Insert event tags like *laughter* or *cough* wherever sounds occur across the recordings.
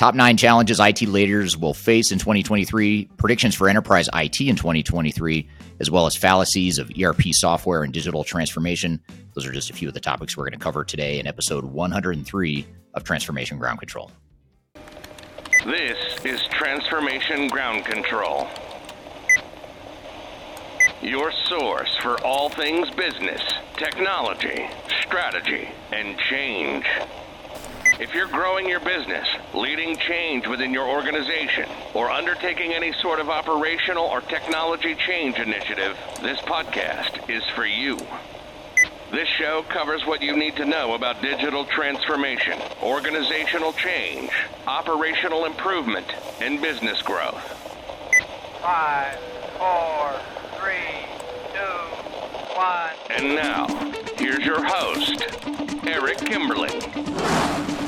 Top nine challenges IT leaders will face in 2023, predictions for enterprise IT in 2023, as well as fallacies of ERP software and digital transformation. Those are just a few of the topics we're going to cover today in episode 103 of Transformation Ground Control. This is Transformation Ground Control. Your source for all things business, technology, strategy, and change. If you're growing your business, leading change within your organization, or undertaking any sort of operational or technology change initiative, this podcast is for you. This show covers what you need to know about digital transformation, organizational change, operational improvement, and business growth. Five, four, three, two, one. And now, here's your host, Eric Kimberling.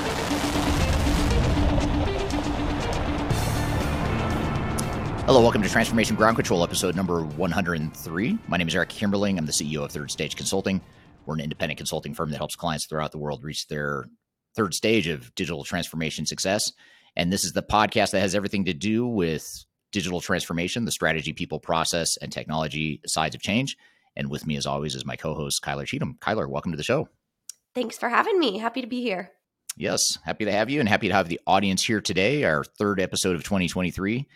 Hello, welcome to Transformation Ground Control, episode number 103. My name is Eric Kimberling. I'm the CEO of Third Stage Consulting. We're an independent consulting firm that helps clients throughout the world reach their third stage of digital transformation success. And this is the podcast that has everything to do with digital transformation, the strategy, people, process, and technology sides of change. And with me, as always, is my co host, Kyler Cheatham. Kyler, welcome to the show. Thanks for having me. Happy to be here. Yes, happy to have you and happy to have the audience here today, our third episode of 2023.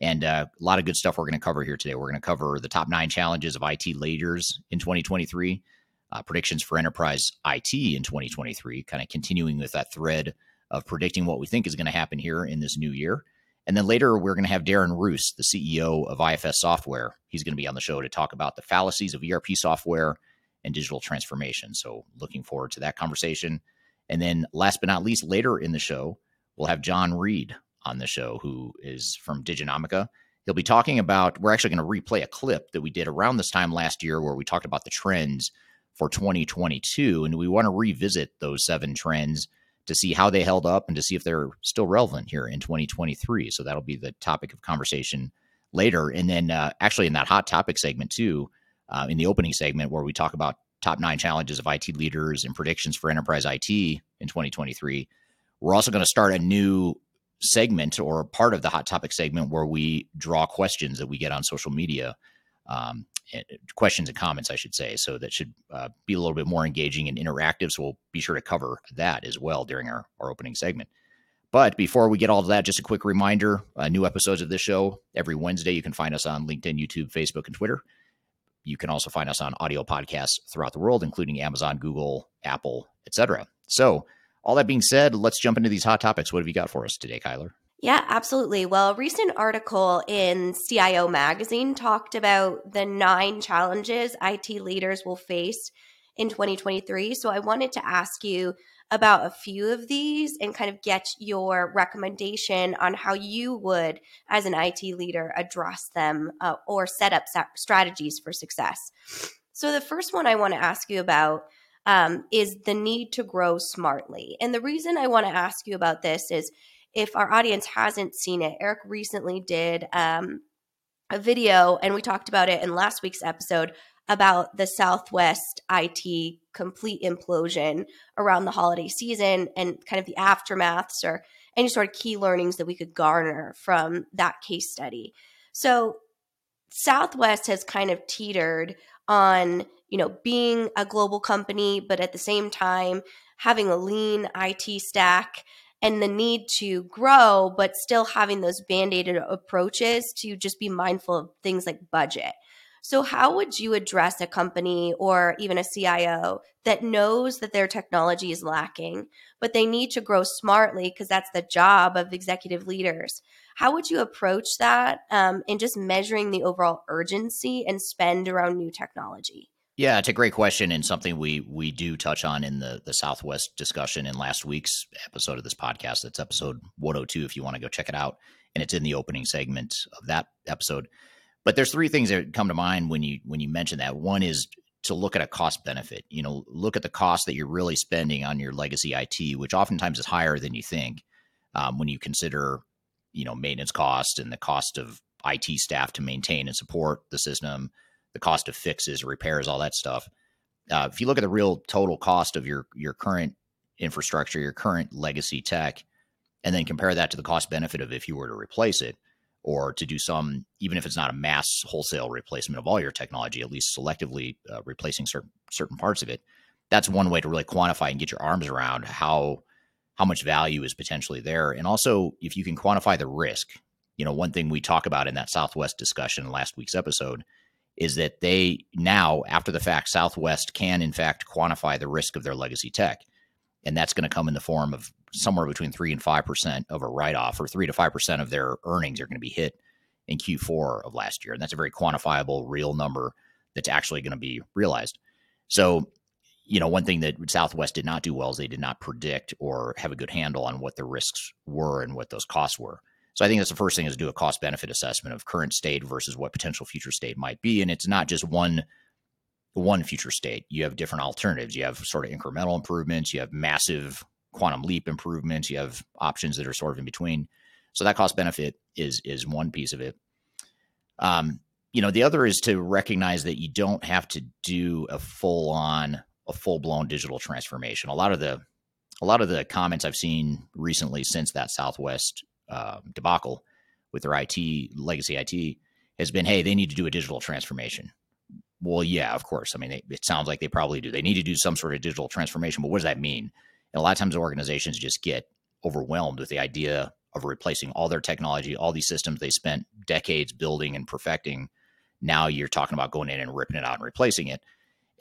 And uh, a lot of good stuff we're going to cover here today. We're going to cover the top nine challenges of IT leaders in 2023, uh, predictions for enterprise IT in 2023, kind of continuing with that thread of predicting what we think is going to happen here in this new year. And then later, we're going to have Darren Roos, the CEO of IFS Software. He's going to be on the show to talk about the fallacies of ERP software and digital transformation. So, looking forward to that conversation. And then, last but not least, later in the show, we'll have Jon Reed on the show who is from Diginomica. He'll be talking about, we're actually going to replay a clip that we did around this time last year where we talked about the trends for 2022. And we want to revisit those seven trends to see how they held up and to see if they're still relevant here in 2023. So that'll be the topic of conversation later. And then, uh, actually, in that hot topic segment, too, uh, in the opening segment where we talk about top nine challenges of IT leaders and predictions for enterprise IT in 2023, we're also going to start a new segment or part of the hot topic segment where we draw questions that we get on social media um, eh, questions and comments i should say so that should uh, be a little bit more engaging and interactive. So we'll be sure to cover that as well during our, our opening segment. But before we get all of that just a quick reminder uh, new episodes of this show every wednesday. You can find us on linkedin youtube facebook and twitter. You can also find us on audio podcasts throughout the world including amazon google apple etc so all that being said, let's jump into these hot topics. What have you got for us today, Kyler? Yeah, absolutely. Well, a recent article in CIO Magazine talked about the nine challenges IT leaders will face in 2023. So I wanted to ask you about a few of these and kind of get your recommendation on how you would, as an IT leader, address them uh, or set up strategies for success. So the first one I want to ask you about um, is the need to grow smartly. And the reason I want to ask you about this is if our audience hasn't seen it, Eric recently did um, a video, and we talked about it in last week's episode about the Southwest IT complete implosion around the holiday season and kind of the aftermaths or any sort of key learnings that we could garner from that case study. So, Southwest has kind of teetered on you know, being a global company, but at the same time, having a lean IT stack and the need to grow, but still having those band aided approaches to just be mindful of things like budget. So, how would you address a company or even a CIO that knows that their technology is lacking, but they need to grow smartly because that's the job of executive leaders? How would you approach that um, in just measuring the overall urgency and spend around new technology? Yeah, it's a great question and something we we do touch on in the the Southwest discussion in last week's episode of this podcast. It's episode 102 if you want to go check it out, and it's in the opening segment of that episode. But there's three things that come to mind when you when you mention that. One is to look at a cost benefit. You know, look at the cost that you're really spending on your legacy IT, which oftentimes is higher than you think um, when you consider you know maintenance cost and the cost of IT staff to maintain and support the system the cost of fixes, repairs, all that stuff. Uh, if you look at the real total cost of your your current infrastructure, your current legacy tech, and then compare that to the cost benefit of if you were to replace it or to do some, even if it's not a mass wholesale replacement of all your technology, at least selectively uh, replacing certain certain parts of it. That's one way to really quantify and get your arms around how how much value is potentially there, and also if you can quantify the risk. You know, one thing we talk about in that Southwest discussion last week's episode is that they now, after the fact, Southwest can in fact quantify the risk of their legacy tech, and that's going to come in the form of somewhere between three and five percent of a write-off, or three to five percent of their earnings are going to be hit in Q4 of last year, and that's a very quantifiable, real number that's actually going to be realized. So, you know, one thing that Southwest did not do well is they did not predict or have a good handle on what the risks were and what those costs were. So I think that's the first thing is do a cost benefit assessment of current state versus what potential future state might be, and it's not just one one future state. You have different alternatives. You have sort of incremental improvements. You have massive quantum leap improvements. You have options that are sort of in between. So that cost benefit is is one piece of it. Um, you know, the other is to recognize that you don't have to do a full on a full blown digital transformation. A lot of the a lot of the comments I've seen recently since that Southwest uh, debacle with their IT legacy IT has been, hey, they need to do a digital transformation. Well, yeah, of course. I mean, they, it sounds like they probably do. They need to do some sort of digital transformation, but what does that mean? And a lot of times organizations just get overwhelmed with the idea of replacing all their technology, all these systems they spent decades building and perfecting. Now you're talking about going in and ripping it out and replacing it.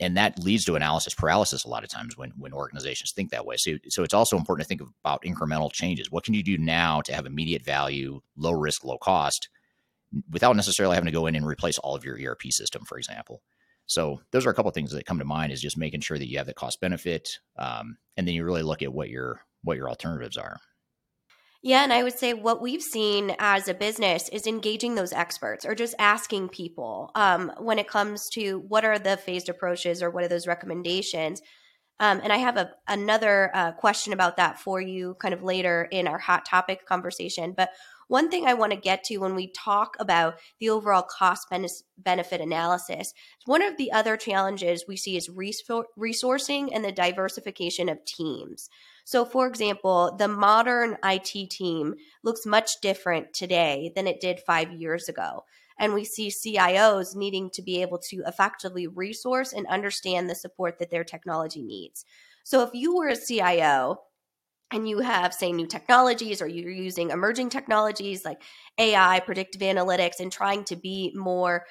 And that leads to analysis paralysis a lot of times when, when organizations think that way. So, so it's also important to think about incremental changes. What can you do now to have immediate value, low risk, low cost, without necessarily having to go in and replace all of your ERP system, for example? So those are a couple of things that come to mind is just making sure that you have the cost benefit, um, and then you really look at what your what your alternatives are. Yeah, and I would say what we've seen as a business is engaging those experts or just asking people um, when it comes to what are the phased approaches or what are those recommendations. Um, and I have a, another uh, question about that for you kind of later in our hot topic conversation. But one thing I want to get to when we talk about the overall cost benefit analysis, one of the other challenges we see is resourcing and the diversification of teams. So, for example, the modern IT team looks much different today than it did five years ago. And we see CIOs needing to be able to effectively resource and understand the support that their technology needs. So, if you were a CIO and you have say new technologies or you're using emerging technologies like ai predictive analytics and trying to be more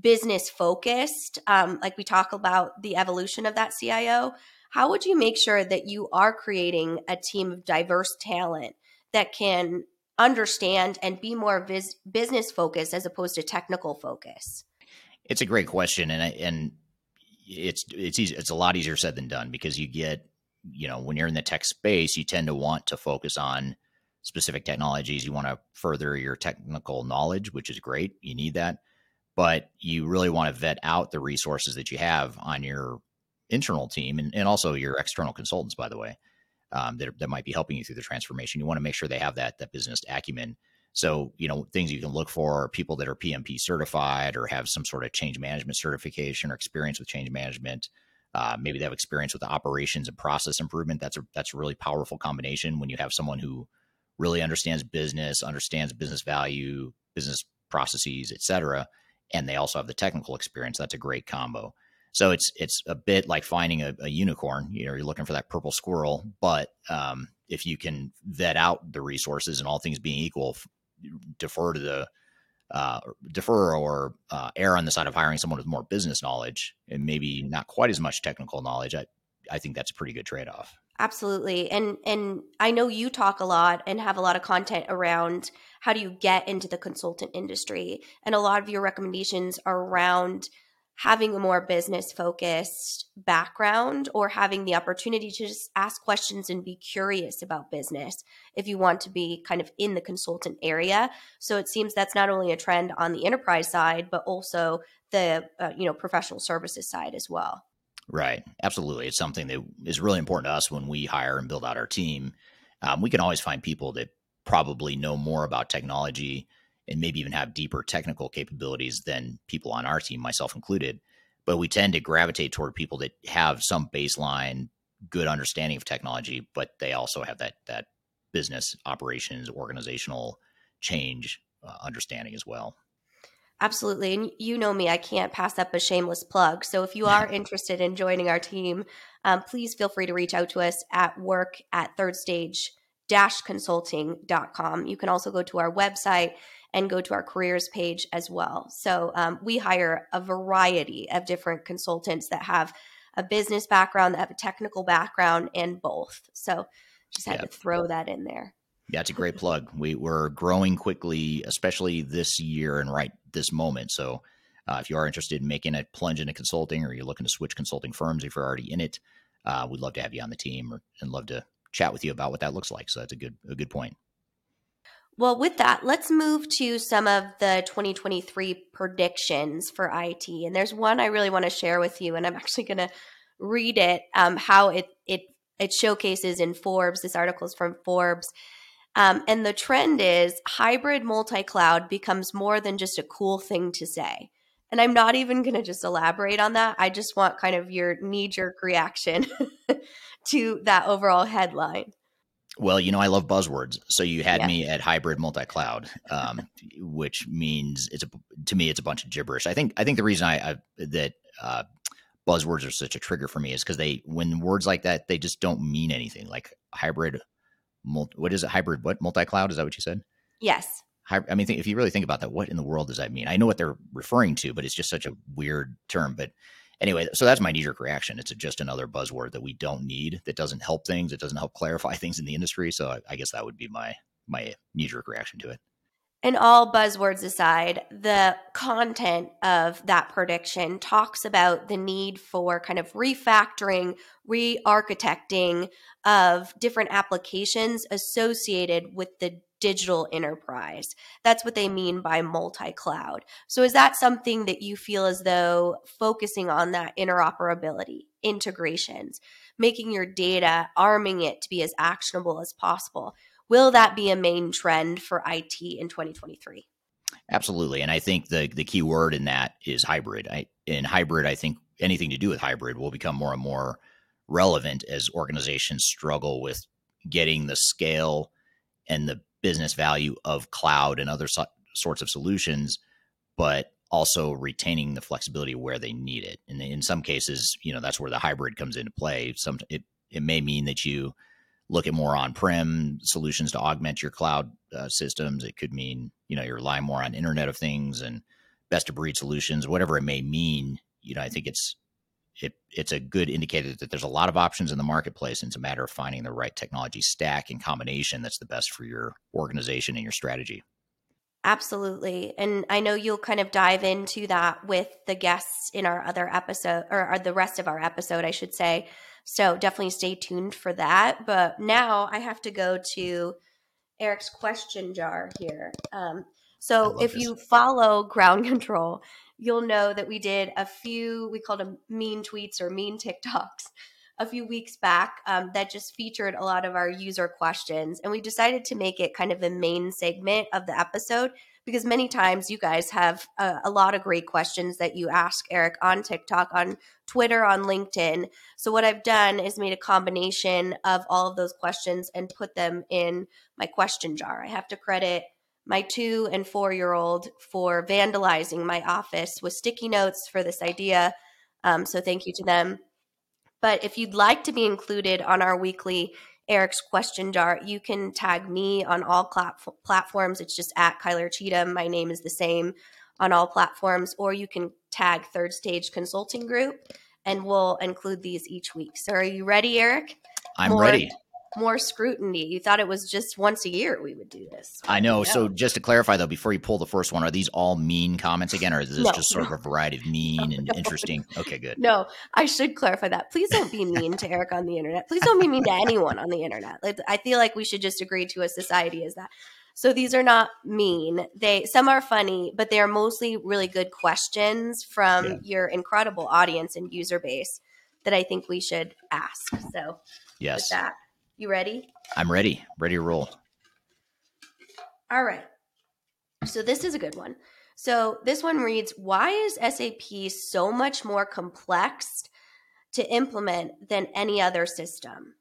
business focused um, like we talk about the evolution of that cio how would you make sure that you are creating a team of diverse talent that can understand and be more vis- business focused as opposed to technical focus it's a great question and and it's it's easy, it's a lot easier said than done because you get you know, when you're in the tech space, you tend to want to focus on specific technologies. You want to further your technical knowledge, which is great. You need that. But you really want to vet out the resources that you have on your internal team and, and also your external consultants, by the way, um, that, that might be helping you through the transformation. You want to make sure they have that, that business acumen. So, you know, things you can look for are people that are PMP certified or have some sort of change management certification or experience with change management. Uh, maybe they have experience with the operations and process improvement. That's a that's a really powerful combination when you have someone who really understands business, understands business value, business processes, et cetera, and they also have the technical experience. That's a great combo. So it's it's a bit like finding a, a unicorn. You know, you're looking for that purple squirrel, but um, if you can vet out the resources and all things being equal, defer to the uh, defer or uh, err on the side of hiring someone with more business knowledge and maybe not quite as much technical knowledge, I, I think that's a pretty good trade off. Absolutely. And and I know you talk a lot and have a lot of content around how do you get into the consultant industry and a lot of your recommendations are around having a more business focused background or having the opportunity to just ask questions and be curious about business if you want to be kind of in the consultant area. So it seems that's not only a trend on the enterprise side but also the uh, you know professional services side as well. Right. Absolutely. It's something that is really important to us when we hire and build out our team. Um, we can always find people that probably know more about technology and maybe even have deeper technical capabilities than people on our team, myself included. But we tend to gravitate toward people that have some baseline good understanding of technology, but they also have that that business operations, organizational change uh, understanding as well. Absolutely. And you know me, I can't pass up a shameless plug. So if you are interested in joining our team, um, please feel free to reach out to us at work at third stage consulting.com. You can also go to our website and go to our careers page as well. So um, we hire a variety of different consultants that have a business background, that have a technical background, and both. So just had to throw that in there. Yeah, it's a great *laughs* plug. We, we're growing quickly, especially this year and right this moment. So uh, if you are interested in making a plunge into consulting or you're looking to switch consulting firms if you're already in it, uh, we'd love to have you on the team or, and love to chat with you about what that looks like. So that's a good a good point. Well, with that, let's move to some of the 2023 predictions for IT. And there's one I really want to share with you, and I'm *laughs* actually going to read it. Um, how it it it showcases in Forbes. This article is from Forbes. Um, and the trend is hybrid multi cloud becomes more than just a cool thing to say. And I'm not even going to just elaborate on that. I just want kind of your knee jerk reaction *laughs* to that overall headline. Well, you know, I love buzzwords. So you had yeah. me at hybrid multi-cloud, um, which means it's a, to me, it's a bunch of gibberish. I think, I think the reason I, I that, uh, buzzwords are such a trigger for me is because they, when words like that, they just don't mean anything like hybrid, multi, what is it? Hybrid, what multi-cloud? Is that what you said? Yes. I mean, if you really think about that, what in the world does that mean? I know what they're referring to, but it's just such a weird term. But anyway, so that's my knee jerk reaction. It's just another buzzword that we don't need. That doesn't help things. It doesn't help clarify *laughs* things in the industry. So I, I guess that would be my my knee jerk reaction to it. And all buzzwords aside, the content of that prediction talks about the need for kind of refactoring, re architecting of different applications associated with the digital enterprise. That's what they mean by multi cloud. So, is that something that you feel as though focusing on that interoperability, integrations, making your data, arming it to be as actionable as possible? Will that be a main trend for IT in 2023? Absolutely. And I think the, the key word in that is hybrid. I, in hybrid, I think anything to do with hybrid will become more and more relevant as organizations struggle with getting the scale and the business value of cloud and other so- sorts of solutions, but also retaining the flexibility where they need it. And in some cases, you know, that's where the hybrid comes into play. Some it it may mean that you look at more on-prem solutions to augment your cloud uh, systems. It could mean, you know, you're relying more on Internet of Things and best of breed solutions, whatever it may mean. You know, I think it's it, it's a good indicator that there's a lot of options in the marketplace and it's a matter of finding the right technology stack and combination that's the best for your organization and your strategy. Absolutely. And i know you'll kind of dive into that with the guests in our other episode or, the rest of our episode i should say. So definitely stay tuned for that. But now i have to go to eric's question jar here. Um, so if this. you follow ground *laughs* control you'll know that we did a few, we called them mean tweets or mean TikToks a few weeks back um, that just featured a lot of our user questions. And we decided to make it kind of the main segment of the episode because many times you guys have a, a, lot of great questions that you ask Eric on TikTok, on Twitter, on LinkedIn. So, what I've done is made a combination of all of those questions and put them in my question jar. I have to credit my two and four year old for vandalizing my office with sticky notes for this idea. Um, so thank you to them. But if you'd like to be included on our weekly Eric's question jar, you can tag me on all platforms. It's just at Kyler Cheatham. My name is the same on all platforms, or you can tag Third Stage Consulting Group, and we'll include these each week. So, are you ready, Eric? I'm More ready more scrutiny. You thought it was just once a year we would do this. I know. So just to clarify though, before you pull the first one, are these all mean comments again, or is this no, just sort no. of a variety of mean *laughs* no, and interesting? Okay, good. No, I should clarify that. Please don't be mean to Eric on the internet. Please don't be mean to anyone on the internet. Like, I feel like we should just agree to a society as that. So these are not mean. They some are funny, but they are mostly really good questions from yeah. your incredible audience and user base that I think we should ask. So yes, that you ready? I'm ready. Ready to roll. All right. So this is a good one. So this one reads Why is SAP so much more complex to implement than any other system?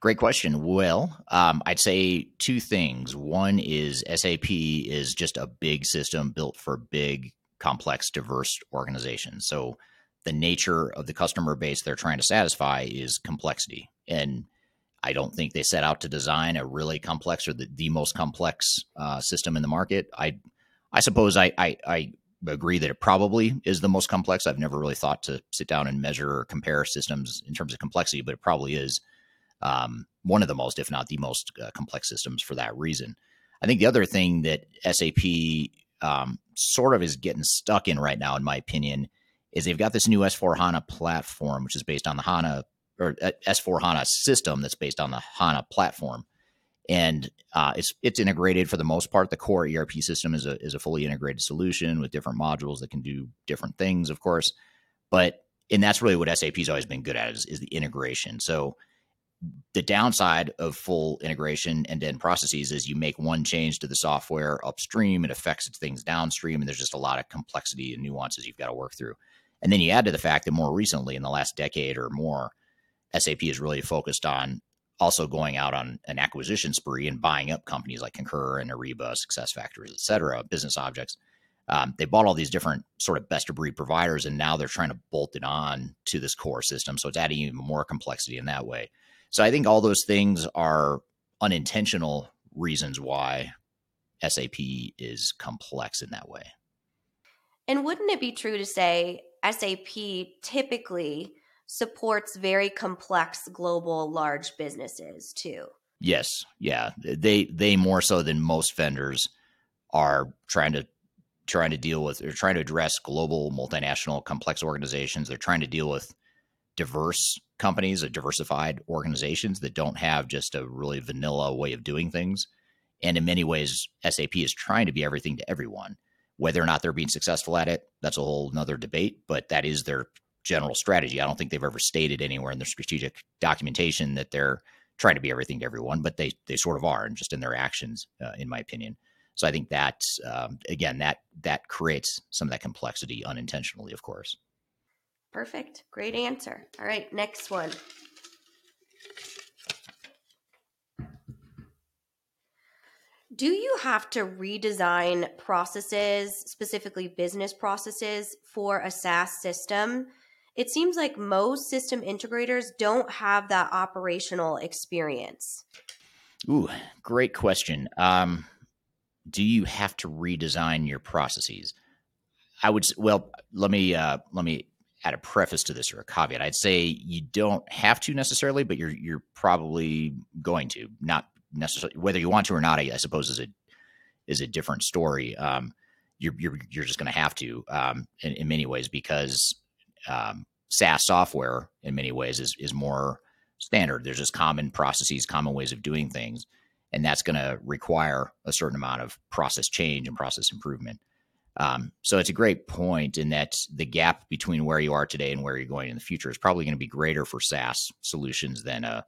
Great question. Well, um, I'd say two things. One is SAP is just a big system built for big, complex, diverse organizations. So the nature of the customer base they're trying to satisfy is complexity. And I don't think they set out to design a really complex or the, the most complex uh, system in the market. I, I suppose I, I, I agree that it probably is the most complex. I've never really thought to sit down and measure or compare systems in terms of complexity, but it probably is um, one of the most, if not the most uh, complex systems for that reason. I think the other thing that SAP um, sort of is getting stuck in right now, in my opinion, is they've got this new S4 HANA platform, which is based on the HANA or uh, S4 HANA system that's based on the HANA platform. And uh, it's it's integrated for the most part. The core ERP system is a is a fully integrated solution with different modules that can do different things, of course. But and that's really what SAP's always been good at is, is the integration. So the downside of full integration and then processes is you make one change to the software upstream, it affects things downstream, and there's just a lot of complexity and nuances you've got to work through. And then you add to the fact that more recently, in the last decade or more, SAP is really focused on also going out on an acquisition spree and buying up companies like Concur and Ariba, SuccessFactors, et cetera, BusinessObjects. Um, they bought all these different sort of best of breed providers, and now they're trying to bolt it on to this core system. So it's adding even more complexity in that way. So I think all those things are unintentional reasons why SAP is complex in that way. And wouldn't it be true to say SAP typically supports very complex global large businesses too? Yes, yeah. They they more so than most vendors are trying to trying to deal with they're trying to address global multinational complex organizations. They're trying to deal with diverse companies, or diversified organizations that don't have just a really vanilla way of doing things. And in many ways, SAP is trying to be everything to everyone. Whether or not they're being successful at it, that's a whole nother debate, but that is their general strategy. I don't think they've ever stated anywhere in their strategic documentation that they're trying to be everything to everyone, but they they sort of are, and just in their actions, uh, in my opinion. So I think that um, again that that creates some of that complexity unintentionally, of course. Perfect. Great answer. All right, next one. Do you have to redesign processes, specifically business processes, for a SaaS system? It seems like most system integrators don't have that operational experience. Ooh, great question. Um, do you have to redesign your processes? I would well, let me uh, let me add a preface to this or a caveat. I'd say you don't have to necessarily, but you're you're probably going to. Not necessarily whether you want to or not. I, I suppose is a is a different story. Um, you're you're you're just going to have to um, in, in, many ways because um, SaaS software in many ways is is more standard. There's just common processes, common ways of doing things, and that's going to require a certain amount of process change and process improvement. Um, so it's a great point in that the gap between where you are today and where you're going in the future is probably going to be greater for SaaS solutions than a,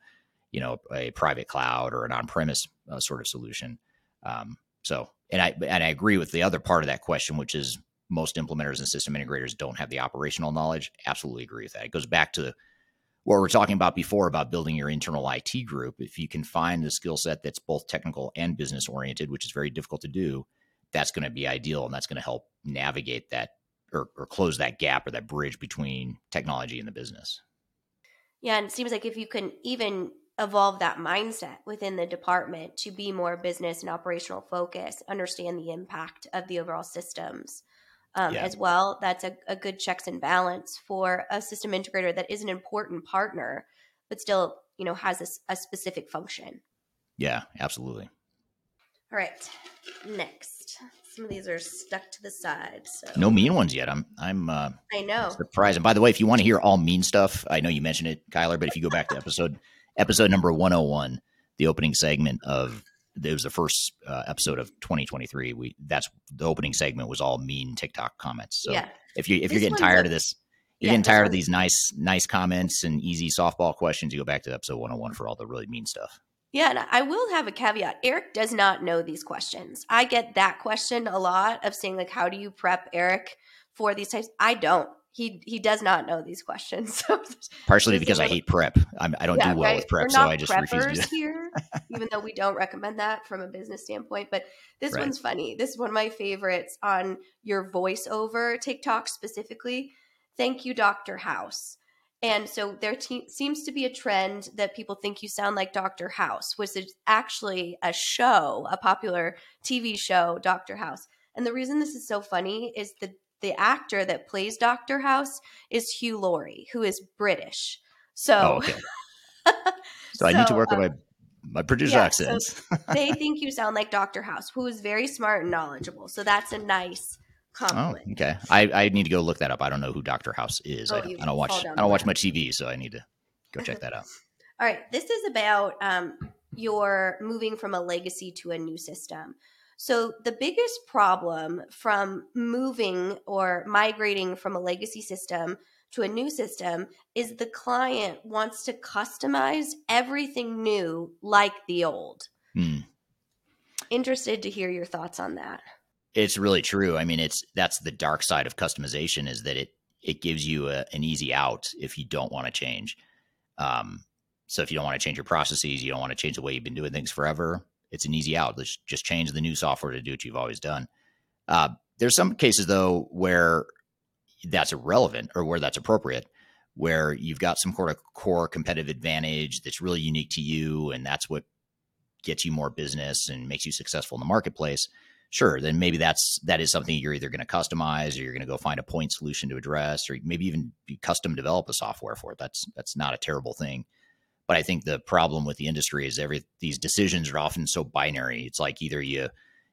you know, a private cloud or an on-premise uh, sort of solution. Um, so, and I and I agree with the other part of that question, which is most implementers and system integrators don't have the operational knowledge. Absolutely agree with that. It goes back to what we we're talking about before about building your internal IT group. If you can find the skill set that's both technical and business oriented, which is very difficult to do, that's going to be ideal and that's going to help navigate that or, or close that gap or that bridge between technology and the business. Yeah, and it seems like if you can even evolve that mindset within the department to be more business and operational focus, understand the impact of the overall systems um, yeah. as well. That's a, a, good checks and balance for a system integrator that is an important partner, but still, you know, has a, a specific function. Yeah, absolutely. All right, next. Some of these are stuck to the side. So no mean ones yet. I'm I'm uh, I know surprised. And by the way, if you want to hear all mean stuff, I know you mentioned it, Kyler, but if you go back to episode episode number 101, the opening segment of it was the first uh, episode of 2023. We that's the opening segment was all mean TikTok comments. So yeah. if you if this you're getting tired a, of this, you're yeah, getting tired of these nice nice comments and easy softball questions, you go back to episode 101 for all the really mean stuff. Yeah, and I will have a caveat. Eric does not know these questions. I get that question a lot of saying like, "How do you prep Eric for these types?" I don't. He he does not know these questions. *laughs* So Partially *laughs* because I hate prep. I'm, I don't Yeah, do well right. with prep, so I just refuse to do here, *laughs* even though we don't recommend that from a business standpoint. But this Right. one's funny. This is one of my favorites on your voiceover TikTok specifically. Thank you, Dr. House. And so there te- seems to be a trend that people think you sound like Dr. House, which is actually a show, a popular TV show, Dr. House. And the reason this is so funny is the the actor that plays Dr. House is Hugh Laurie, who is British. So Oh, okay. *laughs* So, I need to So, work on um, my my producer yeah, so- accents. *laughs* they think you sound like Dr. House, who is very smart and knowledgeable. So that's a nice compliment. Oh, okay. I, I need to go look that up. I don't know who Doctor House is. Oh, I, don't, I don't watch. I don't watch much TV, so I need to go check that out. *laughs* All right, this is about um, your moving from a legacy to a new system. So the biggest problem from moving or migrating from a legacy system to a new system is the client wants to customize everything new like the old. Hmm. Interested to hear your thoughts on that. It's really true. I mean, it's that's the dark side of customization is that it it gives you a, an easy out if you don't want to change. Um, so if you don't want to change your processes, you don't want to change the way you've been doing things forever. It's an easy out. Let's just change the new software to do what you've always done. Uh, there's some cases though where that's irrelevant or where that's appropriate, where you've got some sort of core competitive advantage that's really unique to you, and that's what gets you more business and makes you successful in the marketplace sure then maybe that's that is something you're either going to customize or you're going to go find a point solution to address or maybe even custom develop a software for it that's that's not a terrible thing but i think the problem with the industry is every these decisions are often so binary. It's like either you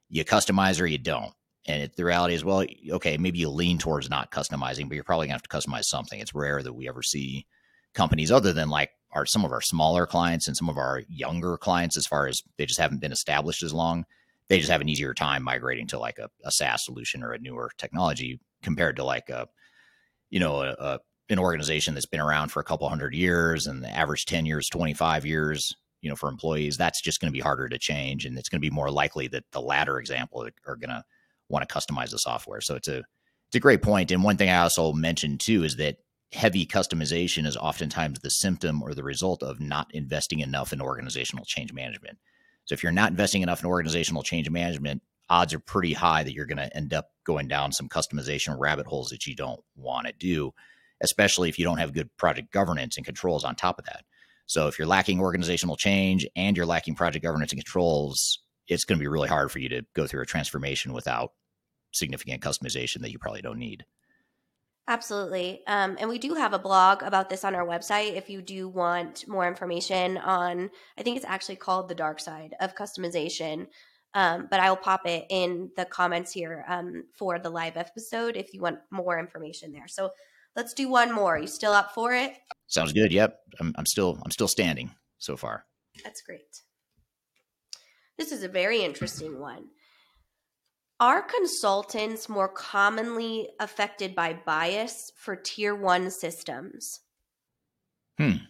you customize or you don't. And it, the reality is well okay maybe you lean towards not customizing but you're probably to have to customize something. It's rare that we ever see companies other than like our some of our smaller clients and some of our younger clients as far as they just haven't been established as long they just have an easier time migrating to like a, a SaaS solution or a newer technology compared to like a, you know, a, a, an organization that's been around for a couple hundred years and the average 10 years 25 years, you know, for employees. That's just going to be harder to change. And it's going to be more likely that the latter example are going to want to customize the software. So it's a, it's a great point. And one thing I also mentioned too is that heavy customization is oftentimes the symptom or the result of not investing enough in organizational change management. So if you're not investing enough in organizational change management, odds are pretty high that you're going to end up going down some customization rabbit holes that you don't want to do, especially if you don't have good project governance and controls on top of that. So if you're lacking organizational change and you're lacking project governance and controls, it's going to be really hard for you to go through a transformation without significant customization that you probably don't need. Absolutely. Um, and we do have a blog about this on our website if you do want more information on, I think it's actually called The Dark Side of Customization. Um, but I will pop it in the comments here um, for the live episode if you want more information there. So let's do one more. you still up for it? Sounds good. Yep. I'm, I'm still I'm still standing so far. That's great. This is a very interesting one. Are consultants more commonly affected by bias for tier one systems? Hmm.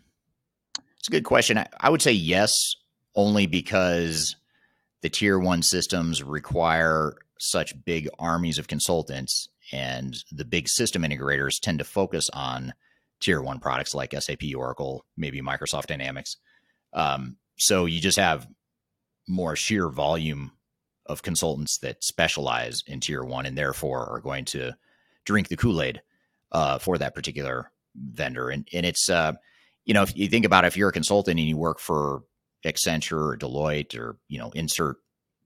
It's a good question. I, I would say yes, only because the tier one systems require such big armies of consultants, and the big system integrators tend to focus on tier one products like SAP, Oracle, maybe Microsoft Dynamics. Um, so you just have more sheer volume of consultants that specialize in tier one and therefore are going to drink the Kool-Aid uh, for that particular vendor. And and it's uh, you know, if you think about it, if you're a consultant and you work for Accenture or Deloitte or, you know, insert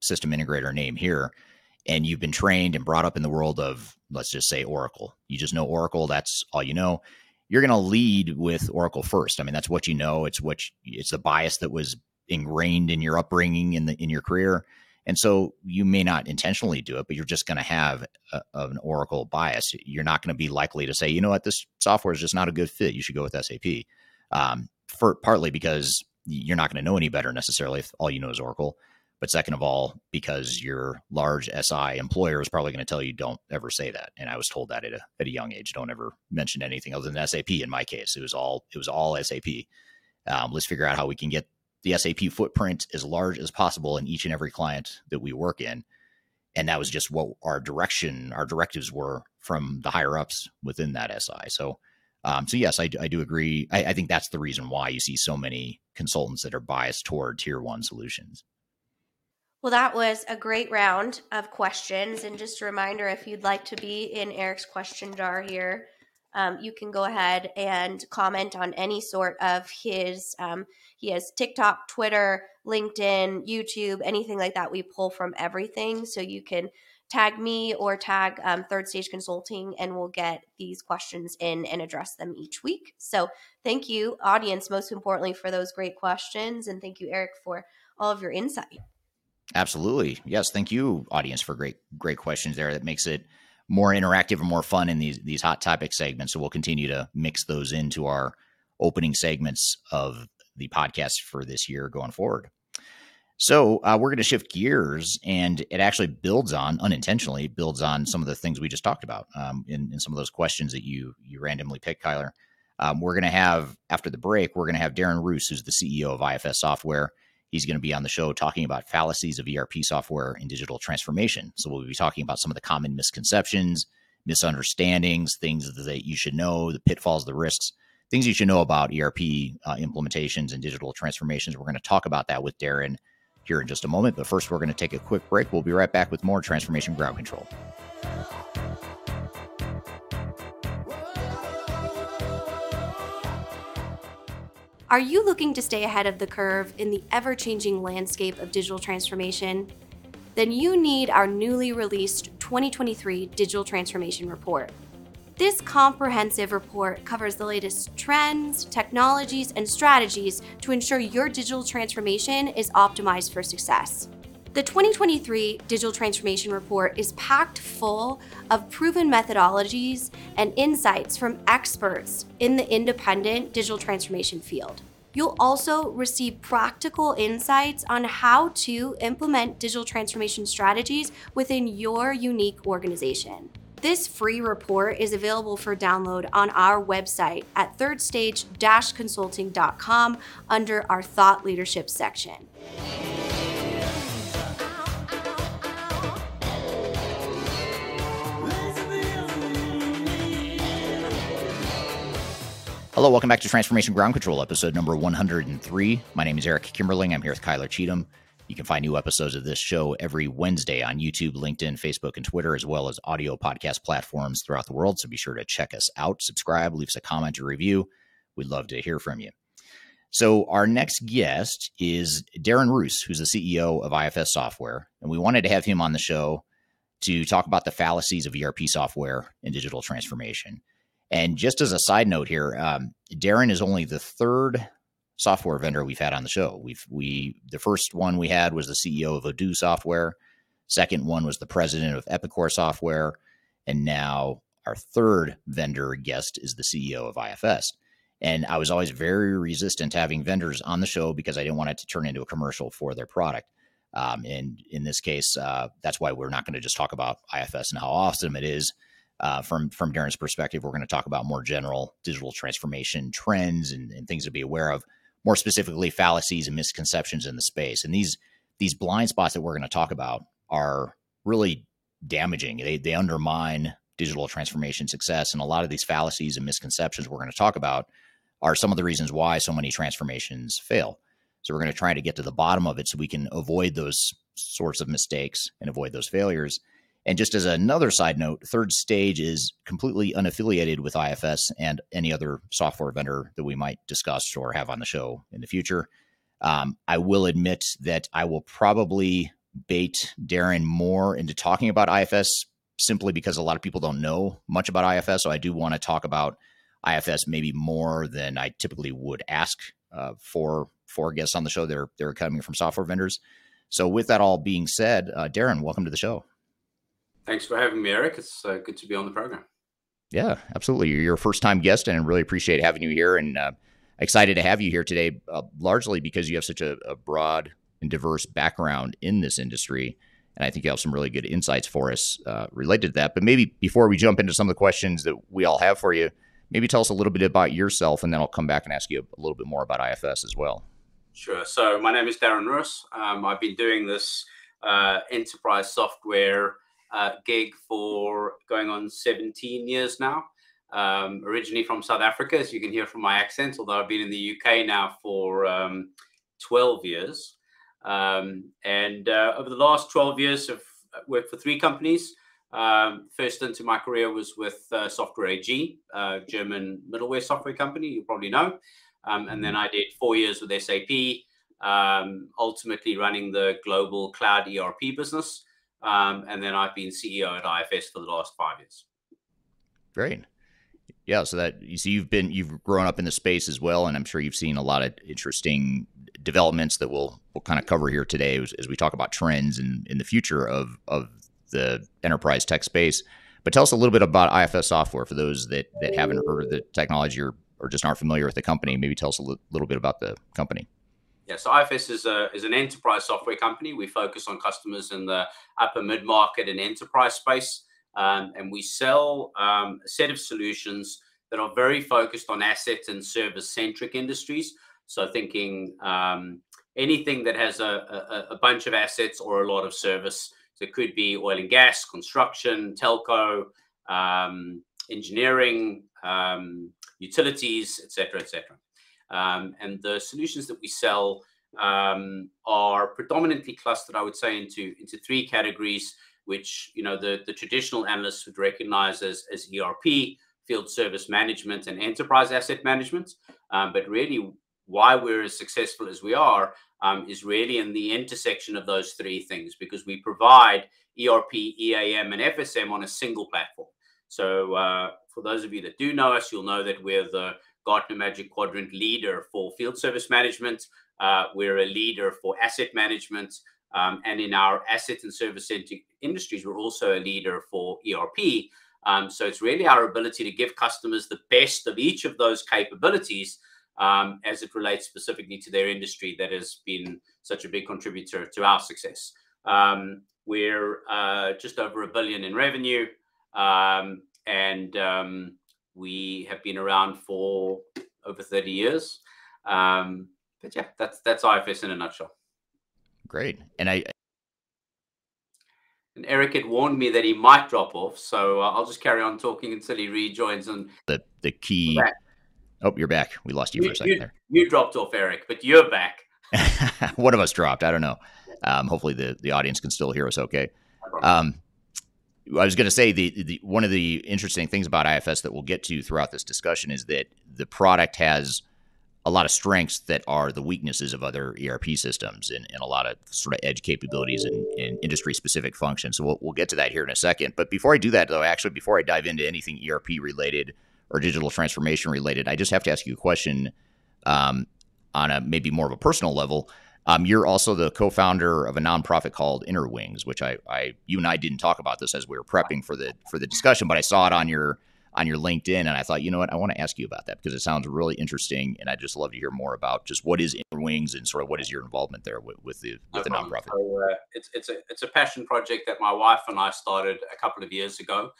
system integrator name here, and you've been trained and brought up in the world of, let's just say Oracle. You just know Oracle, that's all you know. You're going to lead with Oracle first. I mean, that's what you know. It's what you, it's the bias that was ingrained in your upbringing in the in your career. And so you may not intentionally do it, but you're just going to have a, an Oracle bias. You're not going to be likely to say, you know what, this software is just not a good fit. You should go with SAP. Um, for partly because you're not going to know any better necessarily if all you know is Oracle. But second of all, because your large SI employer is probably going to tell you don't ever say that. And I was told that at a, at a young age, don't ever mention anything other than SAP. In my case, it was all it was all SAP. Um, let's figure out how we can get the SAP footprint as large as possible in each and every client that we work in. And that was just what our direction, our directives were from the higher ups within that SI. So, um, so yes, I, I do agree. I, I think that's the reason why you see so many consultants that are biased toward tier one solutions. Well, that was a great round of questions. And just a reminder if you'd like to be in Eric's question jar here, um, you can go ahead and comment on any sort of his. Um, he has TikTok, Twitter, LinkedIn, YouTube, anything like that. We pull from everything. So you can tag me or tag um, Third Stage Consulting, and we'll get these questions in and address them each week. So thank you, audience, most importantly, for those great questions. And thank you, Eric, for all of your insight. Absolutely. Yes. Thank you, audience, for great, great questions there. That makes it more interactive and more fun in these these hot topic segments. So we'll continue to mix those into our opening segments of the podcast for this year going forward. So uh, we're going to shift gears, and it actually builds on unintentionally builds on some of the things we just talked about um, in, in, some of those questions that you you randomly picked, Kyler. Um, we're going to have after the break, we're going to have Darren Roos, who's the CEO of IFS Software. He's going to be on the show talking about fallacies of ERP software and digital transformation. So we'll be talking about some of the common misconceptions, misunderstandings, things that you should know, the pitfalls, the risks, things you should know about ERP uh, implementations and digital transformations. We're going to talk about that with Darren here in just a moment. But first, we're going to take a quick break. We'll be right back with more Transformation Ground Control. Are you looking to stay ahead of the curve in the ever changing landscape of digital transformation? Then you need our newly released 2023 Digital Transformation Report. This comprehensive report covers the latest trends, technologies, and strategies to ensure your digital transformation is optimized for success. The 2023 Digital Transformation Report is packed full of proven methodologies and insights from experts in the independent digital transformation field. You'll also receive practical insights on how to implement digital transformation strategies within your unique organization. This free report is available for download on our website at thirdstage-consulting.com under our thought leadership section. Hello, welcome back to Transformation Ground Control, episode number 103. My name is Eric Kimberling. I'm here with Kyler Cheatham. You can find new episodes of this show every Wednesday on YouTube, LinkedIn, Facebook, and Twitter, as well as audio podcast platforms throughout the world. So be sure to check us out, subscribe, leave us a comment or review. We'd love to hear from you. So, our next guest is Darren Roos, who's the CEO of IFS Software. And we wanted to have him on the show to talk about the fallacies of ERP software and digital transformation. And just as a side note here, um, Darren is only the third software vendor we've had on the show. We've we the first one we had was the CEO of Odoo Software. Second one was the president of Epicor Software, and now our third vendor guest is the CEO of IFS. And I was always very resistant to having vendors on the show because I didn't want it to turn into a commercial for their product. Um, and in this case, uh, that's why we're not going to just talk about IFS and how awesome it is uh, from from Darren's perspective, we're going to talk about more general digital transformation trends and, and, things to be aware of. More specifically, fallacies and misconceptions in the space. And these these blind spots that we're going to talk about are really damaging. They they undermine digital transformation success. And a lot of these fallacies and misconceptions we're going to talk about are some of the reasons why so many transformations fail. So we're going to try to get to the bottom of it so we can avoid those sorts of mistakes and avoid those failures and just as another side note, Third Stage is completely unaffiliated with IFS and any other software vendor that we might discuss or have on the show in the future. Um, I will admit that I will probably bait Darren more into talking about IFS simply because a lot of people don't know much about IFS. So I do want to talk about IFS maybe more than I typically would ask uh, for for guests on the show. They're they're coming from software vendors. So with that all being said, uh, Darren, welcome to the show. Thanks for having me, Eric. It's uh, good to be on the program. Yeah, absolutely. You're your first time guest, and I really appreciate having you here. And uh, excited to have you here today, uh, largely because you have such a, a, broad and diverse background in this industry. And I think you have some really good insights for us uh, related to that. But maybe before we jump into some of the questions that we all have for you, maybe tell us a little bit about yourself, and then I'll come back and ask you a little bit more about IFS as well. Sure. So my name is Darren Roos. Um, I've been doing this uh, enterprise software uh, gig for going on 17 years now. Um, originally from South Africa, as you can hear from my accent, although I've been in the UK now for um, 12 years. Um, and uh, over the last 12 years, I've worked for three companies. Um, first into my career was with uh, Software AG, uh, German middleware software company, you probably know. Um, and then I did four years with SAP, um, ultimately running the global cloud ERP business. Um, and then I've been CEO at IFS for the last five years. Great. Yeah, so that you see, you've been you've grown up in the space as well, and I'm sure you've seen a lot of interesting developments that we'll we'll kind of cover here today as, as we talk about trends in in the future of of the enterprise tech space. But tell us a little bit about IFS software for those that that haven't heard of the technology or, or just aren't familiar with the company. Maybe tell us a l- little bit about the company. Yeah, so IFS is a is an enterprise software company. We focus on customers in the upper mid market and enterprise space, um, and we sell um, a set of solutions that are very focused on asset and service centric industries. So thinking um, anything that has a, a, a bunch of assets or a lot of service. So it could be oil and gas, construction, telco, um, engineering, um, utilities, etc., etc. Um, and the solutions that we sell um, are predominantly clustered, I would say, into into three categories, which you know the, the traditional analysts would recognize as, as ERP, field service management, and enterprise asset management. Um, but really, why we're as successful as we are um, is really in the intersection of those three things because we provide ERP, EAM, and FSM on a single platform. So, uh, for those of you that do know us, you'll know that we're the Gartner Magic Quadrant leader for field service management. Uh, we're a leader for asset management. Um, and in our asset and service industries, we're also a leader for ERP. Um, so it's really our ability to give customers the best of each of those capabilities um, as it relates specifically to their industry that has been such a big contributor to our success. Um, we're uh, just over a billion in revenue. Um, and um, we have been around for over 30 years. Um, but yeah, that's that's IFS in a nutshell. Great. And I and Eric had warned me that he might drop off, so uh, I'll just carry on talking until he rejoins. And the the key. Oh, you're back. We lost you, you for a second you, there. You dropped off, Eric, but you're back. *laughs* One of us dropped. I don't know. Um, hopefully, the the audience can still hear us. Okay. Um, I was going to say the, the one of the interesting things about IFS that we'll get to throughout this discussion is that the product has a lot of strengths that are the weaknesses of other ERP systems and, and a lot of sort of edge capabilities and, and industry specific functions. So we'll, we'll get to that here in a second. But before I do that, though, actually, before I dive into anything ERP related or digital transformation related, I just have to ask you a question um, on a maybe more of a personal level. Um, you're also the co-founder of a nonprofit called Inner Wings, which I, I, you and I didn't talk about this as we were prepping for the for the discussion, but I saw it on your on your LinkedIn, and I thought, you know what, I want to ask you about that because it sounds really interesting, and I'd just love to hear more about just what is Inner Wings and sort of what is your involvement there with, with the with no the nonprofit. So, uh, it's it's a it's a passion project that my wife and I started a couple of years ago,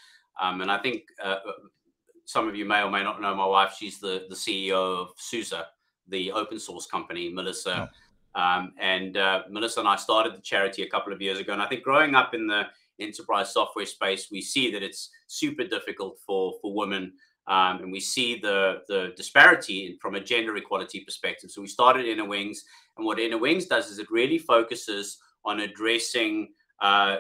um, and I think uh, some of you may or may not know my wife. She's the the CEO of SUSE, the open source company. Melissa. Oh um, and uh, Melissa and I started the charity a couple of years ago. And I think growing up in the enterprise software space, we see that it's super difficult for for women, um, and we see the the disparity from a gender equality perspective. So we started Inner Wings, and what Inner Wings does is it really focuses on addressing uh,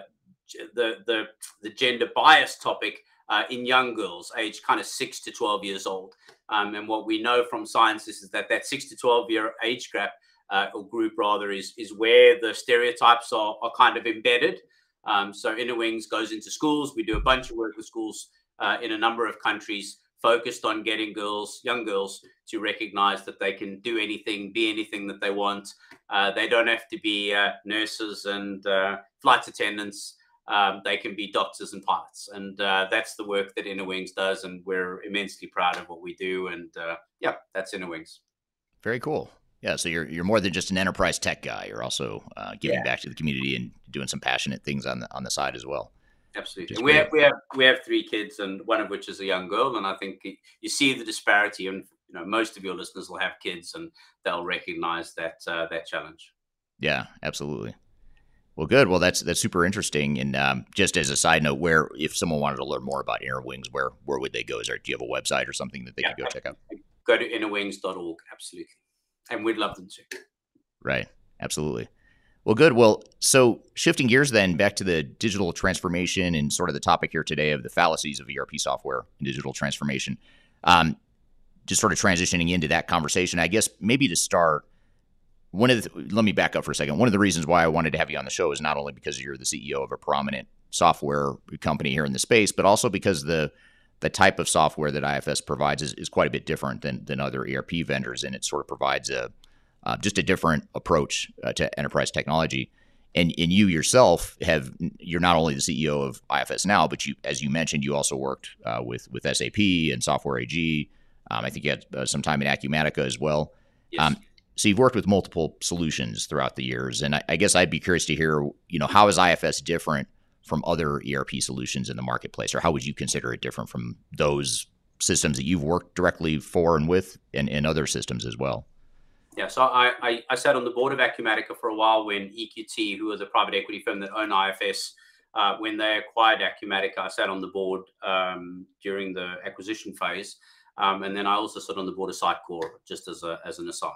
the the the gender bias topic. Uh, in young girls, aged kind of six to 12 years old. Um, and what we know from science is, is that that six to 12 year age gap uh, or group rather is is where the stereotypes are, are kind of embedded. Um, so Inner Wings goes into schools. We do a bunch of work with schools uh, in a number of countries, focused on getting girls, young girls, to recognize that they can do anything, be anything that they want. Uh, they don't have to be uh, nurses and uh, flight attendants. Um, they can be doctors and pilots, and uh, that's the work that Inner Wings does. And we're immensely proud of what we do. And yeah, that's Inner Wings. Very cool. Yeah, so you're you're more than just an enterprise tech guy. You're also uh, giving yeah. back to the community and doing some passionate things on the on the side as well. Absolutely, and we have we have we have three kids, and one of which is a young girl. And I think you see the disparity, and you know most of your listeners will have kids, and they'll recognize that uh, that challenge. Yeah, absolutely. Well, good. Well, that's that's super interesting. And um, just as a side note, where if someone wanted to learn more about Innerwings, where where would they go? Is there do you have a website or something that they yeah, could go check out? Go to innerwings.org, absolutely, and we'd love them to. Right, absolutely. Well, good. Well, so shifting gears then back to the digital transformation and sort of the topic here today of the fallacies of ERP software and digital transformation. Um, just sort of transitioning into that conversation, I guess maybe to start one of the, let me back up for a second. One of the reasons why I wanted to have you on the show is not only because you're the CEO of a prominent software company here in the space, but also because the the type of software that IFS provides is, is quite a bit different than than other ERP vendors, and it sort of provides a uh, just a different approach uh, to enterprise technology. And and you yourself have you're not only the CEO of IFS now, but you as you mentioned, you also worked uh, with with SAP and Software AG. Um, I think you had uh, some time in Acumatica as well. Yes. Um, so you've worked with multiple solutions throughout the years, and I, I, guess I'd be curious to hear, you know, how is IFS different from other ERP solutions in the marketplace, or how would you consider it different from those systems that you've worked directly for and with, and, and other systems as well? Yeah, so I, I, I sat on the board of Acumatica for a while when EQT, who was a private equity firm that owned IFS, uh, when they acquired Acumatica, I sat on the board um, during the acquisition phase, um, and then I also sat on the board of Sitecore, just as a as an aside.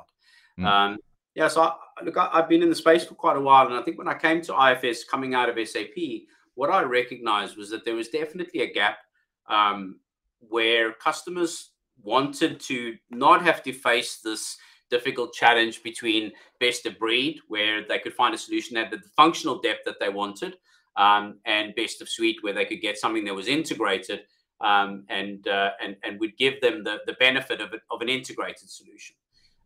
Mm. Um, yeah, so I, look, I, have been in the space for quite a while, and I think when I came to IFS coming out of SAP, what I recognized was that there was definitely a gap um, where customers wanted to not have to face this difficult challenge between best of breed, where they could find a solution that had the functional depth that they wanted, um, and best of suite, where they could get something that was integrated um, and, uh, and and would give them the, the benefit of, of an integrated solution.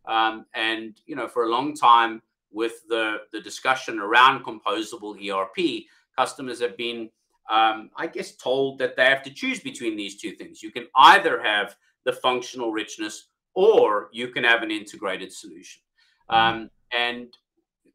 Um, and you know, for a long time, with the the discussion around composable ERP, customers have been, um, I guess, told that they have to choose between these two things. You can either have the functional richness, or you can have an integrated solution. Mm-hmm. Um, and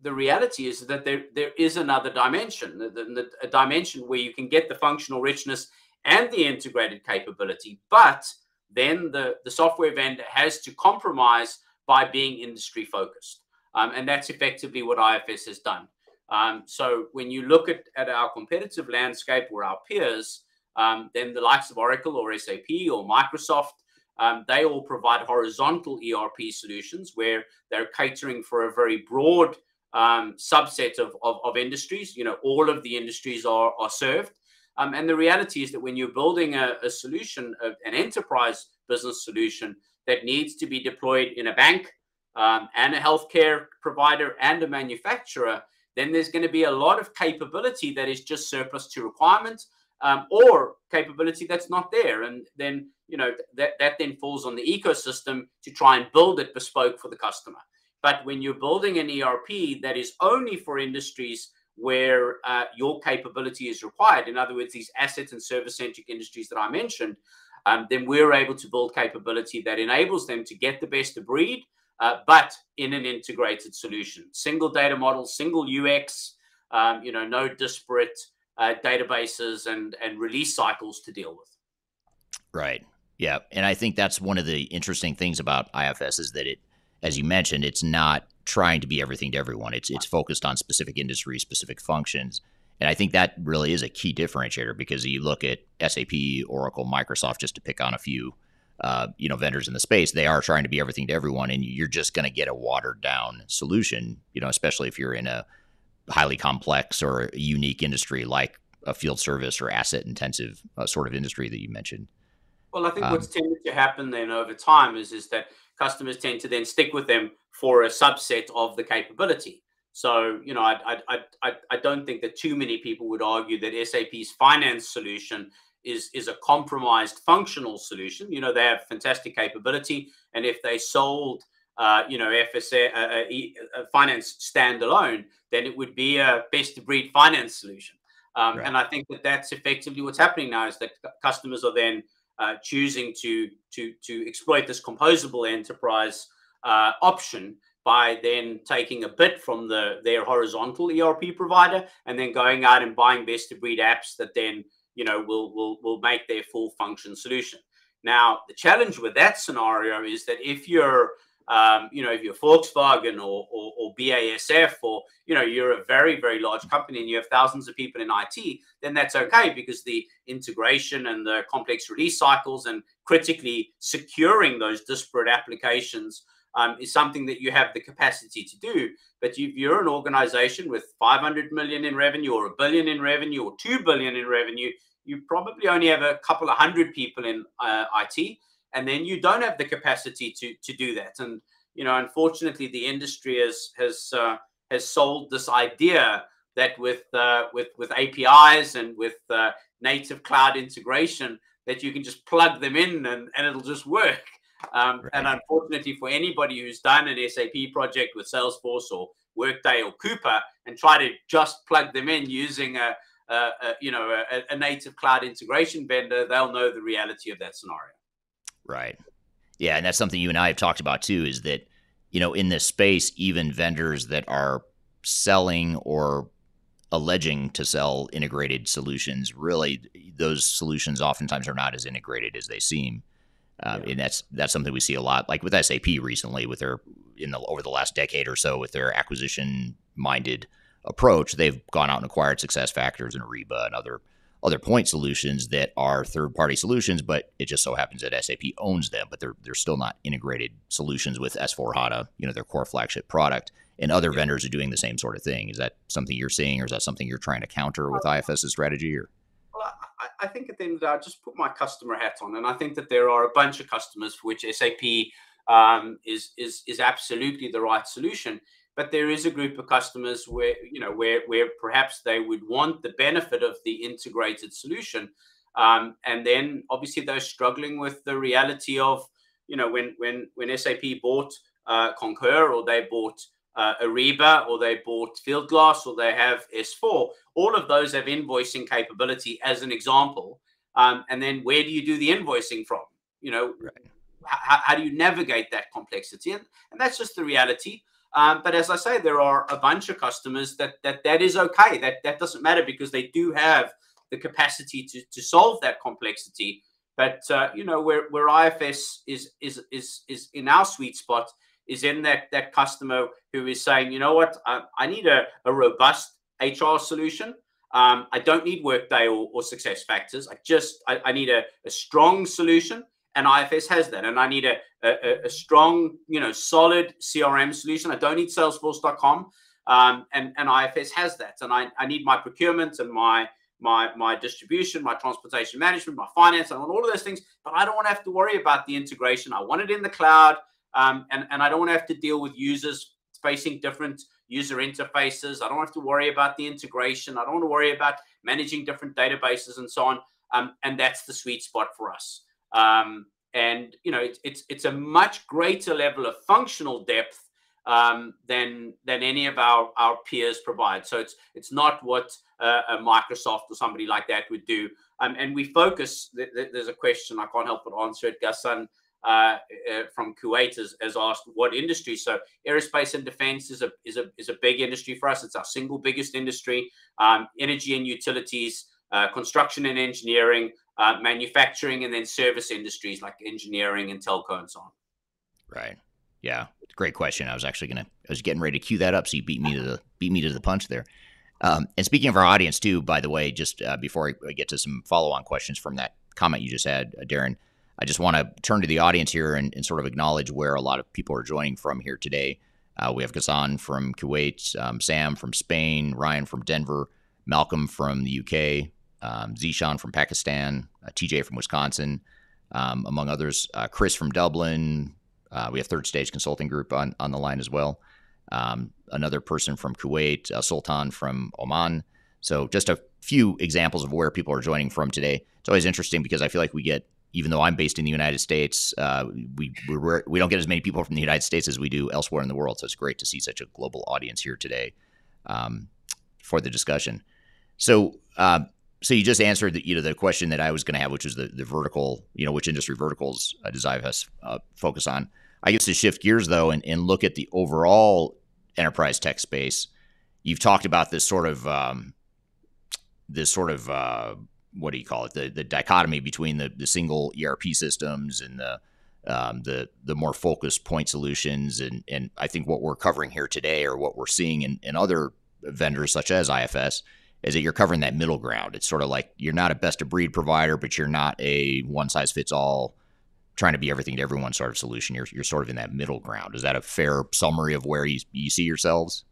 the reality is that there there is another dimension, the, the, a dimension where you can get the functional richness and the integrated capability, but then the, the software vendor has to compromise by being industry focused. Um, and that's effectively what IFS has done. Um, so when you look at, at our competitive landscape or our peers, um, then the likes of Oracle or SAP or Microsoft, um, they all provide horizontal ERP solutions where they're catering for a very broad um, subset of, of, of, industries. You know, all of the industries are, are served. Um, and the reality is that when you're building a, a solution, an enterprise business solution, that needs to be deployed in a bank um, and a healthcare provider and a manufacturer, then there's going to be a lot of capability that is just surplus to requirements um, or capability that's not there. And then, you know, that, that then falls on the ecosystem to try and build it bespoke for the customer. But when you're building an ERP that is only for industries where uh, your capability is required, in other words, these asset and service centric industries that I mentioned, um, then we're able to build capability that enables them to get the best of breed, uh, but in an integrated solution. Single data model, single UX, um, you know, no disparate uh, databases and and release cycles to deal with. Right. Yeah, and I think that's one of the interesting things about IFS is that it, as you mentioned, it's not trying to be everything to everyone. It's it's focused on specific industries, specific functions, and I think that really is a key differentiator because you look at SAP, Oracle, Microsoft, just to pick on a few, uh, you know, vendors in the space. They are trying to be everything to everyone, and you're just going to get a watered down solution. You know, especially if you're in a highly complex or unique industry like a field service or asset intensive uh, sort of industry that you mentioned. Well, I think um, what's tended to happen then over time is is that customers tend to then stick with them for a subset of the capability. So, you know, I, I, I, I don't think that too many people would argue that SAP's finance solution is, is a compromised functional solution. You know, they have fantastic capability. And if they sold, uh, you know, FSA, uh, uh, uh, finance standalone, then it would be a best of breed finance solution. Um, right. And I think that that's effectively what's happening now is that customers are then uh, choosing to, to, to exploit this composable enterprise uh, option by then taking a bit from the their horizontal ERP provider and then going out and buying best of breed apps that then you know will will will make their full function solution. Now the challenge with that scenario is that if you're um, you know, if you're Volkswagen or, or, or, BASF or, you know, you're a very, very large company and you have thousands of people in IT, then that's okay because the integration and the complex release cycles and critically securing those disparate applications um, is something that you have the capacity to do. But if you're an organization with 500 million in revenue or a billion in revenue or 2 billion in revenue, you probably only have a couple of hundred people in uh, IT and then you don't have the capacity to to do that. And you know, unfortunately, the industry has has uh, has sold this idea that with uh, with with APIs and with uh, native cloud integration, that you can just plug them in and, and it'll just work. Um, right. And unfortunately, for anybody who's done an SAP project with Salesforce or Workday or Coupa and try to just plug them in using a, a, a you know a, a native cloud integration vendor, they'll know the reality of that scenario. Right. Yeah, and that's something you and I have talked about too. Is that you know in this space, even vendors that are selling or alleging to sell integrated solutions, really those solutions oftentimes are not as integrated as they seem. Um, yeah. And that's that's something we see a lot, like with SAP recently, with their in the over the last decade or so, with their acquisition minded approach, they've gone out and acquired SuccessFactors and Ariba and other other point solutions that are third party solutions, but it just so happens that SAP owns them, but they're they're still not integrated solutions with S4 HANA, you know, their core flagship product. And other yeah. vendors are doing the same sort of thing. Is that something you're seeing, or is that something you're trying to counter with IFS's strategy? Or well, I, I think at the end of the day, I just put my customer hat on, and I think that there are a bunch of customers for which SAP um, is is is absolutely the right solution. But there is a group of customers where you know where where perhaps they would want the benefit of the integrated solution um, and then obviously they're struggling with the reality of you know when when when sap bought uh, concur or they bought uh, ariba or they bought Fieldglass or they have s4 all of those have invoicing capability as an example um, and then where do you do the invoicing from you know right. how, how do you navigate that complexity and, and that's just the reality um, but as I say, there are a bunch of customers that that that is okay. That that doesn't matter because they do have the capacity to to solve that complexity. But uh, you know where where IFS is is is is in our sweet spot is in that that customer who is saying, you know what, I, I need a, a robust HR solution. Um, I don't need Workday or, or SuccessFactors. I just I, I need a, a strong solution and IFS has that. And I need a, a, a, strong, you know, solid CRM solution. I don't need Salesforce.com, um, and and IFS has that. And I, I need my procurement and my my my distribution, my transportation management, my finance. I want all of those things, but I don't want to have to worry about the integration. I want it in the cloud, um, and and I don't have to deal with users facing different user interfaces. I don't have to worry about the integration. I don't want to worry about managing different databases and so on. Um, and that's the sweet spot for us. Um, and you know, it's it's it's a much greater level of functional depth um, than than any of our our peers provide. So it's it's not what uh, a Microsoft or somebody like that would do. Um, and we focus. Th- th- there's a question I can't help but answer it. Ghassan uh, uh, from Kuwait has, has asked what industry. So aerospace and defense is a is a is a big industry for us. It's our single biggest industry. Um, energy and utilities, uh, construction and engineering, uh, manufacturing, and then service industries like engineering and telco and so on. Right. Yeah. Great question. I was actually gonna. I was getting ready to cue that up, so you beat me to the beat me to the punch there. Um, and speaking of our audience too, by the way, just uh, before I get to some follow on questions from that comment you just had, uh, Darren, I just want to turn to the audience here and, and, sort of acknowledge where a lot of people are joining from here today. Uh, we have Ghassan from Kuwait, um, Sam from Spain, Ryan from Denver, Malcolm from the UK, um, Zishan from Pakistan, uh, TJ from Wisconsin, um, among others. Uh, Chris from Dublin. Uh, we have Third Stage Consulting Group on, on the line as well. Um, another person from Kuwait, uh, Sultan from Oman. So just a few examples of where people are joining from today. It's always interesting because I feel like we get, even though I'm based in the United States, uh, we we're, we don't get as many people from the United States as we do elsewhere in the world. So it's great to see such a global audience here today um, for the discussion. So uh, so you just answered the, you know the question that I was going to have, which was the, the vertical, you know, which industry verticals uh, does IFS uh, focus on? I guess to shift gears though and, and look at the overall enterprise tech space. You've talked about this sort of um, this sort of uh, what do you call it? The the dichotomy between the the single ERP systems and the um, the the more focused point solutions, and and I think what we're covering here today, or what we're seeing in, in other vendors such as IFS, is that you're covering that middle ground. It's sort of like you're not a best of breed provider, but you're not a one size fits all, trying to be everything to everyone sort of solution. You're you're sort of in that middle ground. Is that a fair summary of where you you see yourselves?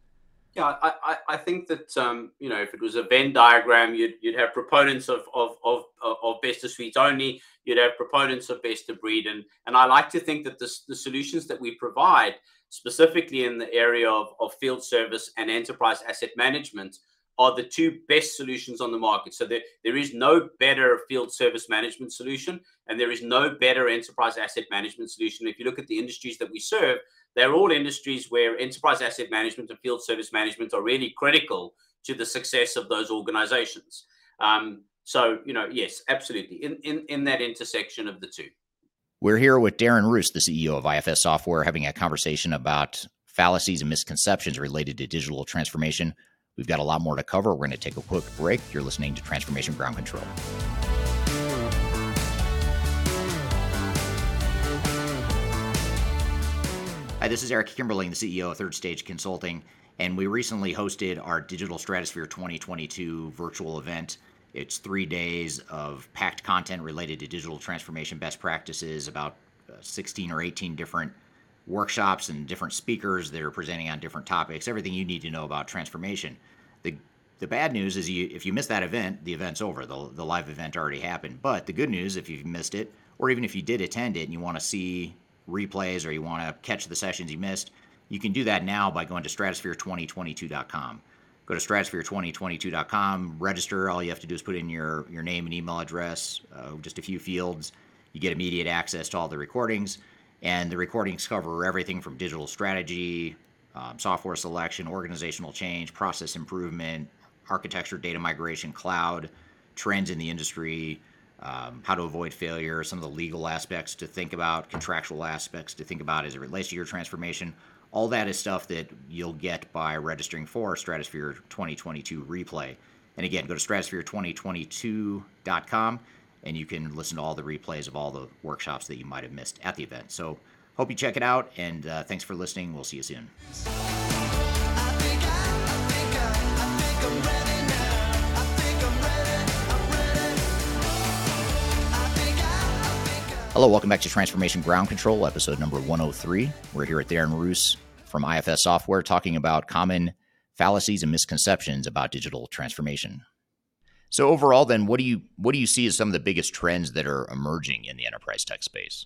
Yeah, I, I think that um, you know if it was a Venn diagram, you'd you'd have proponents of of of, of best of suite only. You'd have proponents of best of breed, and and I like to think that the the solutions that we provide, specifically in the area of, of field service and enterprise asset management, are the two best solutions on the market. So there, there is no better field service management solution, and there is no better enterprise asset management solution. If you look at the industries that we serve, they're all industries where enterprise asset management and field service management are really critical to the success of those organizations. Um, so, you know, yes, absolutely, in, in, in that intersection of the two. We're here with Darren Roos, the CEO of IFS Software, having a conversation about fallacies and misconceptions related to digital transformation. We've got a lot more to cover. We're going to take a quick break. You're listening to Transformation Ground Control. Hi, this is Eric Kimberling, the CEO of Third Stage Consulting, and we recently hosted our Digital Stratosphere 2022 virtual event. It's three days of packed content related to digital transformation best practices, about uh, 16 or 18 different workshops and different speakers that are presenting on different topics, everything you need to know about transformation. The the bad news is you if you miss that event, the event's over. The, the live event already happened. But the good news, if you've missed it, or even if you did attend it and you want to see replays or you want to catch the sessions you missed, you can do that now by going to stratosphere2022.com. Go to stratosphere2022.com, register. All you have to do is put in your, your name and email address, uh, just a few fields. You get immediate access to all the recordings. And the recordings cover everything from digital strategy, um, software selection, organizational change, process improvement, architecture, data migration, cloud, trends in the industry, um, how to avoid failure, some of the legal aspects to think about, contractual aspects to think about as it relates to your transformation. All that is stuff that you'll get by registering for Stratosphere 2022 replay. And again, go to stratosphere2022.com and you can listen to all the replays of all the workshops that you might have missed at the event. So, hope you check it out, and uh, thanks for listening. We'll see you soon. Hello, welcome back to Transformation Ground Control, episode number 103. We're here at Darren Roos from IFS Software talking about common fallacies and misconceptions about digital transformation. So overall, then, what do you what do you see as some of the biggest trends that are emerging in the enterprise tech space?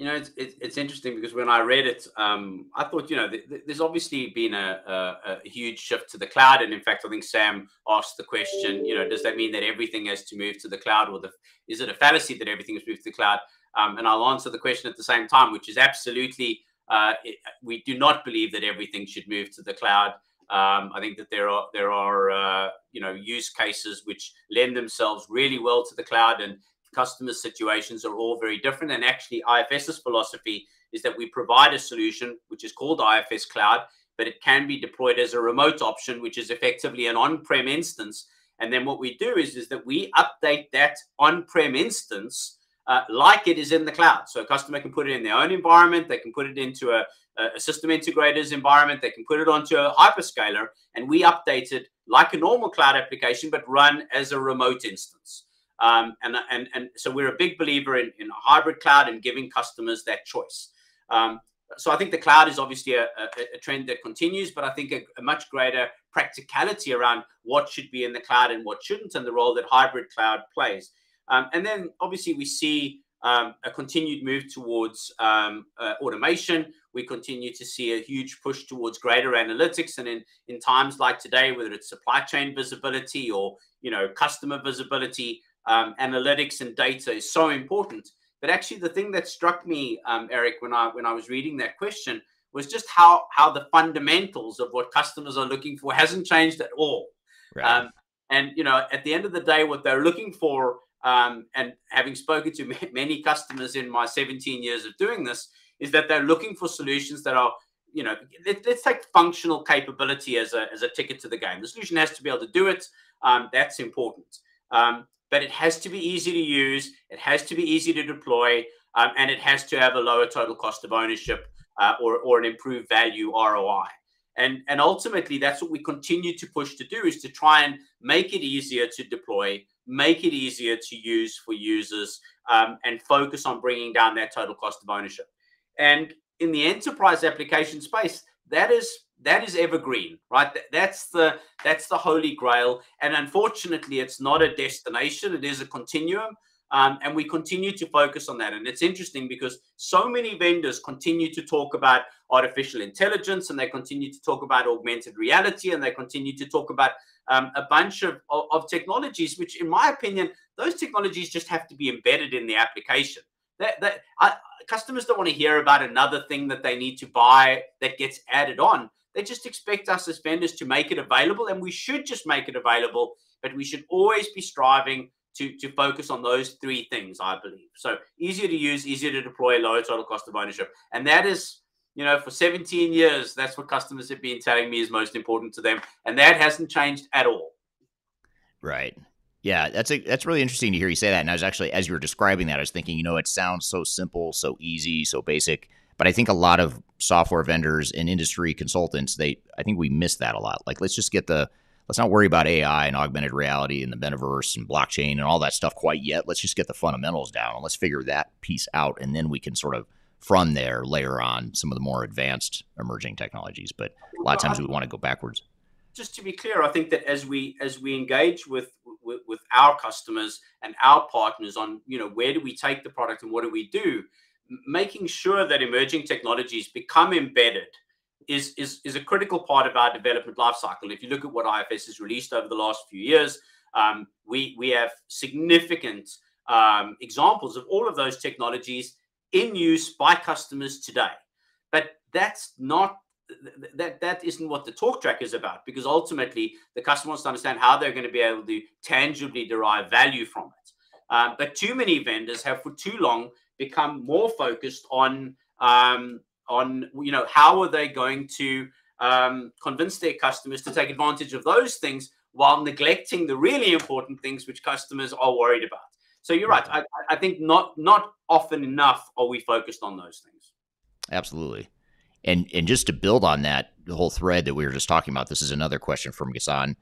You know, it's it's, it's interesting because when I read it, um, I thought you know th- th- there's obviously been a, a, a, huge shift to the cloud, and in fact, I think Sam asked the question. You know, does that mean that everything has to move to the cloud, or the, is it a fallacy that everything has moved to the cloud? Um, and I'll answer the question at the same time, which is absolutely. Uh, it, we do not believe that everything should move to the cloud. Um, I think that there are there are uh, you know use cases which lend themselves really well to the cloud, and customer situations are all very different. And actually, IFS's philosophy is that we provide a solution which is called IFS Cloud, but it can be deployed as a remote option, which is effectively an on-prem instance. And then what we do is is that we update that on-prem instance uh, like it is in the cloud. So a customer can put it in their own environment. They can put it into a, a system integrator's environment. They can put it onto a hyperscaler, and we update it like a normal cloud application, but run as a remote instance. Um, and, and, and so we're a big believer in, in hybrid cloud and giving customers that choice. Um, so I think the cloud is obviously a, a, a trend that continues, but I think a, a, much greater practicality around what should be in the cloud and what shouldn't, and the role that hybrid cloud plays. Um, and then obviously we see um, a continued move towards um, uh, automation. We continue to see a huge push towards greater analytics, and in in times like today, whether it's supply chain visibility or you know customer visibility, um, analytics and data is so important. But actually, the thing that struck me, um, Eric, when I when I was reading that question, was just how how the fundamentals of what customers are looking for hasn't changed at all. Right. Um, and you know, at the end of the day, what they're looking for um, and having spoken to *laughs* many customers in my 17 years of doing this, is that they're looking for solutions that are, you know, let, us take functional capability as a, as a ticket to the game. The solution has to be able to do it. Um, that's important. Um, but it has to be easy to use. It has to be easy to deploy. um, and it has to have a lower total cost of ownership uh, or, or an improved value ROI. And, and ultimately, that's what we continue to push to do is to try and make it easier to deploy, make it easier to use for users, um, and focus on bringing down that total cost of ownership. And in the enterprise application space, that is that is evergreen, right? That's the that's the holy grail. And unfortunately, it's not a destination; it is a continuum. Um, and we continue to focus on that. And it's interesting because so many vendors continue to talk about artificial intelligence and they continue to talk about augmented reality and they continue to talk about um, a bunch of, of, of, technologies, which, in my opinion, those technologies just have to be embedded in the application. That, that I, customers don't want to hear about another thing that they need to buy that gets added on. They just expect us as vendors to make it available, and we should just make it available. But we should always be striving to, to focus on those three things, I believe. So easier to use, easier to deploy, lower total cost of ownership. And that is, you know, for 17 years, that's what customers have been telling me is most important to them. And that hasn't changed at all. Right. Yeah, that's a, that's really interesting to hear you say that. And I was actually, as you were describing that, I was thinking, you know, it sounds so simple, so easy, so basic. But I think a lot of software vendors and industry consultants, they, I think we miss that a lot. Like, let's just get the let's not worry about AI and augmented reality and the metaverse and blockchain and all that stuff quite yet. Let's just get the fundamentals down and let's figure that piece out. And then we can sort of from there layer on some of the more advanced emerging technologies. But a lot of times we want to go backwards. Just to be clear, I think that as we as we engage with, with with our customers and our partners on you know where do we take the product and what do we do, making sure that emerging technologies become embedded is, is, is a critical part of our development lifecycle. If you look at what IFS has released over the last few years, um, we, we have significant um, examples of all of those technologies in use by customers today. But that's not that that isn't what the talk track is about because ultimately the customer wants to understand how they're going to be able to tangibly derive value from it. Um, but too many vendors have for too long become more focused on um, on you know how are they going to um, convince their customers to take advantage of those things while neglecting the really important things which customers are worried about. So you're right. I, I think not not often enough are we focused on those things. Absolutely. And and just to build on that, the whole thread that we were just talking about, this is another question from Ghassan.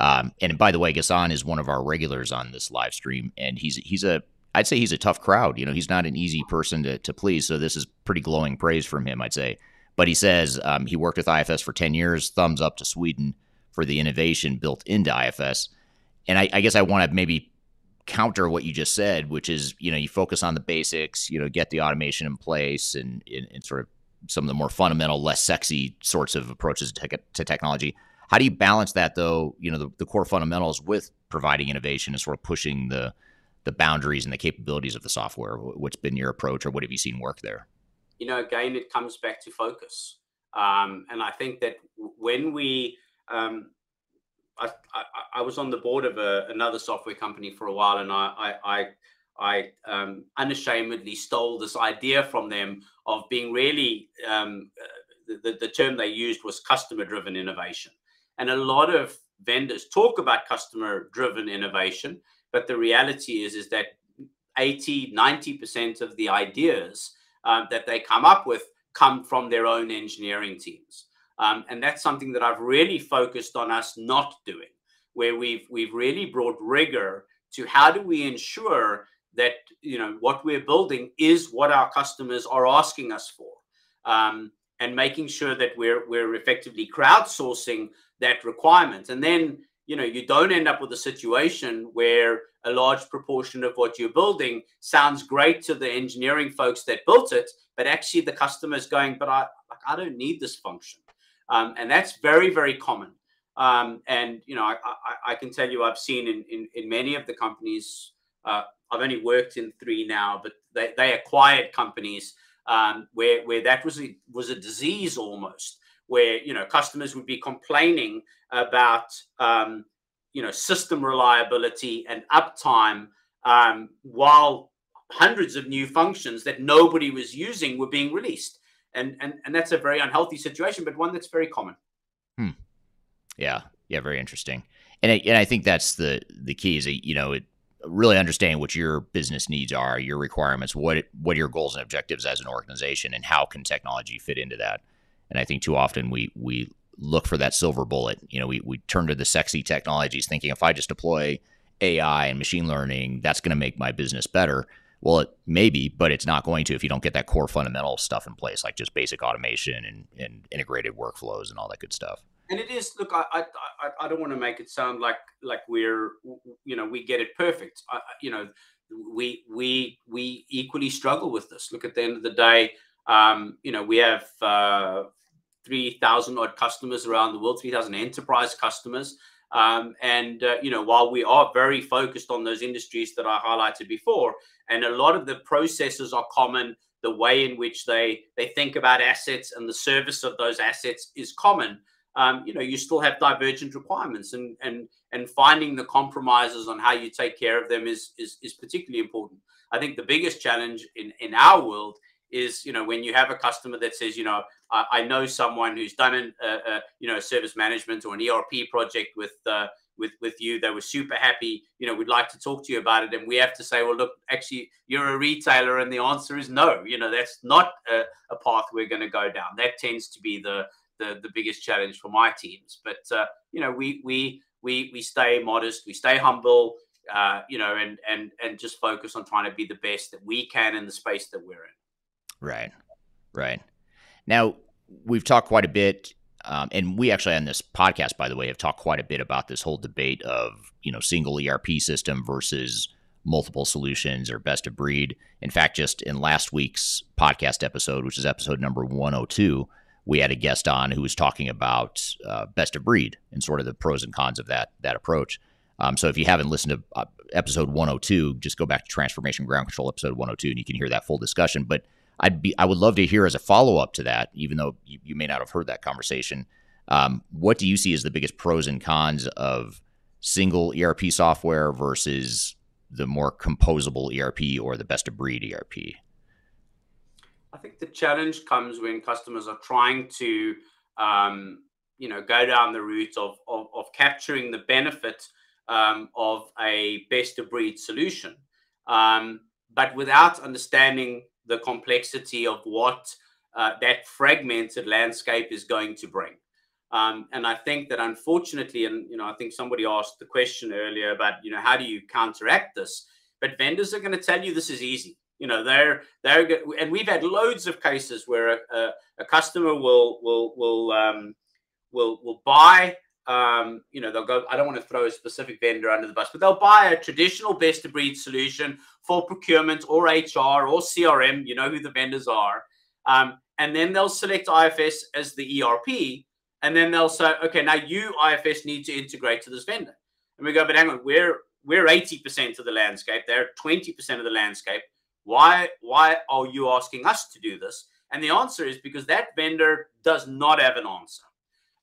Um, and by the way, Ghassan is one of our regulars on this live stream, and he's he's a I'd say he's a tough crowd. You know, he's not an easy person to, to please. So this is pretty glowing praise from him, I'd say. But he says um, he worked with IFS for 10 years, thumbs up to Sweden for the innovation built into IFS. And I, I guess I want to maybe counter what you just said, which is, you know, you focus on the basics, you know, get the automation in place and, and, and sort of some of the more fundamental, less sexy sorts of approaches to, to technology. How do you balance that, though, you know, the, the core fundamentals with providing innovation and sort of pushing the, the boundaries and the capabilities of the software? What's been your approach, or what have you seen work there? You know, again, it comes back to focus, um, and I think that when we um, I, I, I, was on the board of a, another software company for a while, and I, I, I um, unashamedly stole this idea from them of being really um, the, the term they used was customer driven innovation. And a lot of vendors talk about customer driven innovation, but the reality is, is that 80, 90% of the ideas um, that they come up with come from their own engineering teams. Um, and that's something that I've really focused on us not doing, where we've we've really brought rigor to how do we ensure that you know what we're building is what our customers are asking us for, um, and making sure that we're we're effectively crowdsourcing that requirement. And then you know you don't end up with a situation where a large proportion of what you're building sounds great to the engineering folks that built it but actually the customer is going but i like i don't need this function. Um, and that's very very common. Um, and you know I, I, I, can tell you i've seen in, in, in many of the companies uh, i've only worked in three now but they, they acquired companies um, where where that was a, was a disease almost where you know customers would be complaining about um, you know system reliability and uptime um, while hundreds of new functions that nobody was using were being released and and, and that's a very unhealthy situation but one that's very common hmm. yeah yeah very interesting and I, and I think that's the the key is you know it really understanding what your business needs are, your requirements, what what are your goals and objectives as an organization, and how can technology fit into that. And I think too often we we look for that silver bullet. You know, we we turn to the sexy technologies, thinking if I just deploy AI and machine learning, that's going to make my business better. Well, it may be, but it's not going to if you don't get that core fundamental stuff in place, like just basic automation and, and integrated workflows and all that good stuff. And it is. Look, I, I, I don't want to make it sound like like we're, you know, we get it perfect. I, you know, we we we equally struggle with this. Look, at the end of the day, um, you know, we have uh, three thousand odd customers around the world, three thousand enterprise customers. Um, and uh, you know, while we are very focused on those industries that I highlighted before, and a lot of the processes are common, the way in which they they think about assets and the service of those assets is common. Um, you know, you still have divergent requirements, and and and finding the compromises on how you take care of them is is is particularly important. I think the biggest challenge in in our world is you know when you have a customer that says you know I, I know someone who's done an uh, uh, you know service management or an ERP project with uh, with with you they were super happy you know we'd like to talk to you about it and we have to say well look actually you're a retailer and the answer is no you know that's not a, a path we're going to go down. That tends to be the the, the biggest challenge for my teams. But uh, you know we we we we stay modest we stay humble uh, you know and and and just focus on trying to be the best that we can in the space that we're in Right. Right. Now, we've talked quite a bit, um, and we actually on this podcast, by the way, have talked quite a bit about this whole debate of, you know, single ERP system versus multiple solutions or best of breed. In fact, just in last week's podcast episode, which is episode number 102, we had a guest on who was talking about uh, best of breed and sort of the pros and cons of that that approach. Um, so if you haven't listened to uh, episode 102, just go back to Transformation Ground Control episode 102 and you can hear that full discussion. But I'd be I would love to hear as a follow up to that, even though you, you, may not have heard that conversation. Um, what do you see as the biggest pros and cons of single ERP software versus the more composable ERP or the best of breed ERP? I think the challenge comes when customers are trying to, um, you know, go down the route of of, of capturing the benefit um, of a best of breed solution, um, but without understanding the complexity of what uh, that fragmented landscape is going to bring. Um, and I think that unfortunately, and you know, I think somebody asked the question earlier about you know how do you counteract this? But vendors are going to tell you this is easy. You know, they're they're and we've had loads of cases where a, a, a customer will will will um, will will buy um, you know, they'll go, I don't want to throw a specific vendor under the bus, but they'll buy a traditional best of breed solution for procurement or HR or CRM. You know who the vendors are. Um, and then they'll select IFS as the ERP. And then they'll say, okay, now you IFS need to integrate to this vendor. And we go, but hang on, we're we're 80% of the landscape. They're 20% of the landscape. Why why are you asking us to do this? And the answer is because that vendor does not have an answer.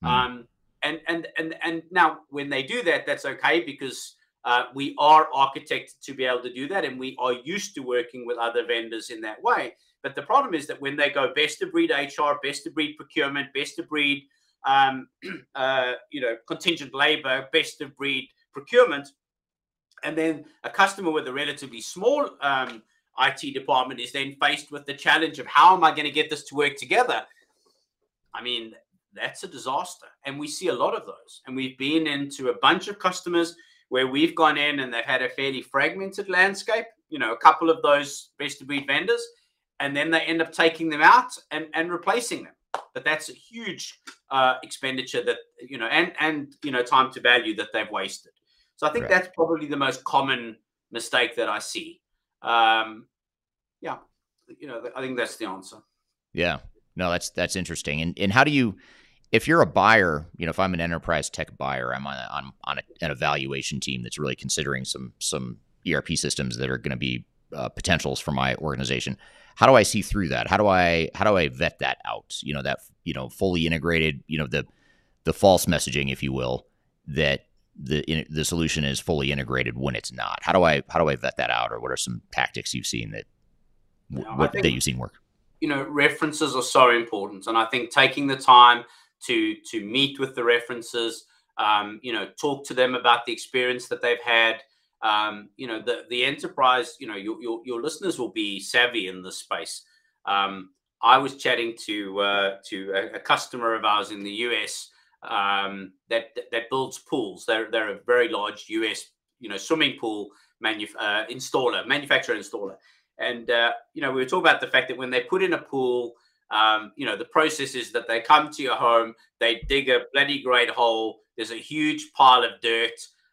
Mm. Um, and and and and now when they do that, that's okay because uh, we are architected to be able to do that, and we are used to working with other vendors in that way. But the problem is that when they go best of breed HR, best of breed procurement, best of breed, um, *clears throat* uh, you know, contingent labor, best of breed procurement, and then a customer with a relatively small um, IT department is then faced with the challenge of how am I going to get this to work together? I mean, that's a disaster. And we see a lot of those. And we've been into a bunch of customers where we've gone in and they've had a fairly fragmented landscape, you know, a couple of those best of breed vendors, and then they end up taking them out and, and replacing them. But that's a huge uh, expenditure that, you know, and, and, you know, time to value that they've wasted. So I think right. that's probably the most common mistake that I see. Um, yeah, you know, I think that's the answer. Yeah, no, that's that's interesting. And and how do you if you're a buyer, you know, if I'm an enterprise tech buyer, I'm on a, I'm on a, an evaluation team that's really considering some some ERP systems that are going to be uh, potentials for my organization. How do I see through that? How do I how do I vet that out? You know, that you know, fully integrated. You know, the the false messaging, if you will, that the in, the solution is fully integrated when it's not. How do I how do I vet that out, or what are some tactics you've seen that what, think, that you've seen work? You know, references are so important, and I think taking the time to to meet with the references, um, you know, talk to them about the experience that they've had, um, you know, the the enterprise, you know, your, your, your listeners will be savvy in this space. Um, I was chatting to uh, to a, a, customer of ours in the US um, that that builds pools. They're they're a very large US, you know, swimming pool manu- uh, installer, manufacturer installer. And uh, you know, we were talking about the fact that when they put in a pool, um, you know, the process is that they come to your home, they dig a bloody great hole. There's a huge pile of dirt.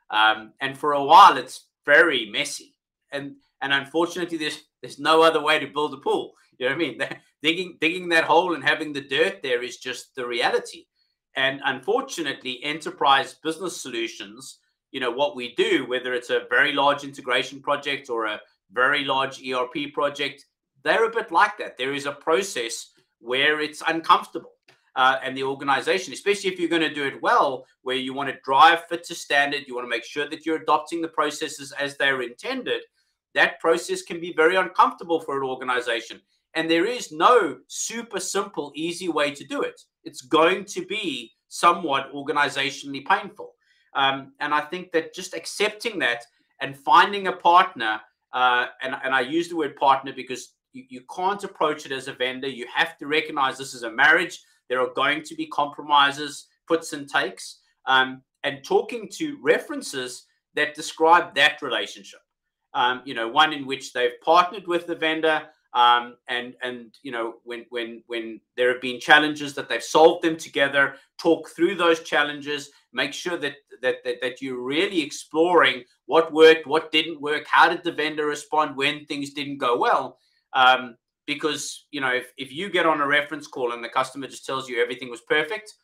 Um, and for a while, it's very messy. And and unfortunately, there's there's no other way to build a pool. *laughs* You know what I mean? digging digging that hole and having the dirt there is just the reality. And unfortunately, enterprise business solutions, you know, what we do, whether it's a very large integration project or a very large ERP project, they're a bit like that. There is a process where it's uncomfortable uh, and the organization, especially if you're going to do it well, where you want to drive fit to standard, you want to make sure that you're adopting the processes as they're intended. That process can be very uncomfortable for an organization. And there is no super simple, easy way to do it. It's going to be somewhat organizationally painful. Um, and I think that just accepting that and finding a partner, uh, and, and I use the word partner because you, you can't approach it as a vendor. You have to recognize this is a marriage there are going to be compromises, puts and takes, um, and talking to references that describe that relationship. Um, you know, one in which they've partnered with the vendor, um, and and you know when when when there have been challenges that they've solved them together. Talk through those challenges. Make sure that that that, that you're really exploring what worked, what didn't work, how did the vendor respond when things didn't go well. Um, because you know if, if you get on a reference call and the customer just tells you everything was perfect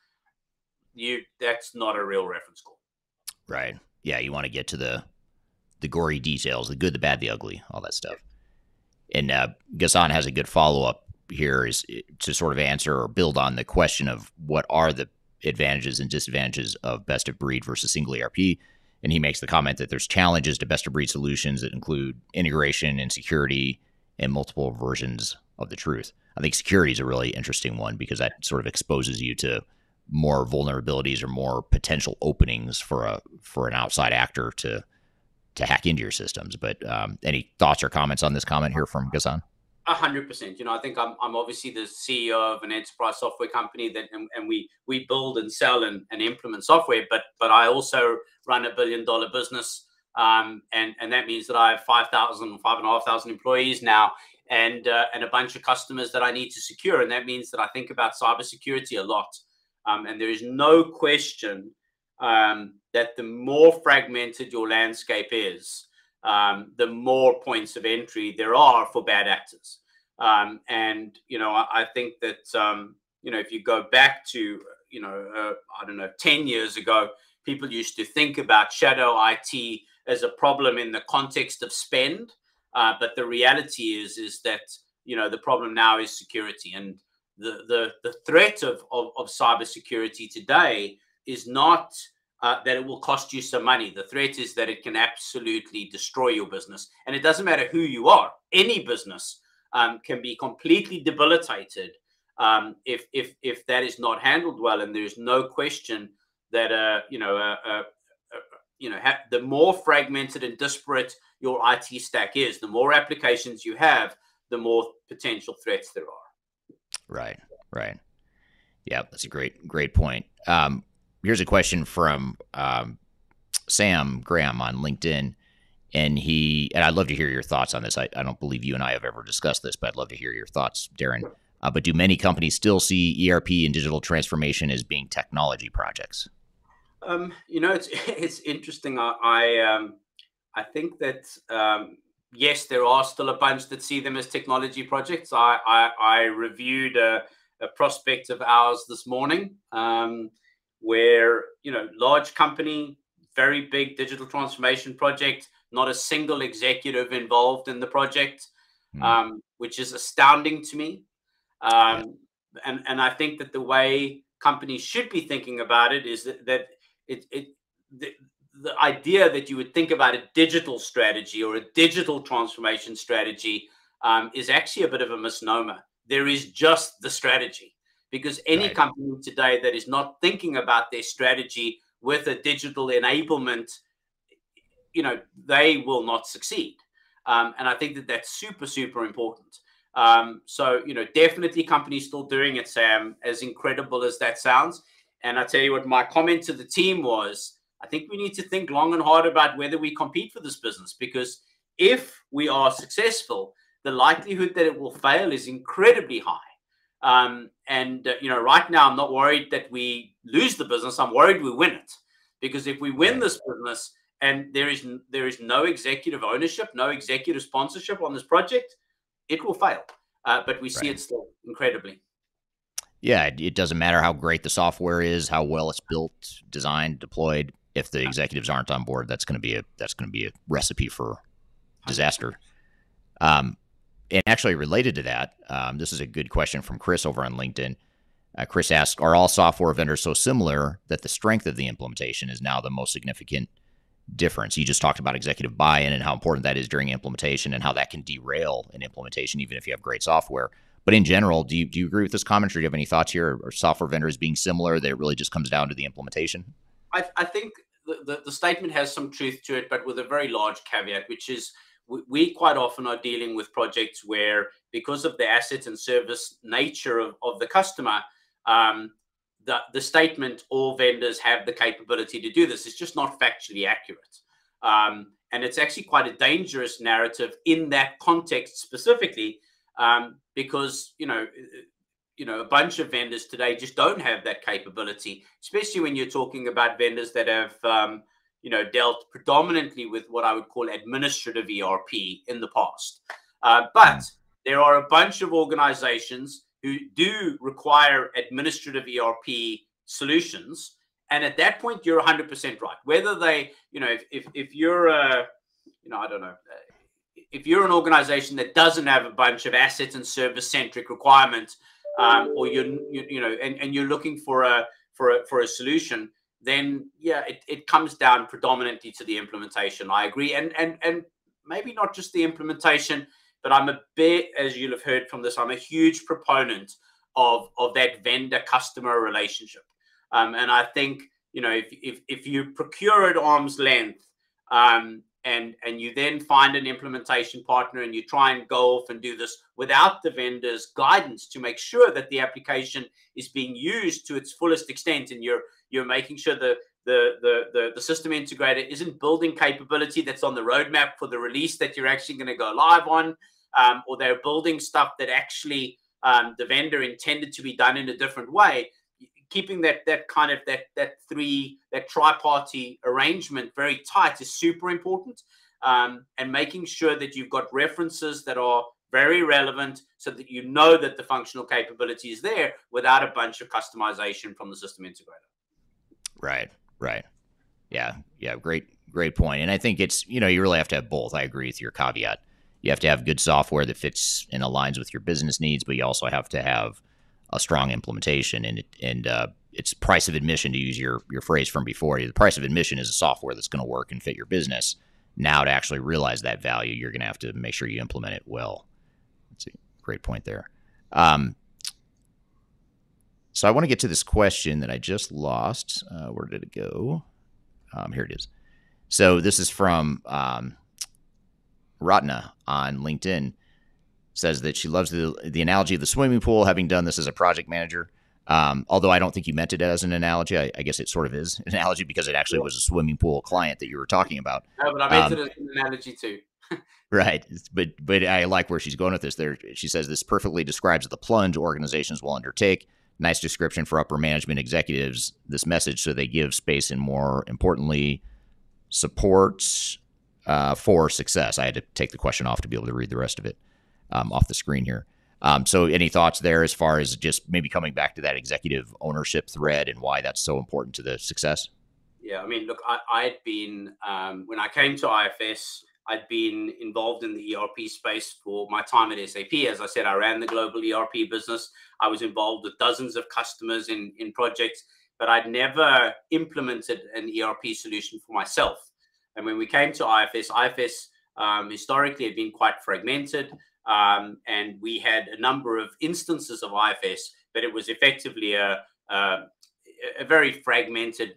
you that's not a real reference call. Right. Yeah you want to get to the the gory details the good the bad the ugly all that stuff. And uh Ghassan has a good follow-up here is eh, to sort of answer or build on the question of what are the advantages and disadvantages of best of breed versus single erp and he makes the comment that there's challenges to best of breed solutions that include integration and security and multiple versions of the truth. I think security is a really interesting one because that sort of exposes you to more vulnerabilities or more potential openings for a for an outside actor to to hack into your systems. But um, any thoughts or comments on this comment here from Ghassan? A hundred percent. You know, I think I'm, I'm obviously the CEO of an enterprise software company that, and, and we we build and sell and, and implement software. But but I also run a billion dollar business um, and and that means that I have 5,000, 5,500 employees now, and uh, and a bunch of customers that I need to secure. And that means that I think about cybersecurity a lot. Um, and there is no question um, that the more fragmented your landscape is, um, the more points of entry there are for bad actors. Um, and you know, I, I think that um, you know if you go back to you know uh, I don't know ten years ago, people used to think about shadow IT as a problem in the context of spend. Uh, but the reality is is that you know the problem now is security, and the the the threat of of, of cybersecurity today is not uh, that it will cost you some money. The threat is that it can absolutely destroy your business, and it doesn't matter who you are. Any business um, can be completely debilitated um, if if if that is not handled well. And there's no question that uh, you know a, a, you know, the more fragmented and disparate your IT stack is, the more applications you have, the more potential threats there are. Right, right. Yeah, that's a great, great point. Um, here's a question from um, Sam Graham on LinkedIn, and he and I'd love to hear your thoughts on this. I, I don't believe you and I have ever discussed this, but I'd love to hear your thoughts, Darren. Uh, but do many companies still see ERP and digital transformation as being technology projects? Um, you know, it's *laughs* it's interesting. I I, um, I think that um, yes, there are still a bunch that see them as technology projects. I I, I reviewed a, a, prospect of ours this morning, um, where you know, large company, very big digital transformation project, not a single executive involved in the project, mm. which is astounding to me. Um, and and I think that the way companies should be thinking about it is that, that it it the, the idea that you would think about a digital strategy or a digital transformation strategy um, is actually a bit of a misnomer. There is just the strategy because any right. company today that is not thinking about their strategy with a digital enablement you know, they will not succeed. Um, and I think that that's super, super important. Um, so, you know, definitely companies still doing it, Sam, as incredible as that sounds. And I tell you what, my comment to the team was I think we need to think long and hard about whether we compete for this business because if we are successful, the likelihood that it will fail is incredibly high. Um, and, uh, you know, right now, I'm not worried that we lose the business. I'm worried we win it because if we win this business and there is there is no executive ownership, no executive sponsorship on this project, it will fail. Uh, but we see right. it still incredibly. Yeah, it doesn't matter how great the software is, how well it's built, designed, deployed. If the executives aren't on board, that's going to be a that's going to be a recipe for disaster. Um, and actually, related to that, um, this is a good question from Chris over on LinkedIn. Uh, Chris asks, "Are all software vendors so similar that the strength of the implementation is now the most significant difference?" You just talked about executive buy-in and how important that is during implementation, and how that can derail an implementation, even if you have great software. But in general, do you do you agree with this comment, or do you have any thoughts here? Are software vendors being similar? That it really just comes down to the implementation. I, I think the, the, the statement has some truth to it, but with a very large caveat, which is we, we quite often are dealing with projects where, because of the asset and service nature of, of the customer, um, the, the statement all vendors have the capability to do this is just not factually accurate. Um, and it's actually quite a dangerous narrative in that context specifically, um, because you know, you know, a bunch of vendors today just don't have that capability, especially when you're talking about vendors that have um, you know, dealt predominantly with what I would call administrative ERP in the past. Uh, but there are a bunch of organizations who do require administrative ERP solutions. And at that point, you're 100% right. Whether they, you know, if, if, if you're a, you know, I don't know, uh, if you're an organization that doesn't have a bunch of assets and service centric requirements, um, or you're, you, you know, and, and you're looking for a, for a, for a solution, then yeah, it, it comes down predominantly to the implementation. I agree, and and and maybe not just the implementation, but I'm a bit, as you'll have heard from this, I'm a huge proponent of of that vendor customer relationship, um, and I think you know if if if you procure at arm's length. Um, and and you then find an implementation partner and you try and go off and do this without the vendor's guidance to make sure that the application is being used to its fullest extent and you're you're making sure the the, the, the, the system integrator isn't building capability that's on the roadmap for the release that you're actually going to go live on, um, or they're building stuff that actually um, the vendor intended to be done in a different way. Keeping that that kind of that that three that tri-party arrangement very tight is super important, um, and making sure that you've got references that are very relevant so that you know that the functional capability is there without a bunch of customization from the system integrator. Right. Right. Yeah. Yeah. Great. Great point. And I think it's you know you really have to have both. I agree with your caveat. You have to have good software that fits and aligns with your business needs, but you also have to have a strong implementation and and uh, it's price of admission to use your your phrase from before. The price of admission is a software that's going to work and fit your business. Now to actually realize that value, you're going to have to make sure you implement it well. That's a great point there. Um, so I want to get to this question that I just lost. Uh, where did it go? Um, here it is. So this is from um, Ratna on LinkedIn. Says that she loves the the analogy of the swimming pool, having done this as a project manager. Um, although I don't think you meant it as an analogy, I, I, guess it sort of is an analogy because it actually was a swimming pool client that you were talking about. No, but I meant um, it as an analogy too. *laughs* right, but but I like where she's going with this. There, she says this perfectly describes the plunge organizations will undertake nice description for upper management executives this message so they give space and more importantly supports uh, for success i had to take the question off to be able to read the rest of it um, off the screen here um, so any thoughts there as far as just maybe coming back to that executive ownership thread and why that's so important to the success yeah i mean look i had been um, when i came to ifs I'd been involved in the ERP space for my time at SAP. As I said, I ran the global ERP business. I was involved with dozens of customers in, in projects, but I'd never implemented an ERP solution for myself. And when we came to IFS, IFS um, historically had been quite fragmented. Um, and we had a number of instances of IFS, but it was effectively a, a, a very fragmented,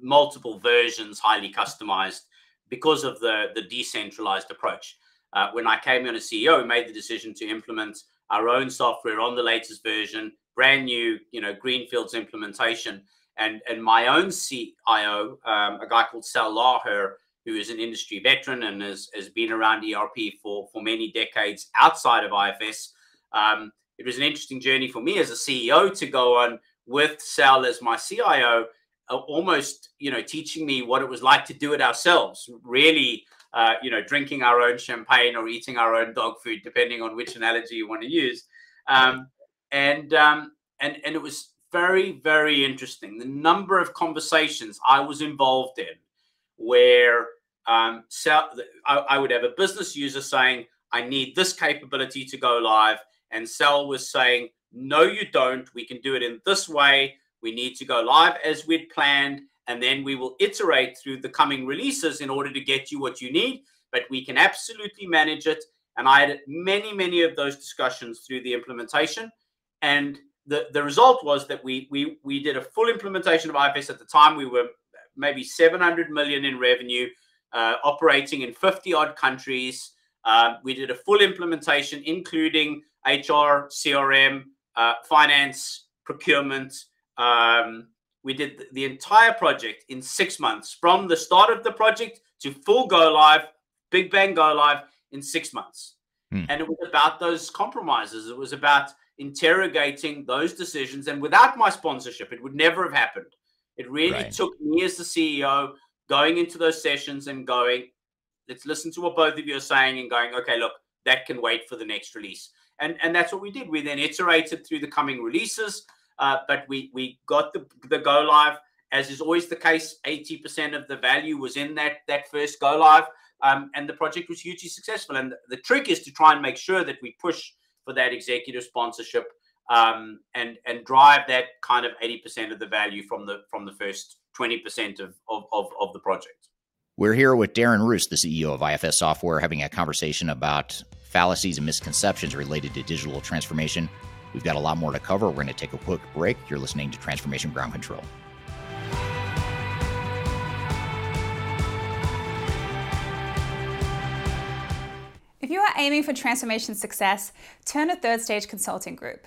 multiple versions, highly customized because of the the decentralized approach. Uh, when I came in as CEO, we made the decision to implement our own software on the latest version, brand new, you know, greenfields implementation. And and my own CIO, um, a guy called Sal Laher, who is an industry veteran and has, has been around ERP for, for many decades outside of IFS. Um, it was an interesting journey for me as a CEO to go on with Sal as my CIO, uh, almost you know teaching me what it was like to do it ourselves. Really, uh, you know, drinking our own champagne or eating our own dog food, depending on which analogy you want to use. Um, and um, and and it was very very interesting. The number of conversations I was involved in, where um, Sal, I, I would have a business user saying, "I need this capability to go live," and Sal was saying, "No, you don't. We can do it in this way." We need to go live as we'd planned, and then we will iterate through the coming releases in order to get you what you need. But we can absolutely manage it. And I had many, many of those discussions through the implementation. And the, the result was that we, we, we did a full implementation of IFS at the time. We were maybe 700 million in revenue, uh, operating in 50 odd countries. Uh, we did a full implementation, including HR, CRM, uh, finance, procurement, um, we did the entire project in six months from the start of the project to full go live, big bang go live in six months. Hmm. And it was about those compromises. It was about interrogating those decisions. And without my sponsorship, it would never have happened. It really right. took me as the CEO going into those sessions and going, let's listen to what both of you are saying and going, okay, look, that can wait for the next release. And, and that's what we did. We then iterated through the coming releases. Uh, but we we got the the go live. As is always the case, 80% of the value was in that that first go live, um, and the project was hugely successful. And the trick is to try and make sure that we push for that executive sponsorship um, and and drive that kind of 80% of the value from the from the first 20% of, of, of, of the project. We're here with Darren Roos, the CEO of IFS Software, having a conversation about fallacies and misconceptions related to digital transformation We've got a lot more to cover. We're going to take a quick break. You're listening to Transformation Ground Control. If you are aiming for transformation success, turn to Third Stage Consulting Group.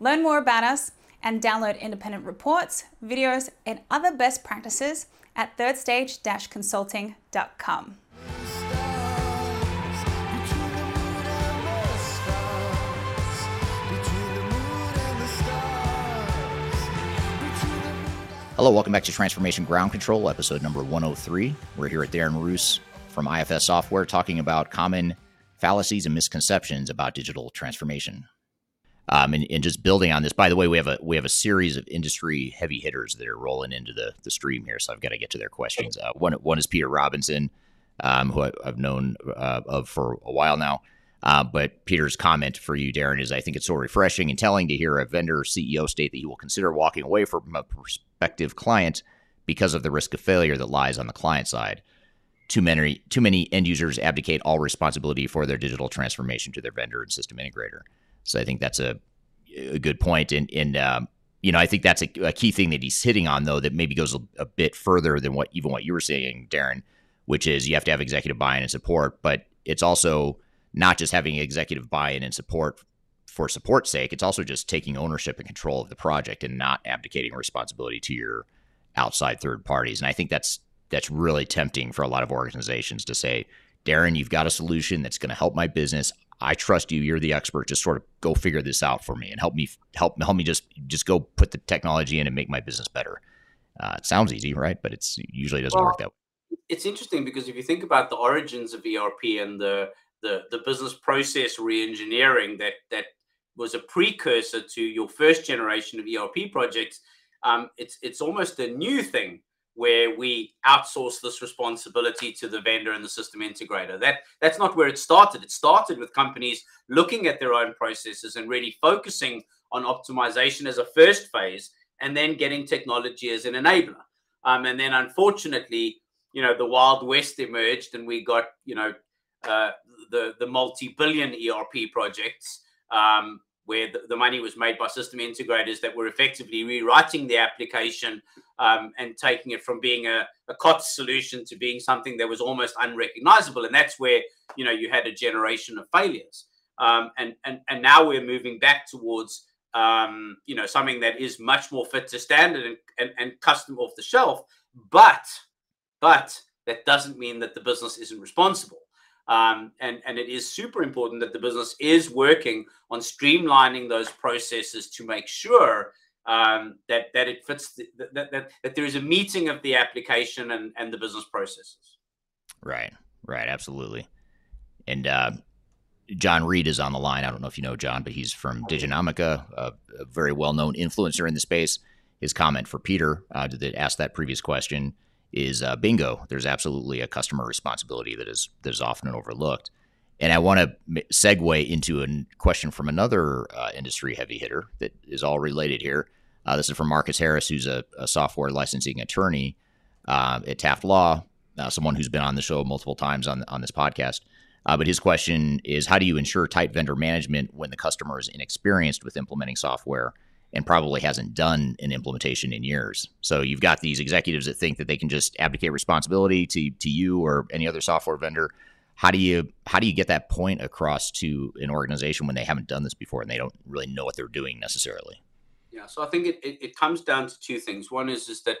Learn more about us and download independent reports, videos, and other best practices at thirdstage-consulting.com. Hello, welcome back to Transformation Ground Control, episode number 103. We're here at Darren Roos from IFS Software talking about common fallacies and misconceptions about digital transformation. Um, and, and, just building on this, by the way, we have a we have a series of industry heavy hitters that are rolling into the, the stream here, so I've got to get to their questions. Uh, one one is Peter Robinson, um, who I, have known uh, of for a while now. Uh, but Peter's comment for you, Darren, is I think it's so refreshing and telling to hear a vendor CEO state that he will consider walking away from a prospective client because of the risk of failure that lies on the client side. Too many, too many end users abdicate all responsibility for their digital transformation to their vendor and system integrator. So I think that's a, a good point. And, and um, you know, I think that's a, a, key thing that he's hitting on, though, that maybe goes a, a bit further than what even what you were saying, Darren, which is you have to have executive buy-in and support, but it's also not just having executive buy-in and support for support's sake. It's also just taking ownership and control of the project and not abdicating responsibility to your outside third parties. And I think that's that's really tempting for a lot of organizations to say, Darren, you've got a solution that's going to help my business. I trust you. You're the expert. Just sort of go figure this out for me and help me help help me just just go put the technology in and make my business better. Uh, it sounds easy, right? But it's usually doesn't well, work that way. It's interesting because if you think about the origins of ERP and the the the business process reengineering that that was a precursor to your first generation of ERP projects. Um, it's it's almost a new thing where we outsource this responsibility to the vendor and the system integrator. That that's not where it started. It started with companies looking at their own processes and really focusing on optimization as a first phase, and then getting technology as an enabler. Um, and then, unfortunately, you know, the Wild West emerged, and we got you know uh, the the multi-billion ERP projects um, where the, the, money was made by system integrators that were effectively rewriting the application um, and taking it from being a, a COTS solution to being something that was almost unrecognizable. And that's where you know you had a generation of failures. Um, and and and now we're moving back towards um, you know something that is much more fit to standard and, and, and custom off the shelf. But but that doesn't mean that the business isn't responsible. Um, and, and it is super important that the business is working on streamlining those processes to make sure um, that, that it fits, the, that, that, that there is a meeting of the application and, and the business processes. Right, right, absolutely. And uh, Jon Reed is on the line. I don't know if you know Jon, but he's from Diginomica, a, a very well known influencer in the space. His comment for Peter uh, that asked that previous question is uh, bingo. There's absolutely a customer responsibility that is that is often overlooked. And I want to segue into a question from another uh, industry heavy hitter that is all related here. Uh, this is from Marcus Harris, who's a, a software licensing attorney uh, at Taft Law, uh, someone who's been on the show multiple times on on this podcast. Uh, but his question is, how do you ensure tight vendor management when the customer is inexperienced with implementing software? And probably hasn't done an implementation in years. So you've got these executives that think that they can just abdicate responsibility to to you or any other software vendor. How do you how do you get that point across to an organization when they haven't done this before and they don't really know what they're doing necessarily? Yeah, so I think it, it, it comes down to two things. One is is that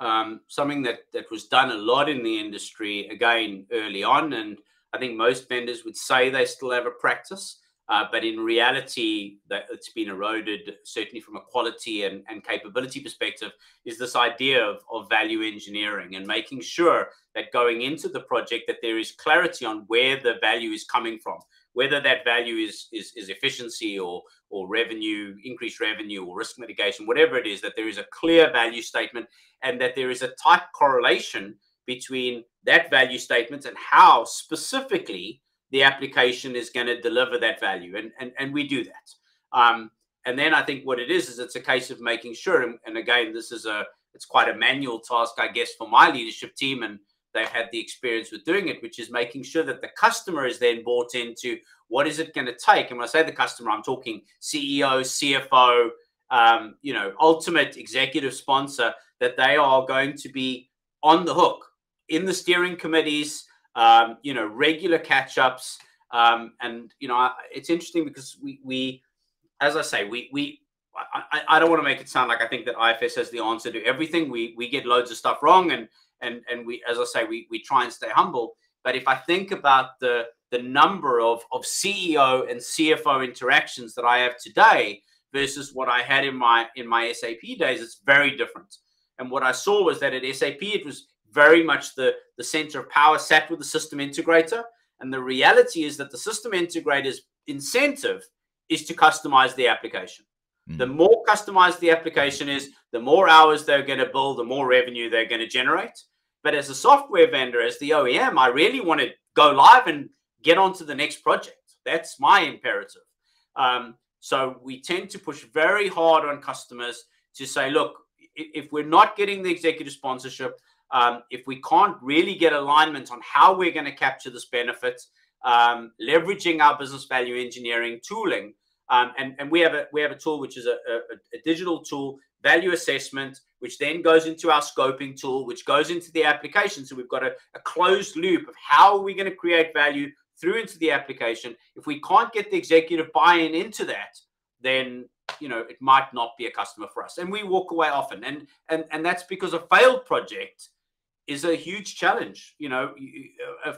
um, something that that was done a lot in the industry again early on, and I think most vendors would say they still have a practice uh, but in reality, that it's been eroded, certainly from a quality and, and capability perspective, is this idea of, of value engineering and making sure that going into the project that there is clarity on where the value is coming from, whether that value is, is, is efficiency or, or revenue, increased revenue or risk mitigation, whatever it is, that there is a clear value statement and that there is a tight correlation between that value statement and how specifically the application is going to deliver that value. And, and, and we do that. Um, and then I think what it is, is it's a case of making sure, and, and again, this is a, it's quite a manual task, I guess, for my leadership team. And they've had the experience with doing it, which is making sure that the customer is then bought into what is it going to take. And when I say the customer, I'm talking CEO, CFO, um, you know, ultimate executive sponsor, that they are going to be on the hook in the steering committees, um, you know, regular catch ups. Um, and, you know, it's interesting because we, we as I say, we, we, I, I don't want to make it sound like I think that IFS has the answer to everything. We, we get loads of stuff wrong. And, and, and we, as I say, we, we try and stay humble. But if I think about the, the number of, of CEO and CFO interactions that I have today versus what I had in my in my SAP days, it's very different. And what I saw was that at SAP, it was very much the, the center of power sat with the system integrator. And the reality is that the system integrator's incentive is to customize the application. Mm. The more customized the application is, the more hours they're going to build, the more revenue they're going to generate. But as a software vendor, as the OEM, I really want to go live and get on to the next project. That's my imperative. Um, so we tend to push very hard on customers to say, look, if we're not getting the executive sponsorship, um, if we can't really get alignment on how we're going to capture this benefit, um, leveraging our business value engineering tooling, um, and, and we have a we have a tool which is a, a, a, digital tool, value assessment, which then goes into our scoping tool, which goes into the application. So we've got a, a closed loop of how are we going to create value through into the application. If we can't get the executive buy-in into that, then you know it might not be a customer for us, and we walk away often. And and and that's because a failed project is a huge challenge. You know, uh,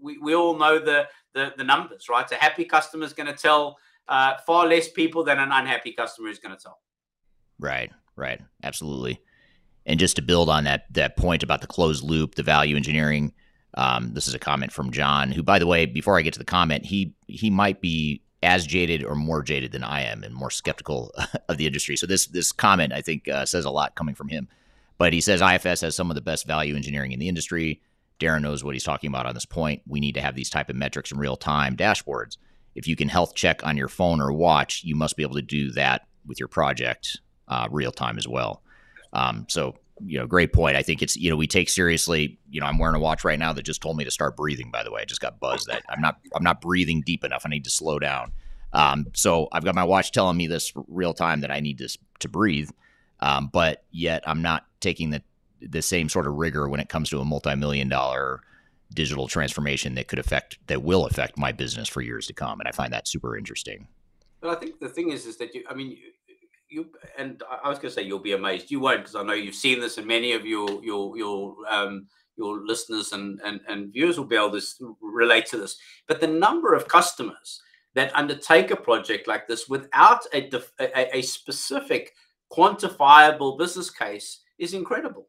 we, we all know the, the, the numbers, right? A happy customer is going to tell uh, far less people than an unhappy customer is going to tell. Right, right, absolutely. And just to build on that that point about the closed loop, the value engineering. Um, this is a comment from Jon, who, by the way, before I get to the comment, he he might be as jaded or more jaded than I am, and more skeptical *laughs* of the industry. So this this comment, I think, uh, says a lot coming from him. But he says IFS has some of the best value engineering in the industry. Darren knows what he's talking about on this point. We need to have these type of metrics in real time dashboards. If you can health check on your phone or watch, you must be able to do that with your project uh, real time as well. Um, so you know, great point. I think it's you know we take seriously. You know, I'm wearing a watch right now that just told me to start breathing. By the way, I just got buzzed that I'm not I'm not breathing deep enough. I need to slow down. Um, so I've got my watch telling me this real time that I need to to breathe. Um, but yet I'm not taking the the same sort of rigor when it comes to a multi-million dollar digital transformation that could affect that will affect my business for years to come and i find that super interesting but i think the thing is is that you i mean you and I was going to say you'll be amazed. You won't because I know you've seen this, and many of your your your um, your listeners and, and and viewers will be able to relate to this. But the number of customers that undertake a project like this without a a, a specific quantifiable business case is incredible,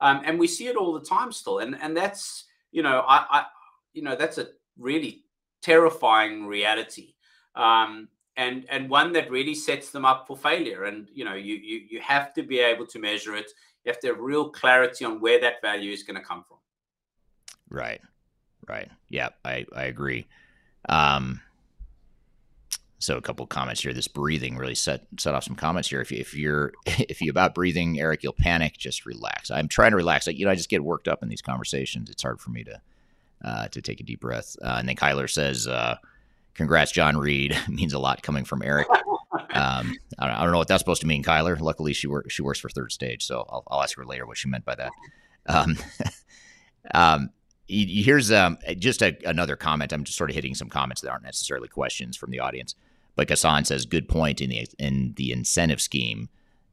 um, and we see it all the time still. And and that's you know I, I you know that's a really terrifying reality. Um, and and one that really sets them up for failure. And you know you you, you have to be able to measure it. You have to have real clarity on where that value is going to come from. Right. Right. Yeah i i agree. Um so a couple of comments here this breathing really set set off some comments here if, you, if you're *laughs* if you about breathing eric you'll panic just relax i'm trying to relax I, you know i just get worked up in these conversations it's hard for me to uh, to take a deep breath uh, and then kyler says uh, congrats, Jon Reed. *laughs* means a lot coming from Eric. Um, I, don't, I, don't, know what that's supposed to mean, Kyler. Luckily, she works she works for Third Stage, so I'll, I'll ask her later what she meant by that. Um, *laughs* um, here's um, just a, another comment. I'm just sort of hitting some comments that aren't necessarily questions from the audience. But Ghassan says, "Good point in the in the incentive scheme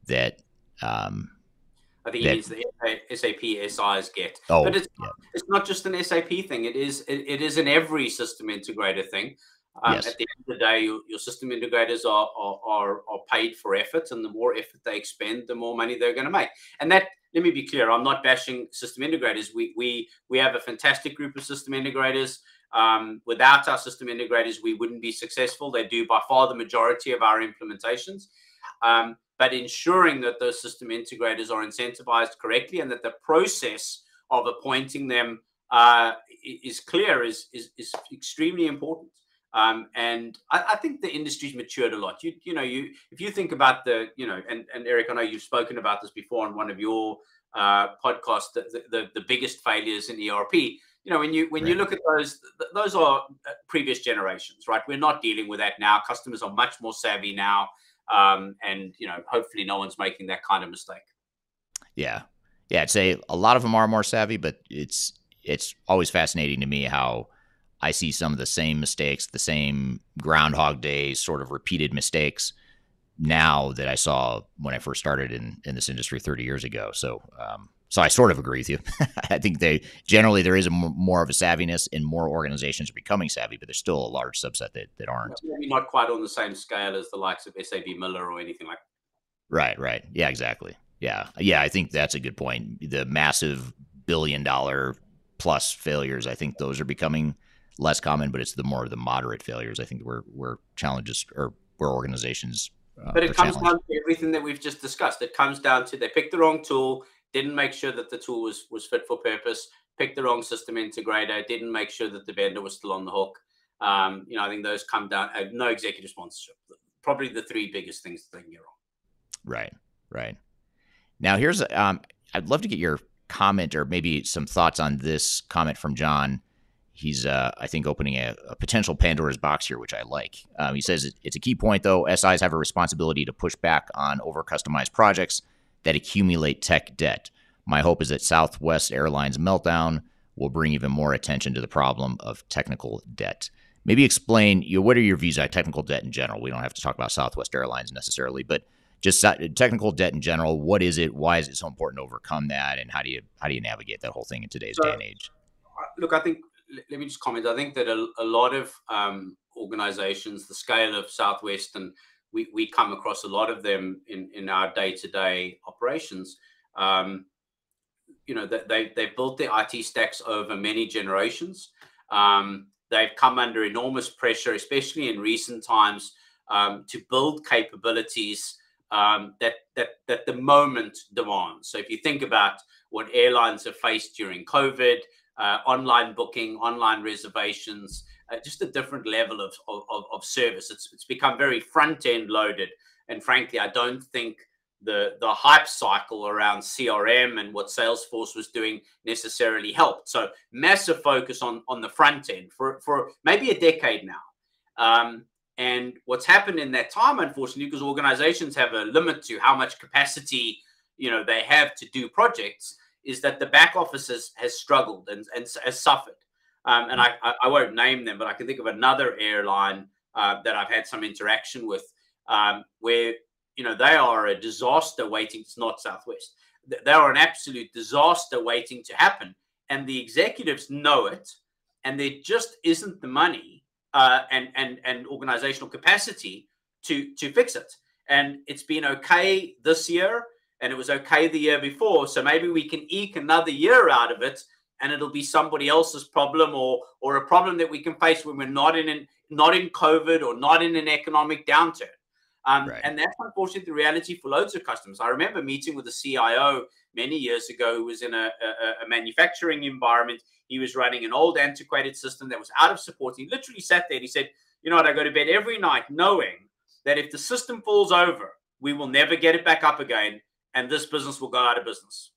that." Um, I think that, it means the SAP SIs get. Oh, but it's, yeah. it's not just an SAP thing. It is it, it is in every system integrator thing. Um, yes. At the end of the day, your, your system integrators are, are, are, are, paid for effort, and the more effort they expend, the more money they're going to make. And that, let me be clear, I'm not bashing system integrators. We we we have a fantastic group of system integrators. Um, without our system integrators, we wouldn't be successful. They do by far the majority of our implementations. Um, but ensuring that those system integrators are incentivized correctly and that the process of appointing them uh, is clear is, is, is extremely important. Um, and I, I, think the industry's matured a lot. You you know you if you think about the you know and and Eric, I know you've spoken about this before on one of your uh, podcasts. The, the the biggest failures in ERP. You know when you when right. you look at those those are uh, previous generations, right? We're not dealing with that now. Customers are much more savvy now, um, and you know hopefully no one's making that kind of mistake. Yeah, yeah. I'd say a lot of them are more savvy, but it's it's always fascinating to me how I see some of the same mistakes, the same Groundhog Day sort of repeated mistakes now that I saw when I first started in, in this industry 30 years ago. So, um, so I sort of agree with you. *laughs* I think they generally there is a m- more of a savviness, and more organizations are becoming savvy, but there's still a large subset that, that aren't. Maybe not quite on the same scale as the likes of SAB Miller or anything like. that. Right. Right. Yeah. Exactly. Yeah. Yeah. I think that's a good point. The massive billion dollar plus failures. I think those are becoming less common, but it's the more of the moderate failures. I think where where challenges or where organizations. Uh, but it comes down to everything that we've just discussed. It comes down to they picked the wrong tool, didn't make sure that the tool was was fit for purpose, picked the wrong system integrator, didn't make sure that the vendor was still on the hook. Um, you know, I think those come down. Uh, no executive sponsorship. Probably the three biggest things that they can get wrong. Right. Right. Now here's um, I'd love to get your comment or maybe some thoughts on this comment from Jon he's uh, I think opening a, a, potential Pandora's box here, which I like. Um, he says it's a key point though. SIs have a responsibility to push back on over customized projects that accumulate tech debt. My hope is that Southwest Airlines meltdown will bring even more attention to the problem of technical debt. Maybe explain you know, what are your views on technical debt in general. We don't have to talk about Southwest Airlines necessarily, but just technical debt in general. What is it? Why is it so important to overcome that? And how do you how do you navigate that whole thing in today's so, day and age? Uh, look, I think let me just comment. I think that a, a lot of um, organizations, the scale of Southwest, and we, we come across a lot of them in, in our day to day operations. Um, you know, they, they've built their IT stacks over many generations. Um, they've come under enormous pressure, especially in recent times, um, to build capabilities um, that that that the moment demands. So if you think about what airlines have faced during COVID, uh, online booking, online reservations, uh, just a different level of, of, of service. It's, it's become very front end loaded. And frankly, I don't think the, the hype cycle around CRM and what Salesforce was doing necessarily helped. So massive focus on, on the front end for, for maybe a decade now. Um, and what's happened in that time, unfortunately, because organizations have a limit to how much capacity you know they have to do projects, is that the back office has, has struggled and, and has suffered. Um, and I, I, won't name them, but I can think of another airline uh, that I've had some interaction with um, where, you know, they are a disaster waiting. It's not Southwest. They are an absolute disaster waiting to happen. And the executives know it. And there just isn't the money uh, and, and, and organizational capacity to, to fix it. And it's been okay this year and it was okay the year before. So maybe we can eke another year out of it and it'll be somebody else's problem or or a problem that we can face when we're not in an, not in COVID or not in an economic downturn. Um, right. And that's unfortunately the reality for loads of customers. I remember meeting with a CIO many years ago who was in a, a, a manufacturing environment. He was running an old antiquated system that was out of support. He literally sat there and he said, You know what? I go to bed every night knowing that if the system falls over, we will never get it back up again and this business will go out of business.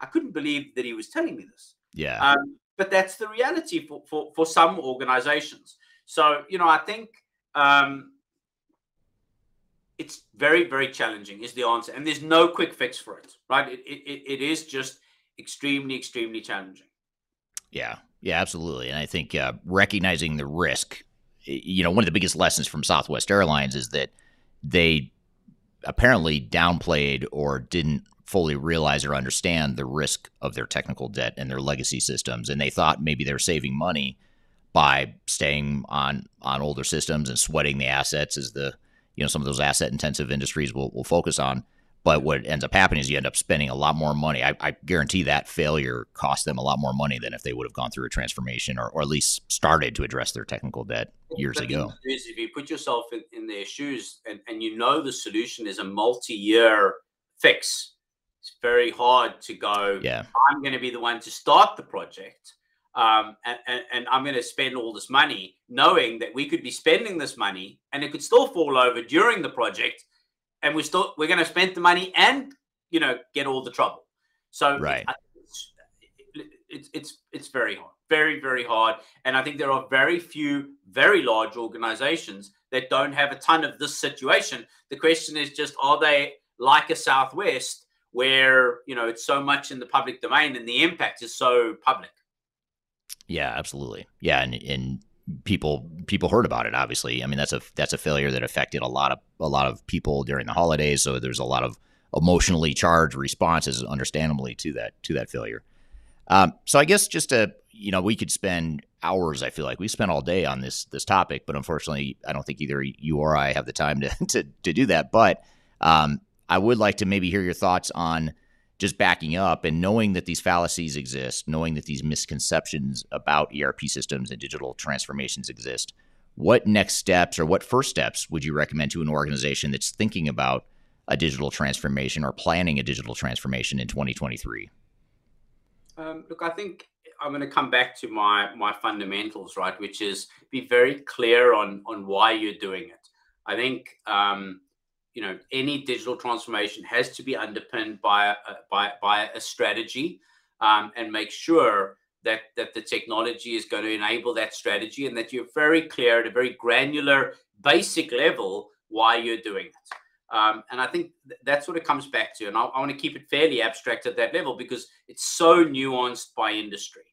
I couldn't believe that he was telling me this. Yeah. Um, but that's the reality for, for, for some organizations. So, you know, I think um, it's very, very challenging, is the answer. And there's no quick fix for it, right? It, it, it is just extremely, extremely challenging. Yeah. Yeah, absolutely. And I think uh, recognizing the risk, you know, one of the biggest lessons from Southwest Airlines is that they apparently downplayed or didn't fully realize or understand the risk of their technical debt and their legacy systems and they thought maybe they're saving money by staying on on older systems and sweating the assets as the you know some of those asset intensive industries will, will focus on. But what ends up happening is you end up spending a lot more money. I, I guarantee that failure cost them a lot more money than if they would have gone through a transformation or, or at least started to address their technical debt years but ago. if you put yourself in, in their shoes and, and you know the solution is a multi-year fix it's very hard to go, yeah. I'm going to be the one to start the project. Um, and, and, and, I'm going to spend all this money, knowing that we could be spending this money and it could still fall over during the project, and we still we're going to spend the money and you know get all the trouble. So right, it's, it's it's it's very hard, very very hard, and I think there are very few very large organizations that don't have a ton of this situation. The question is just, are they like a Southwest? Where you know it's so much in the public domain and the impact is so public. Yeah absolutely. Yeah and, and people people heard about it obviously. I mean that's a that's a failure that affected a lot of a lot of people during the holidays so there's a lot of emotionally charged responses understandably to that to that failure. Um, so i guess just to you know we could spend hours i feel like. We spent all day on this this topic but unfortunately i don't think either you or i have the time to *laughs* to, to do that. But um, I would like to maybe hear your thoughts on just backing up and knowing that these fallacies exist, knowing that these misconceptions about ERP systems and digital transformations exist. What next steps or what first steps would you recommend to an organization that's thinking about a digital transformation or planning a digital transformation in 2023? Um, look, I think I'm going to come back to my my fundamentals, right? Which is be very clear on on why you're doing it. I think um, you know any digital transformation has to be underpinned by a, by by a strategy um, and make sure that that the technology is going to enable that strategy and that you're very clear at a very granular basic level why you're doing it. Um, and i think th- that's what it comes back to and I, I want to keep it fairly abstract at that level because it's so nuanced by industry.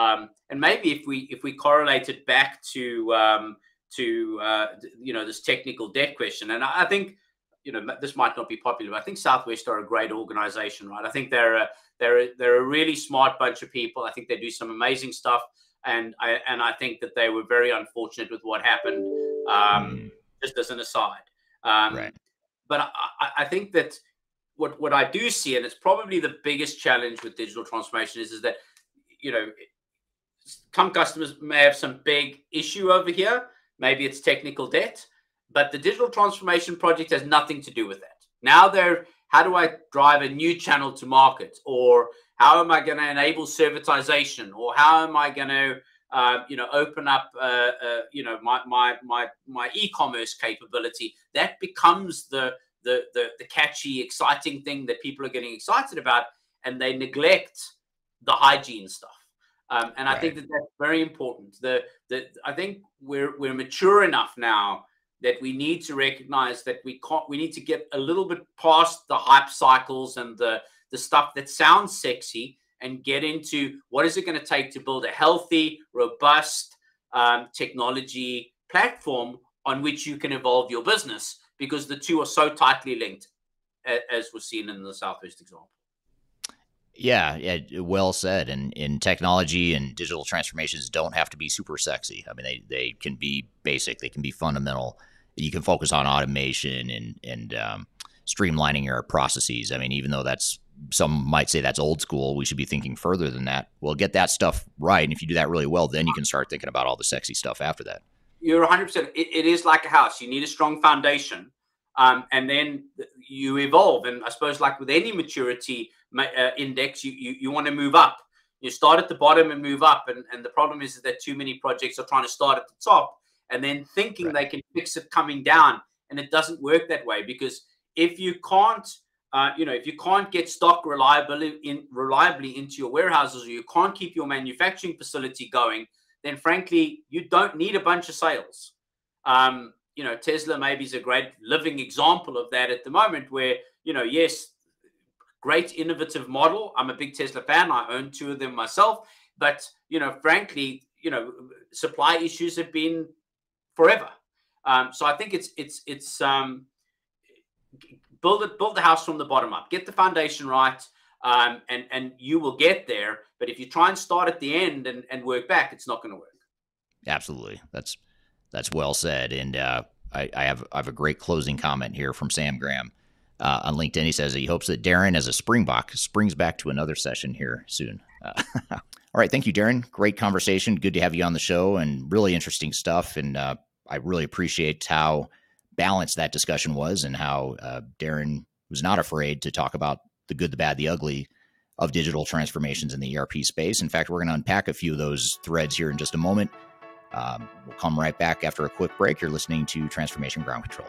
Um, and maybe if we if we correlate it back to um, to uh, you know this technical debt question and I, I think you know this might not be popular, but I think Southwest are a great organization, right? I think they're a they're a, they're a really smart bunch of people. I think they do some amazing stuff, and I and I think that they were very unfortunate with what happened. Um, mm. Just as an aside, um, right. But I, I think that what what I do see, and it's probably the biggest challenge with digital transformation, is is that you know some customers may have some big issue over here. Maybe it's technical debt but the digital transformation project has nothing to do with that. Now they're how do I drive a new channel to market, or how am I going to enable servitization, or how am I going to uh, you know open up uh, uh, you know my my my my e-commerce capability? That becomes the the, the the catchy, exciting thing that people are getting excited about, and they neglect the hygiene stuff. Um, and I think that that's very important. The, the I think we're we're mature enough now that we need to recognize that we can't we need to get a little bit past the hype cycles and the the stuff that sounds sexy and get into what is it going to take to build a healthy robust um, technology platform on which you can evolve your business because the two are so tightly linked as was seen in the southwest example yeah, yeah, well said. And in technology and digital transformations don't have to be super sexy. I mean, they, they can be basic, they can be fundamental. You can focus on automation and and um, streamlining your processes. I mean, even though that's some might say that's old school, we should be thinking further than that. Well, get that stuff right, and if you do that really well, then you can start thinking about all the sexy stuff after that. You're 100. percent It is like a house. You need a strong foundation, um, and then you evolve. And I suppose, like with any maturity uh, index, you, you, you want to move up. You start at the bottom and move up. And, and the problem is that too many projects are trying to start at the top and then thinking right. they can fix it coming down. And it doesn't work that way because if you can't, uh, you know, if you can't get stock reliably in, reliably into your warehouses or you can't keep your manufacturing facility going, then frankly, you don't need a bunch of sales. Um, you know, Tesla maybe is a great living example of that at the moment, where you know, yes, great innovative model. I'm a big Tesla fan. I own two of them myself. But you know, frankly, you know, supply issues have been forever. Um, so I think it's it's it's um, build it build the house from the bottom up. Get the foundation right, um, and and you will get there. But if you try and start at the end and, and work back, it's not going to work. Absolutely, that's that's well said. And uh, I, I have I have a great closing comment here from Sam Graham uh, on LinkedIn. He says he hopes that Darren, as a Springbok, springs back to another session here soon. Uh, *laughs* all right. Thank you, Darren. Great conversation. Good to have you on the show and really interesting stuff. And uh, I really appreciate how balanced that discussion was and how uh, Darren was not afraid to talk about the good, the bad, the ugly of digital transformations in the ERP space. In fact, we're going to unpack a few of those threads here in just a moment. Um, we'll come right back after a quick break. You're listening to Transformation Ground Control.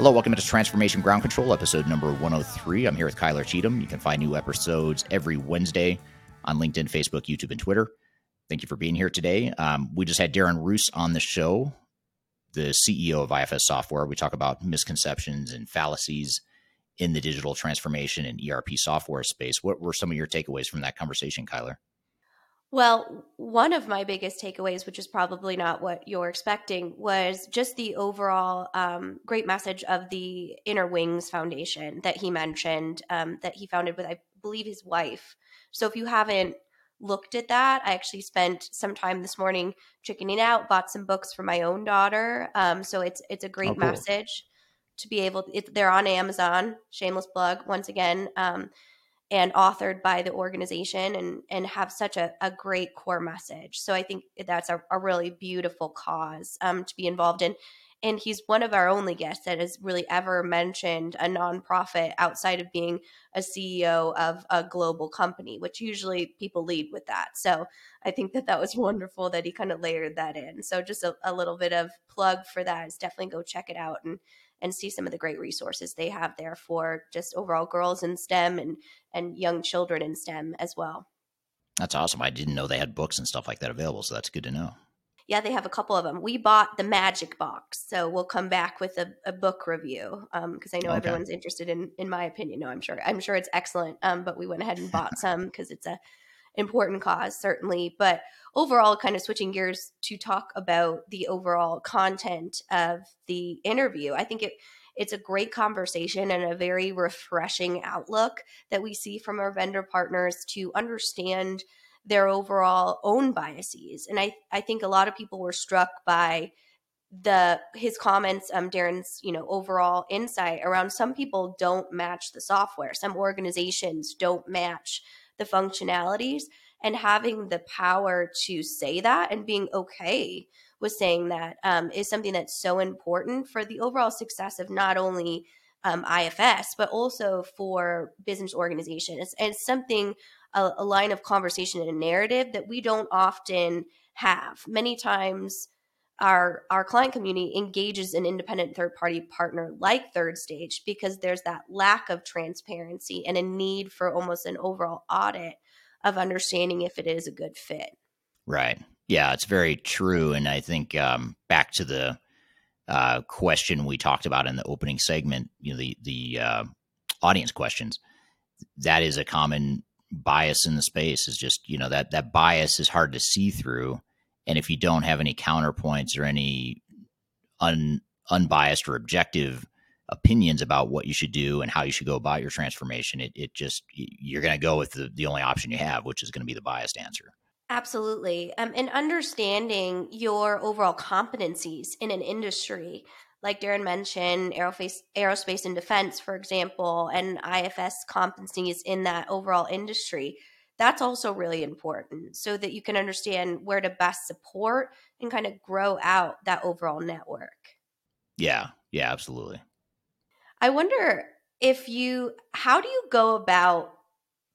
Hello, welcome to Transformation Ground Control, episode number 103. I'm here with Kyler Cheatham. You can find new episodes every Wednesday on LinkedIn, Facebook, YouTube, and Twitter. Thank you for being here today. Um, we just had Darren Roos on the show, the CEO of IFS Software. We talk about misconceptions and fallacies in the digital transformation and ERP software space. What were some of your takeaways from that conversation, Kyler? Well, one of my biggest takeaways, which is probably not what you're expecting, was just the overall um, great message of the Inner Wings Foundation that he mentioned um, that he founded with, I believe, his wife. So if you haven't looked at that, I actually spent some time this morning checking it out. Bought some books for my own daughter. Um, so it's it's a great oh, cool. message to be able. It, they're on Amazon. Shameless plug once again. And authored by the organization and and have such a, a great core message so i think that's a, a really beautiful cause um, to be involved in And he's one of our only guests that has really ever mentioned a nonprofit outside of being a CEO of a global company, which usually people lead with that. So I think that that was wonderful that he kind of layered that in. So just a, a little bit of plug for that is definitely go check it out and and see some of the great resources they have there for just overall girls in STEM and and young children in STEM as well. That's awesome. I didn't know they had books and stuff like that available, so that's good to know. Yeah, they have a couple of them. We bought the Magic Box, so we'll come back with a, a book review because um, I know okay. everyone's interested in, in my opinion. No, I'm sure, I'm sure it's excellent. Um, but we went ahead and *laughs* bought some because it's a important cause, certainly. But overall, kind of switching gears to talk about the overall content of the interview, I think it it's a great conversation and a very refreshing outlook that we see from our vendor partners to understand their overall own biases. And I, I think a lot of people were struck by the his comments um darren's you know overall insight around some people don't match the software some organizations don't match the functionalities and having the power to say that and being okay with saying that um, is something that's so important for the overall success of not only um, IFS but also for business organizations. And it's something a, a line of conversation and a narrative that we don't often have. Many times, our our client community engages an independent third party partner like third stage because there's that lack of transparency and a need for almost an overall audit of understanding if it is a good fit. Right. Yeah, it's very true. And I think um, back to the uh, question we talked about in the opening segment, you know, the the uh, audience questions. That is a common bias in the space. Is just you know that that bias is hard to see through, and if you don't have any counterpoints or any un, unbiased or objective opinions about what you should do and how you should go about your transformation, it, it just, you're going to go with the, the only option you have, which is going to be the biased answer. Absolutely. Um, and understanding your overall competencies in an industry, like Darren mentioned, aerospace, aerospace and defense, for example, and IFS competencies in that overall industry, that's also really important so that you can understand where to best support and kind of grow out that overall network. Yeah, yeah, absolutely. I wonder if you how do you go about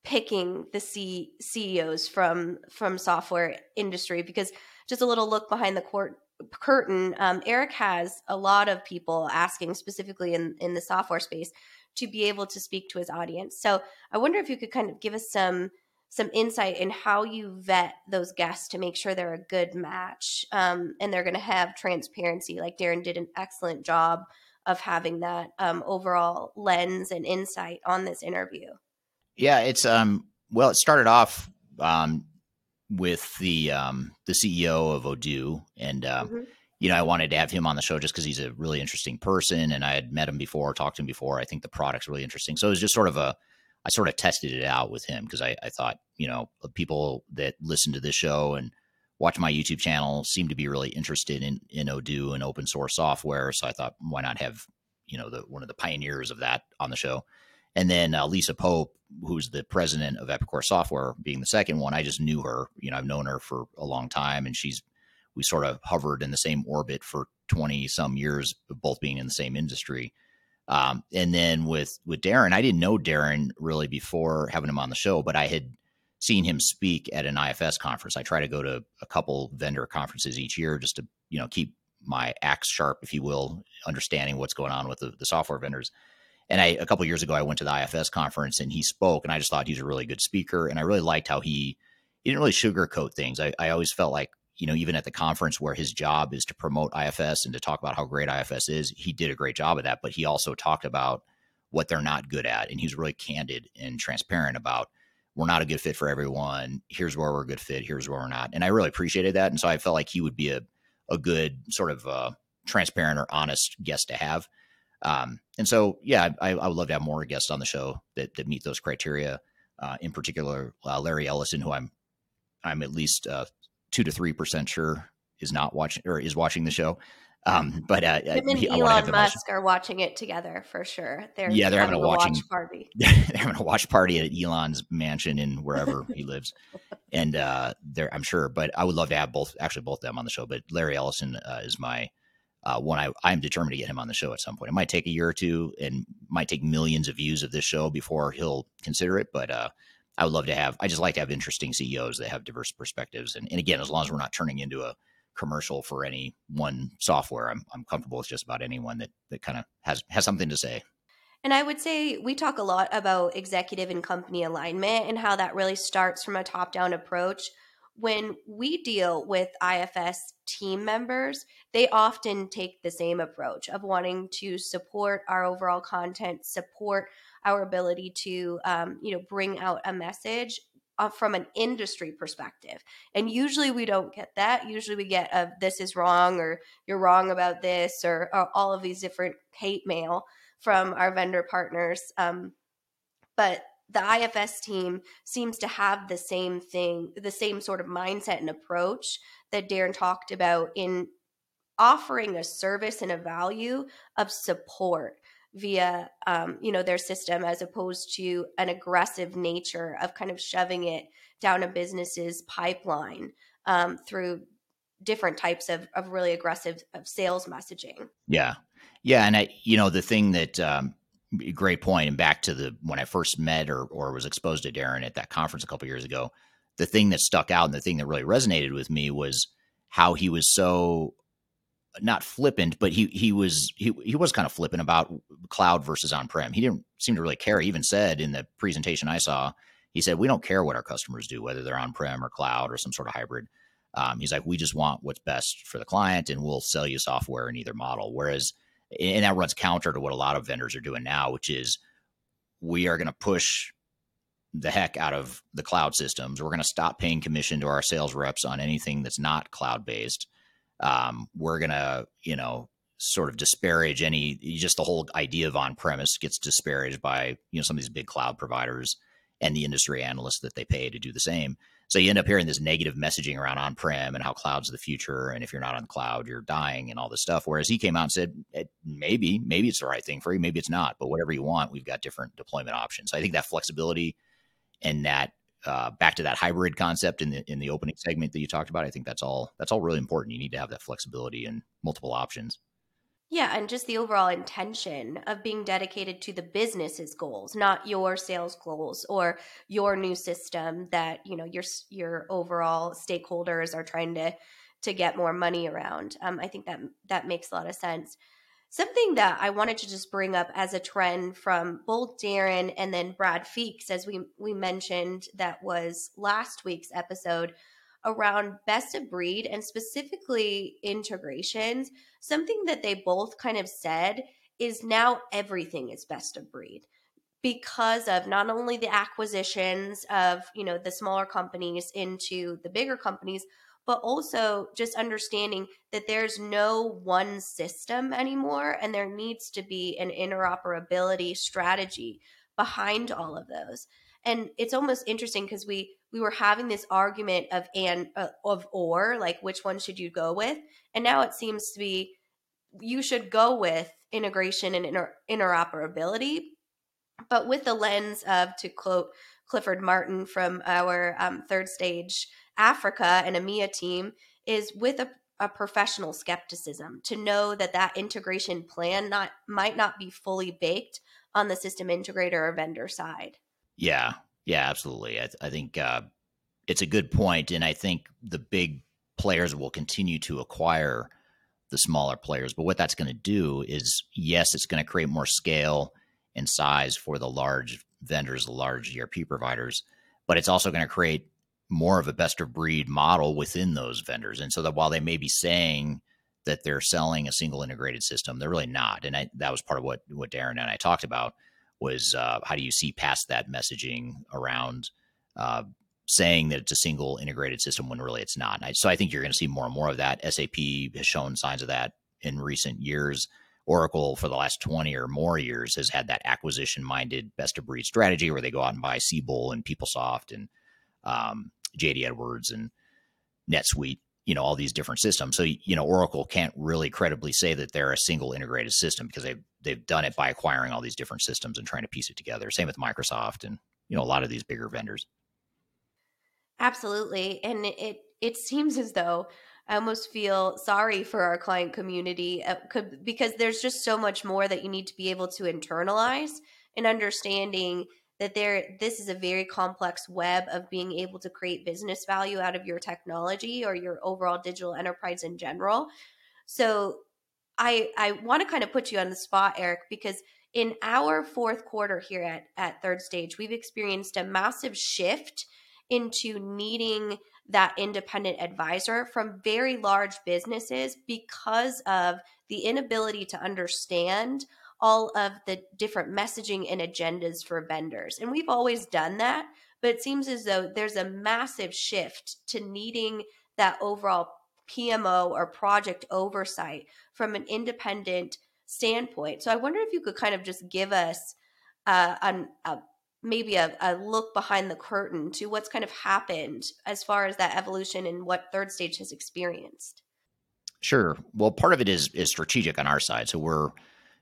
picking the C- CEOs from from software industry because just a little look behind the court curtain um, eric has a lot of people asking specifically in in the software space to be able to speak to his audience so i wonder if you could kind of give us some some insight in how you vet those guests to make sure they're a good match um, and they're going to have transparency like darren did an excellent job of having that um, overall lens and insight on this interview. Yeah, it's um well, it started off um with the um the CEO of Odoo, and um, mm-hmm. you know I wanted to have him on the show just because he's a really interesting person, and I had met him before, talked to him before. I think the product's really interesting, so it was just sort of a I sort of tested it out with him because I, I thought you know people that listen to this show and watch my YouTube channel seem to be really interested in in Odoo and open source software. So I thought, why not have you know the one of the pioneers of that on the show? And then uh, Lisa Pope, who's the president of Epicor Software, being the second one. I just knew her. You know, I've known her for a long time, and she's we sort of hovered in the same orbit for twenty some years, both being in the same industry. Um, and then with with Darren, I didn't know Darren really before having him on the show, but I had seen him speak at an IFS conference. I try to go to a couple vendor conferences each year just to you know keep my axe sharp, if you will, understanding what's going on with the, the software vendors. And I a couple years ago I went to the IFS conference and he spoke, and I just thought he's a really good speaker, and I really liked how he he didn't really sugarcoat things. I, I always felt like you know even at the conference where his job is to promote IFS and to talk about how great IFS is, he did a great job of that. But he also talked about what they're not good at, and he was really candid and transparent about we're not a good fit for everyone. Here's where we're a good fit. Here's where we're not. And I really appreciated that. And so I felt like he would be a, a good sort of uh, transparent or honest guest to have. Um, and so, yeah, I, I, would love to have more guests on the show that, that meet those criteria. Uh, in particular, uh, Larry Ellison, who I'm I'm at least uh, two to three percent sure is not watching or is watching the show. Um, but uh, him and Elon Musk are watching it together for sure. They're yeah, they're having, having a watching watch party. *laughs* they're having a watch party at Elon's mansion in wherever he *laughs* lives, and uh, there I'm sure. But I would love to have both, actually both of them on the show. But Larry Ellison uh, is my uh, one I, I'm determined to get him on the show at some point. It might take a year or two and might take millions of views of this show before he'll consider it. But uh, I would love to have, I just like to have interesting CEOs that have diverse perspectives. And, and again, as long as we're not turning into a commercial for any one software, I'm, I'm comfortable with just about anyone that, that kind of has, has something to say. And I would say we talk a lot about executive and company alignment and how that really starts from a top down approach when we deal with IFS team members, they often take the same approach of wanting to support our overall content, support our ability to, um, you know, bring out a message uh, from an industry perspective. And usually we don't get that. Usually we get a this is wrong or you're wrong about this or, or all of these different hate mail from our vendor partners. Um, but the IFS team seems to have the same thing, the same sort of mindset and approach that Darren talked about in offering a service and a value of support via um, you know their system as opposed to an aggressive nature of kind of shoving it down a business's pipeline um, through different types of, of really aggressive of sales messaging yeah yeah and i you know the thing that um, great. And back to the when I first met or or was exposed to Darren at that conference a couple years ago, the thing that stuck out and the thing that really resonated with me was how he was so not flippant, but he he was he he was kind of flippant about cloud versus on prem. He didn't seem to really care. He even said in the presentation I saw, he said, "We don't care what our customers do, whether they're on prem or cloud or some sort of hybrid." Um, he's like, "We just want what's best for the client, and we'll sell you software in either model." Whereas and that runs counter to what a lot of vendors are doing now, which is we are going to push the heck out of the cloud systems. We're going to stop paying commission to our sales reps on anything that's not cloud based. Um, we're to, you know, sort of disparage any just the whole idea of on premise gets disparaged by you know some of these big cloud providers and the industry analysts that they pay to do the same. So you end up hearing this negative messaging around on prem and how cloud's the future. And if you're not on cloud, you're dying and all this stuff. Whereas he came out and said, maybe, maybe it's the right thing for you. Maybe it's not, but whatever you want, we've got different deployment options. So I think that flexibility and that uh, back to that hybrid concept in the in the opening segment that you talked about, I think that's all that's all really important. You need to have that flexibility and multiple options. Yeah, and just the overall intention of being dedicated to the business's goals, not your sales goals or your new system that, you know, your your overall stakeholders are trying to to get more money around. Um, I think that that makes a lot of sense. Something that I wanted to just bring up as a trend from both Darren and then Brad Feeks, as we we mentioned, that was last week's episode around best of breed and specifically integrations, something that they both kind of said is now everything is best of breed because of not only the acquisitions of you know the smaller companies into the bigger companies but also just understanding that there's no one system anymore and there needs to be an interoperability strategy behind all of those. And it's almost interesting because we we were having this argument of and uh, of or like which one should you go with? And now it seems to be you should go with integration and inter- interoperability but with the lens of to quote clifford martin from our um, third stage africa and emea team is with a, a professional skepticism to know that that integration plan not might not be fully baked on the system integrator or vendor side yeah, yeah, absolutely. I, I think uh, it's a good point, and I think the big players will continue to acquire the smaller players. But what that's going to do is, yes, it's going to create more scale and size for the large vendors, the large ERP providers, but it's also going to create more of a best of breed model within those vendors. And so that while they may be saying that they're selling a single integrated system, they're really not. And I, that was part of what what Darren and I talked about was uh, how do you see past that messaging around uh, saying that it's a single integrated system when really it's not. I, so I think you're going to see more and more of that. SAP has shown signs of that in recent years. Oracle, for the last 20 or more years, has had that acquisition minded best of breed strategy where they go out and buy Siebel and PeopleSoft and um, JD Edwards and NetSuite you know all these different systems. So you know Oracle can't really credibly say that they're a single integrated system because they've they've done it by acquiring all these different systems and trying to piece it together. Same with Microsoft and you know a lot of these bigger vendors. Absolutely, and it it seems as though I almost feel sorry for our client community uh, because there's just so much more that you need to be able to internalize and understanding that there this is a very complex web of being able to create business value out of your technology or your overall digital enterprise in general. So I I want to kind of put you on the spot Eric because in our fourth quarter here at at third stage we've experienced a massive shift into needing that independent advisor from very large businesses because of the inability to understand all of the different messaging and agendas for vendors. And we've always done that, but it seems as though there's a massive shift to needing that overall PMO or project oversight from an independent standpoint. So I wonder if you could kind of just give us uh, an, a maybe a, a, look behind the curtain to what's kind of happened as far as that evolution and what third stage has experienced sure well part of it is is strategic on our side so we're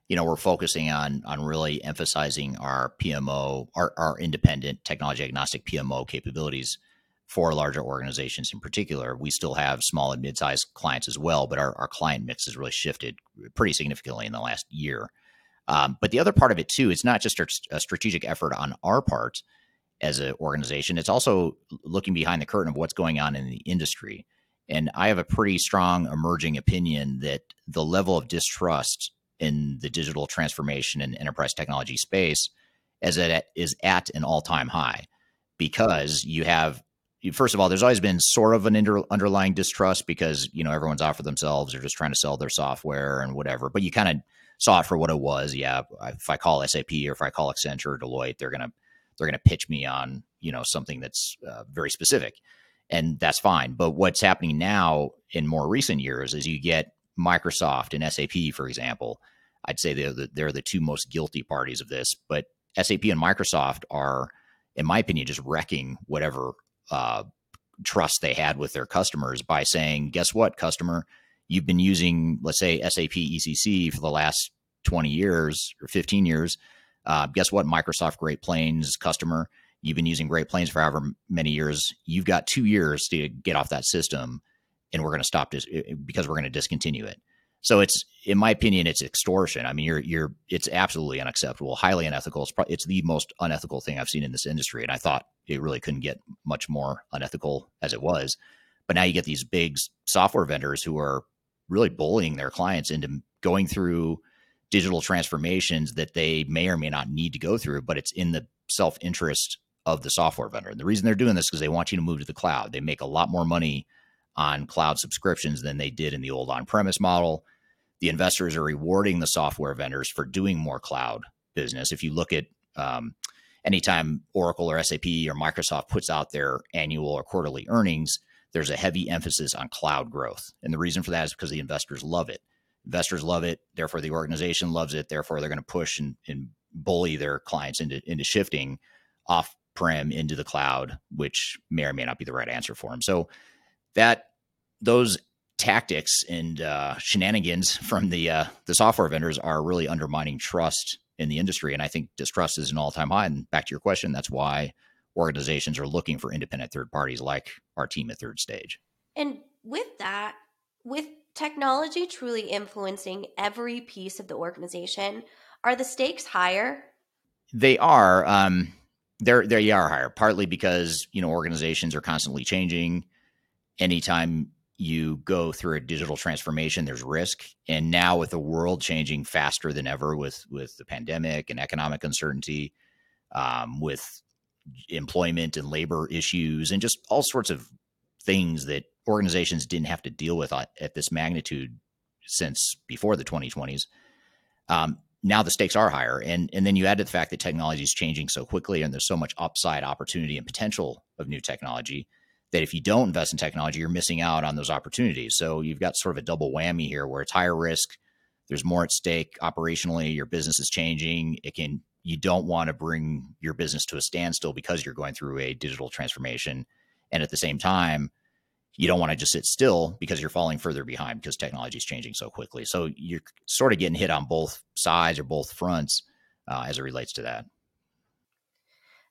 you know we're focusing on on really emphasizing our pmo our, our independent technology agnostic pmo capabilities for larger organizations in particular we still have small and mid-sized clients as well but our, our client mix has really shifted pretty significantly in the last year um, but the other part of it too, it's not just a, strategic effort on our part as an organization. It's also looking behind the curtain of what's going on in the industry. And I have a pretty strong emerging opinion that the level of distrust in the digital transformation and enterprise technology space as it is at an all-time high because you have first of all there's always been sort of an under, underlying distrust because you know everyone's out for themselves they're just trying to sell their software and whatever but you kind of saw it for what it was. Yeah, if I call SAP or if I call Accenture or Deloitte, they're gonna they're gonna pitch me on you know something that's uh, very specific, and that's fine. But what's happening now in more recent years is you get Microsoft and SAP, for example. I'd say they're the, they're the two most guilty parties of this, but SAP and Microsoft are, in my opinion, just wrecking whatever uh, trust they had with their customers by saying, "Guess what, customer." you've been using, let's say, SAP ECC for the last 20 years or 15 years. Uh, guess what? Microsoft Great Plains customer, you've been using Great Plains for however many years. You've got two years to get off that system, and we're going to stop this because we're going to discontinue it. So it's, in my opinion, it's extortion. I mean, you're, you're, it's absolutely unacceptable, highly unethical. It's, pro- it's the most unethical thing I've seen in this industry, and I thought it really couldn't get much more unethical as it was. But now you get these big software vendors who are really bullying their clients into going through digital transformations that they may or may not need to go through, but it's in the self interest of the software vendor. And the reason they're doing this is because they want you to move to the cloud. They make a lot more money on cloud subscriptions than they did in the old on premise model. The investors are rewarding the software vendors for doing more cloud business. If you look at um, anytime Oracle or SAP or Microsoft puts out their annual or quarterly earnings, there's a heavy emphasis on cloud growth. And the reason for that is because the investors love it. Investors love it, therefore the organization loves it. Therefore, they're going to push and, and bully their clients into into shifting off prem into the cloud, which may or may not be the right answer for them. So that those tactics and uh, shenanigans from the uh, the software vendors are really undermining trust in the industry, and I think distrust is an all time high. And back to your question, that's why organizations are looking for independent third parties like our team at third stage. And with that, with technology truly influencing every piece of the organization, are the stakes higher? They are. Um, they're they are higher, partly because you know organizations are constantly changing. Anytime you go through a digital transformation, there's risk, and now with the world changing faster than ever, with with the pandemic and economic uncertainty, um, with employment and labor issues and just all sorts of things that organizations didn't have to deal with at this magnitude since before the 2020s. Um, now the stakes are higher, and and then you add to the fact that technology is changing so quickly, and there's so much upside, opportunity, and potential of new technology that if you don't invest in technology, you're missing out on those opportunities. So you've got sort of a double whammy here, where it's higher risk, there's more at stake operationally, your business is changing, it can you don't want to bring your business to a standstill because you're going through a digital transformation. And at the same time, you don't want to just sit still because you're falling further behind because technology is changing so quickly. So you're sort of getting hit on both sides or both fronts uh, as it relates to that.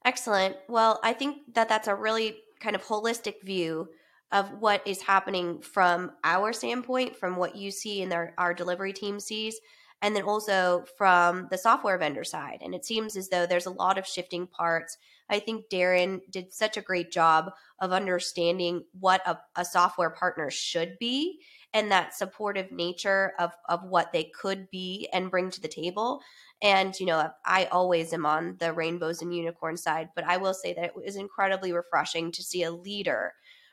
Excellent. Well, I think that that's a really kind of holistic view of what is happening from our standpoint, from what you see and our, delivery team sees, and then also from the software vendor side. And it seems as though there's a lot of shifting parts. I think Darren did such a great job of understanding what a, a software partner should be and that supportive nature of, of what they could be and bring to the table. And, you know, I always am on the rainbows and unicorn side, but I will say that it was incredibly refreshing to see a leader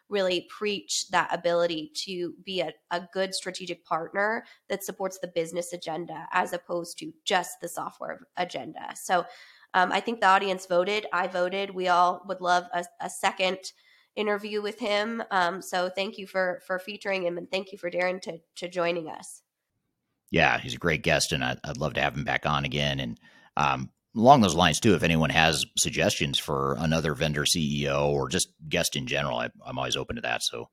really preach that ability to be a, a good strategic partner that supports the business agenda as opposed to just the software agenda. So um, I think the audience voted. I voted. We all would love a, a second interview with him. Um, so thank you for for featuring him, and thank you for Darren to to joining us. Yeah, he's a great guest, and I'd, I'd love to have him back on again. And um, along those lines too if anyone has suggestions for another vendor ceo or just guest in general I, am always open to that so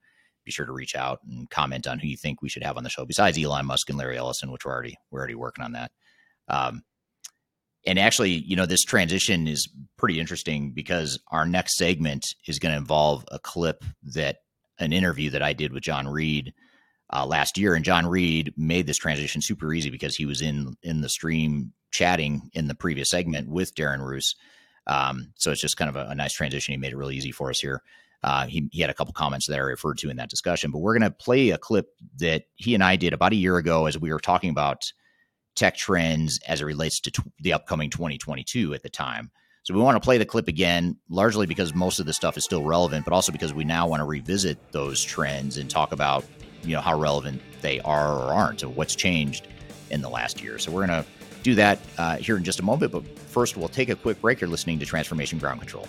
be sure to reach out and comment on who you think we should have on the show besides elon musk and larry ellison which we're already we're already working on that um, and actually you know this transition is pretty interesting because our next segment is going to involve a clip that an interview that i did with jon reed uh, last year and jon reed made this transition super easy because he was in in the stream chatting in the previous segment with Darren Roos. Um, so it's just kind of a, a, nice transition. He made it really easy for us here. Uh, he, he had a couple comments that I referred to in that discussion, but we're going to play a clip that he and I did about a year ago as we were talking about tech trends as it relates to t- the upcoming 2022 at the time. So we want to play the clip again, largely because most of the stuff is still relevant, but also because we now want to revisit those trends and talk about, you know, how relevant they are or aren't, and what's changed in the last year. So we're going to do that uh, here in just a moment. But first, we'll take a quick break. You're listening to Transformation Ground Control.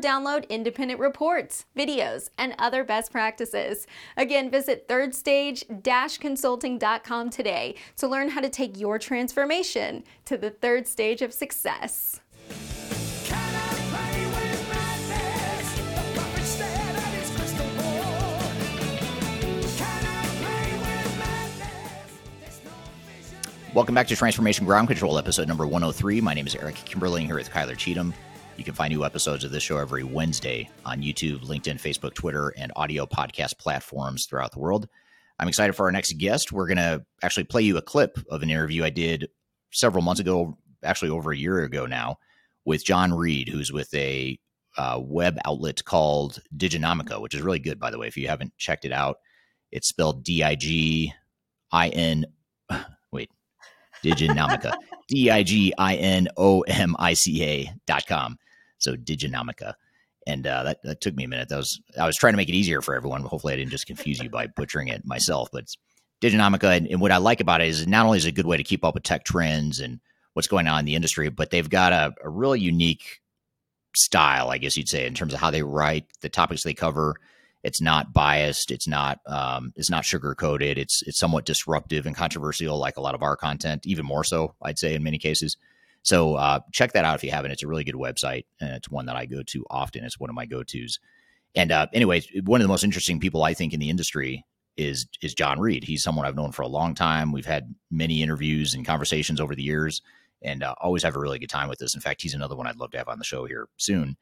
download independent reports, videos, and other best practices. Again, visit thirdstage-consulting.com today to learn how to take your transformation to the third stage of success. Welcome back to Transformation Ground Control, episode number 103. My name is Eric Kimberling here with Kyler Cheatham. You can find new episodes of this show every Wednesday on YouTube, LinkedIn, Facebook, Twitter, and audio podcast platforms throughout the world. I'm excited for our next guest. We're going to actually play you a clip of an interview I did several months ago, actually over a year ago now, with Jon Reed, who's with a uh, web outlet called Diginomica, which is really good, by the way. If you haven't checked it out, it's spelled D I G I N. Wait, Diginomica. *laughs* D I G I N O M I C A dot com. So Diginomica. And uh, that, that took me a minute. That was I was trying to make it easier for everyone. Hopefully, I didn't just confuse you by butchering it myself. But Diginomica, and, and what I like about it is not only is it a good way to keep up with tech trends and what's going on in the industry, but they've got a, a really unique style, I guess you'd say, in terms of how they write, the topics they cover. It's not biased. It's not um, it's not sugar coated. It's it's somewhat disruptive and controversial, like a lot of our content, even more so, I'd say, in many cases. So uh, check that out if you haven't. It's a really good website, and it's one that I go to often. It's one of my go tos. And uh, one of the most interesting people I think in the industry is is Jon Reed. He's someone I've known for a long time. We've had many interviews and conversations over the years, and uh, always have a really good time with this. In fact, he's another one I'd love to have on the show here soon.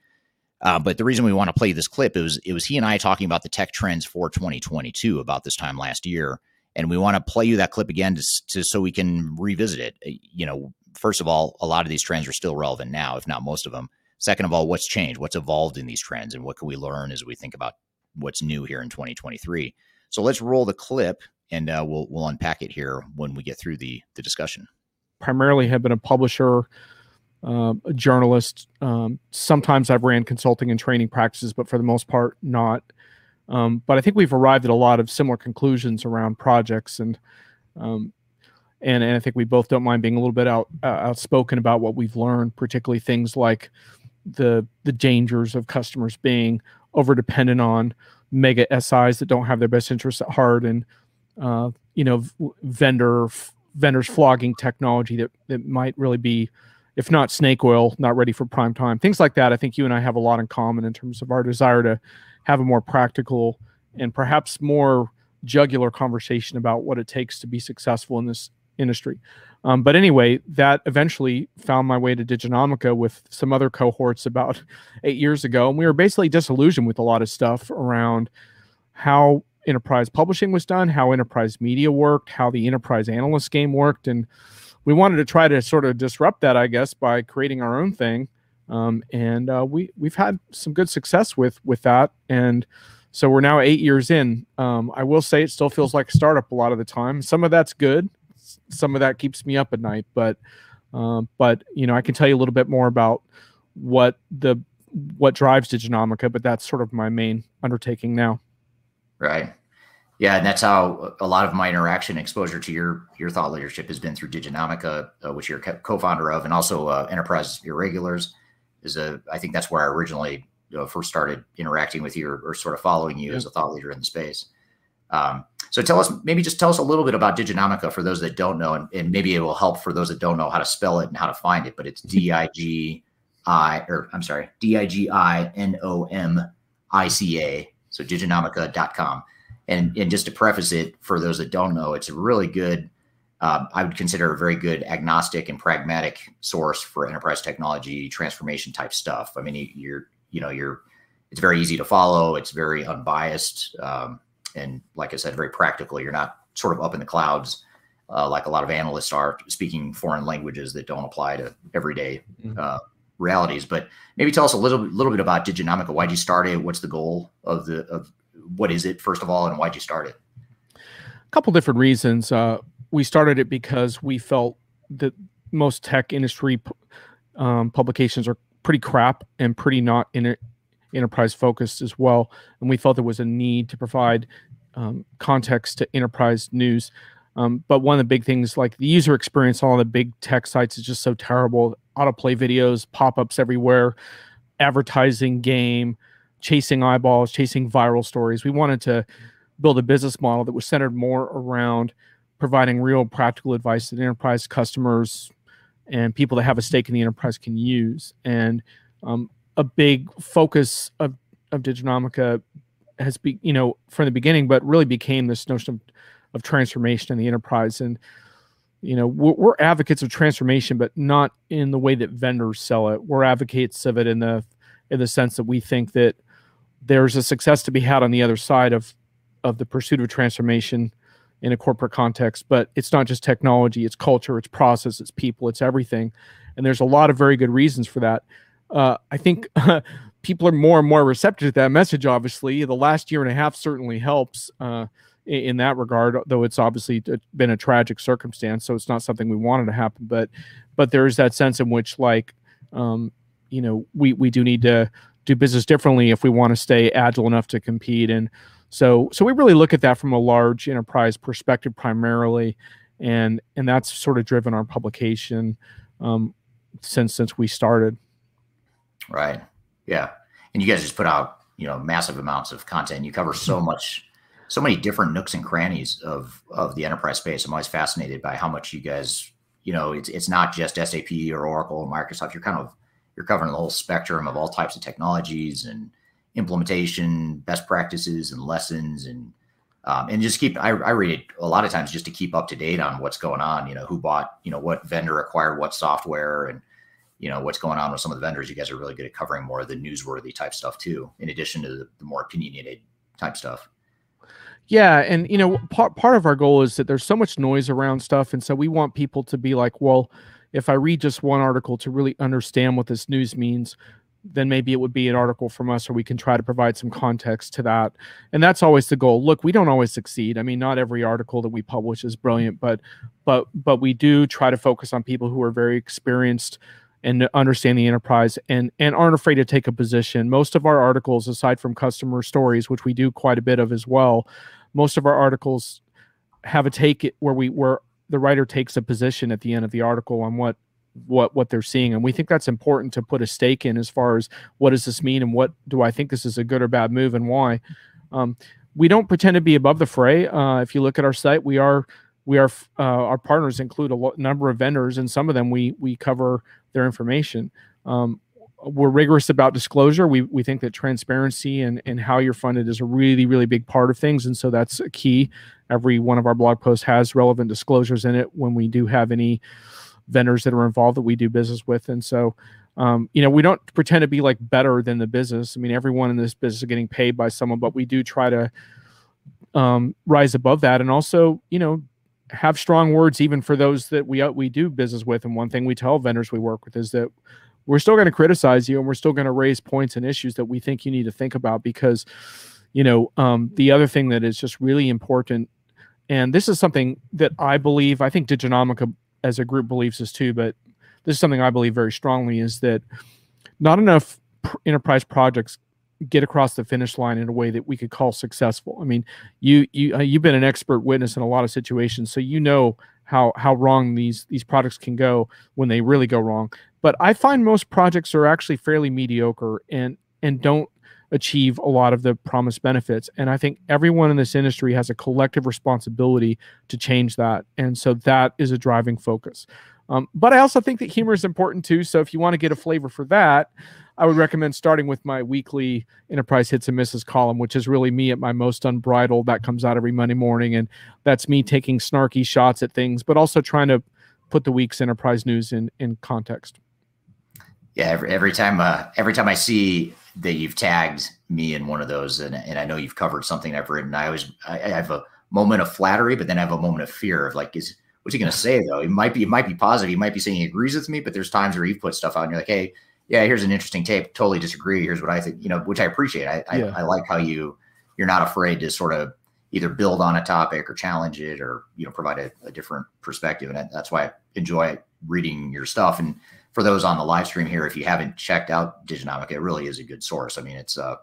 Uh, but the reason we want to play this clip is it was he and I talking about the tech trends for 2022 about this time last year, and we want to play you that clip again to, to so we can revisit it. Uh, you know, first of all, a lot of these trends are still relevant now, if not most of them. Second of all, what's changed? What's evolved in these trends? And what can we learn as we think about what's new here in 2023? So let's roll the clip and uh, we'll, we'll unpack it here when we get through the, the discussion. Primarily have been a publisher, uh, a journalist. Um, sometimes I've ran consulting and training practices, but for the most part, not. Um, but I think we've arrived at a lot of similar conclusions around projects and um, and, and I think we both don't mind being a little bit out uh, outspoken about what we've learned, particularly things like the the dangers of customers being over dependent on mega SIs that don't have their best interests at heart, and uh, you know vendor vendors flogging technology that that might really be if not snake oil, not ready for prime time. Things like that. I think you and I have a lot in common in terms of our desire to have a more practical and perhaps more jugular conversation about what it takes to be successful in this industry. Um, but anyway, that eventually found my way to Diginomica with some other cohorts about *laughs* eight years ago. And we were basically disillusioned with a lot of stuff around how enterprise publishing was done, how enterprise media worked, how the enterprise analyst game worked. And we wanted to try to sort of disrupt that, I guess, by creating our own thing. Um, and uh, we we've had some good success with with that. And so we're now eight years in. Um, I will say it still feels like a startup a lot of the time. Some of that's good. Some of that keeps me up at night. But um, but you know, I can tell you a little bit more about what the what drives Diginomica. But that's sort of my main undertaking now. Right. Yeah, and that's how a lot of my interaction exposure to your your thought leadership has been through Diginomica, uh, which you're co-founder of, and also uh, Enterprise Irregulars. Is a I think that's where I originally you know, first started interacting with you or, or sort of following you yeah. as a thought leader in the space. Um, so tell us, maybe just tell us a little bit about Diginomica for those that don't know, and, and maybe it will help for those that don't know how to spell it and how to find it. But it's D I G I, or I'm sorry, D I G I N O M I C A. So diginomica.com. And, and just to preface it for those that don't know, it's a really good, uh, I would consider a very good agnostic and pragmatic source for enterprise technology transformation type stuff. I mean, you're, you know, you're, it's very easy to follow. It's very unbiased. Um, and like I said, very practical. You're not sort of up in the clouds uh, like a lot of analysts are speaking foreign languages that don't apply to everyday mm-hmm. uh, realities. But maybe tell us a little, little bit about Diginomica. Why'd you start it? What's the goal of the of what is it first of all, and why'd you start it? A couple different reasons. Uh, we started it because we felt that most tech industry um, publications are pretty crap and pretty not in enterprise focused as well, and we felt there was a need to provide um, context to enterprise news. Um, but one of the big things, like the user experience on all the big tech sites, is just so terrible. Autoplay videos, pop ups everywhere, advertising game, chasing eyeballs, chasing viral stories. We wanted to build a business model that was centered more around providing real practical advice that enterprise customers and people that have a stake in the enterprise can use. And um, a big focus of, of Diginomica has been, you know, from the beginning, but really became this notion of, of transformation in the enterprise. And, you know, we're, we're advocates of transformation, but not in the way that vendors sell it. We're advocates of it in the in the sense that we think that there's a success to be had on the other side of of the pursuit of transformation in a corporate context but it's not just technology it's culture it's process it's people it's everything and there's a lot of very good reasons for that uh, i think *laughs* people are more and more receptive to that message obviously the last year and a half certainly helps uh, in, that regard though it's obviously been a tragic circumstance so it's not something we wanted to happen but but there is that sense in which like um, you know we we do need to do business differently if we want to stay agile enough to compete. And so, so we really look at that from a large enterprise perspective primarily, and and that's sort of driven our publication um, since since we started. Right. Yeah. And you guys just put out you know massive amounts of content. You cover so much, so many different nooks and crannies of of the enterprise space. I'm always fascinated by how much you guys you know it's it's not just SAP or Oracle or Microsoft. You're kind of you're covering the whole spectrum of all types of technologies and implementation, best practices, and lessons, and um, and just keep. I, I read it a lot of times just to keep up to date on what's going on. You know, who bought, you know, what vendor acquired what software, and you know what's going on with some of the vendors. You guys are really good at covering more of the newsworthy type stuff too, in addition to the, the more opinionated type stuff. Yeah, and you know, part part of our goal is that there's so much noise around stuff, and so we want people to be like, well if I read just one article to really understand what this news means, then maybe it would be an article from us, or we can try to provide some context to that. And that's always the goal. Look, we don't always succeed. I mean, not every article that we publish is brilliant, but but but we do try to focus on people who are very experienced and understand the enterprise and and aren't afraid to take a position. Most of our articles, aside from customer stories, which we do quite a bit of as well, most of our articles have a take where we where the writer takes a position at the end of the article on what what what they're seeing. And we think that's important to put a stake in as far as what does this mean and what do i think this is a good or bad move and why. Um, we don't pretend to be above the fray. Uh, if you look at our site we are we are uh, our partners include a number of vendors and some of them we we cover their information. Um, we're rigorous about disclosure. We we think that transparency and and how you're funded is a really really big part of things. And so that's a key. Every one of our blog posts has relevant disclosures in it when we do have any vendors that are involved that we do business with. And so um, you know we don't pretend to be like better than the business. I mean everyone in this business is getting paid by someone but we do try to um, rise above that. And also you know have strong words even for those that we uh, we do business with. And one thing we tell vendors we work with is that we're still going to criticize you and we're still going to raise points and issues that we think you need to think about because you know um, the other thing that is just really important and this is something that i believe i think diginomica as a group believes this too but this is something i believe very strongly is that not enough pr- enterprise projects get across the finish line in a way that we could call successful. I mean, you you uh, you've been an expert witness in a lot of situations, so you know how how wrong these these products can go when they really go wrong. But I find most projects are actually fairly mediocre and and don't achieve a lot of the promised benefits. And I think everyone in this industry has a collective responsibility to change that. And so that is a driving focus. Um, but I also think that humor is important too. So if you want to get a flavor for that, I would recommend starting with my weekly enterprise hits and misses column, which is really me at my most unbridled. That comes out every Monday morning, and that's me taking snarky shots at things, but also trying to put the week's enterprise news in in context. Yeah, every, every time uh, every time I see that you've tagged me in one of those, and, and I know you've covered something I've written, I always I, I have a moment of flattery, but then I have a moment of fear of like, is what's he going to say though? He might be, it might be positive. He might be saying he agrees with me, but there's times where you've put stuff out and you're like, hey, yeah, here's an interesting tape. Totally disagree. Here's what I think, you know, which I appreciate. I, yeah. I, I, like how you, you're not afraid to sort of either build on a topic or challenge it or, you know, provide a, a different perspective. And that's why I enjoy reading your stuff. And for those on the live stream here, if you haven't checked out Diginomica, it really is a good source. I mean, it's, uh,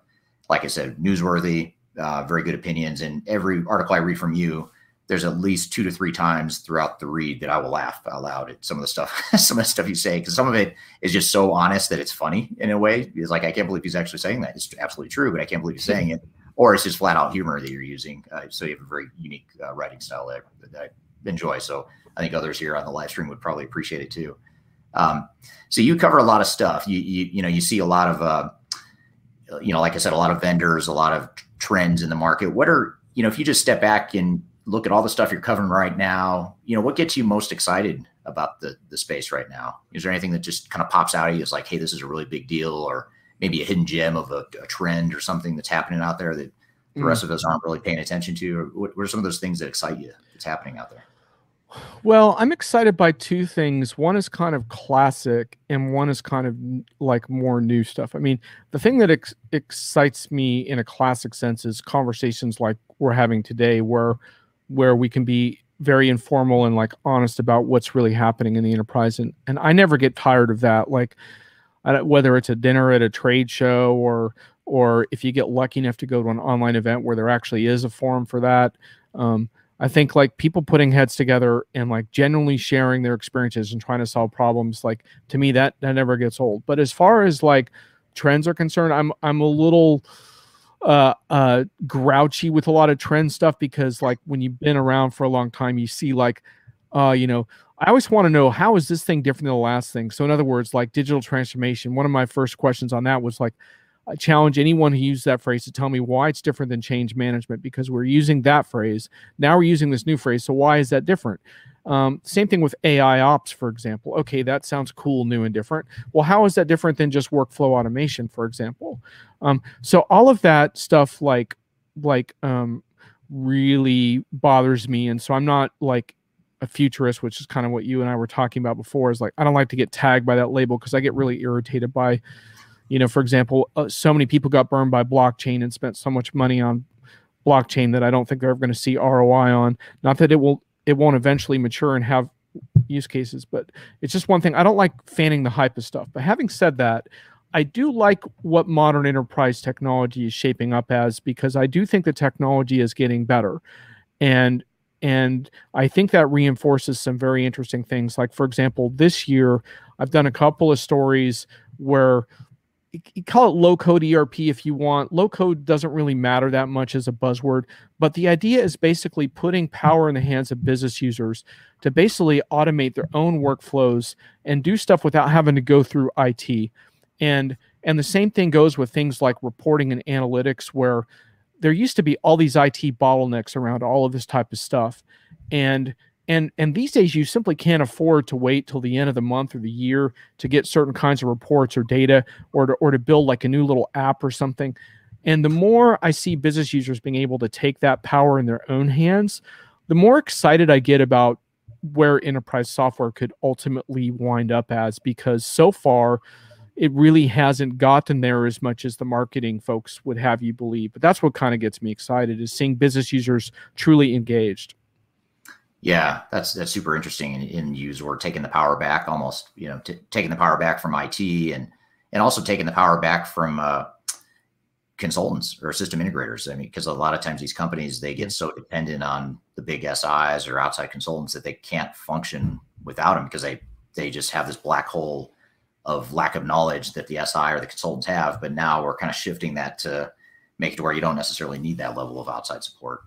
like I said, newsworthy, uh, very good opinions. And every article I read from you, there's at least two to three times throughout the read that I will laugh out loud at some of the stuff, *laughs* some of the stuff you say, because some of it is just so honest that it's funny in a way. It's like I can't believe he's actually saying that. It's absolutely true, but I can't believe he's saying it. Or it's just flat out humor that you're using. Uh, so you have a very unique uh, writing style that, that, I enjoy. So I think others here on the live stream would probably appreciate it too. Um, so you cover a lot of stuff. You you you know you see a lot of uh, you know like I said, a lot of vendors, a lot of trends in the market. What are you know if you just step back and look at all the stuff you're covering right now, you know, what gets you most excited about the the space right now? Is there anything that just kind of pops out at you as like, hey, this is a really big deal, or maybe a hidden gem of a, a trend or something that's happening out there that the mm. rest of us aren't really paying attention to? Or what, what are some of those things that excite you that's happening out there? Well, I'm excited by two things. One is kind of classic, and one is kind of like more new stuff. I mean, the thing that ex- excites me in a classic sense is conversations like we're having today, where where we can be very informal and like honest about what's really happening in the enterprise and and I never get tired of that like whether it's a dinner at a trade show or or if you get lucky enough to go to an online event where there actually is a forum for that um, I think like people putting heads together and like genuinely sharing their experiences and trying to solve problems like to me that that never gets old. But as far as like trends are concerned I'm I'm a little uh, uh, grouchy with a lot of trend stuff because like when you've been around for a long time, you see like, uh, you know, I always want to know how is this thing different than the last thing. So in other words, like digital transformation. One of my first questions on that was like, I challenge anyone who used that phrase to tell me why it's different than change management because we're using that phrase. Now we're using this new phrase. So why is that different? Um, same thing with AI ops, for example. Okay, that sounds cool, new, and different. Well, how is that different than just workflow automation, for example? Um, so all of that stuff, like, like, um, really bothers me, and so I'm not like a futurist, which is kind of what you and I were talking about before. Is like I don't like to get tagged by that label because I get really irritated by, you know, for example, uh, so many people got burned by blockchain and spent so much money on blockchain that I don't think they're ever going to see ROI on. Not that it will it won't eventually mature and have use cases. But it's just one thing. I don't like fanning the hype of stuff. But having said that, I do like what modern enterprise technology is shaping up as because I do think the technology is getting better. And and I think that reinforces some very interesting things. Like for example, this year I've done a couple of stories where you call it low code ERP if you want. Low code doesn't really matter that much as a buzzword, but the idea is basically putting power in the hands of business users to basically automate their own workflows and do stuff without having to go through IT. And and the same thing goes with things like reporting and analytics where there used to be all these IT bottlenecks around all of this type of stuff. And and and these days you simply can't afford to wait till the end of the month or the year to get certain kinds of reports or data or to, or to build like a new little app or something. And the more i see business users being able to take that power in their own hands the more excited i get about where enterprise software could ultimately wind up as because so far it really hasn't gotten there as much as the marketing folks would have you believe. But that's what kind of gets me excited is seeing business users truly engaged yeah, that's that's super interesting. And use or taking the power back, almost you know, taking the power back from IT and and also taking the power back from uh, consultants or system integrators. I mean, because a lot of times these companies they get so dependent on the big SIs or outside consultants that they can't function without them because they they just have this black hole of lack of knowledge that the SI or the consultants have. But now we're kind of shifting that to make it to where you don't necessarily need that level of outside support.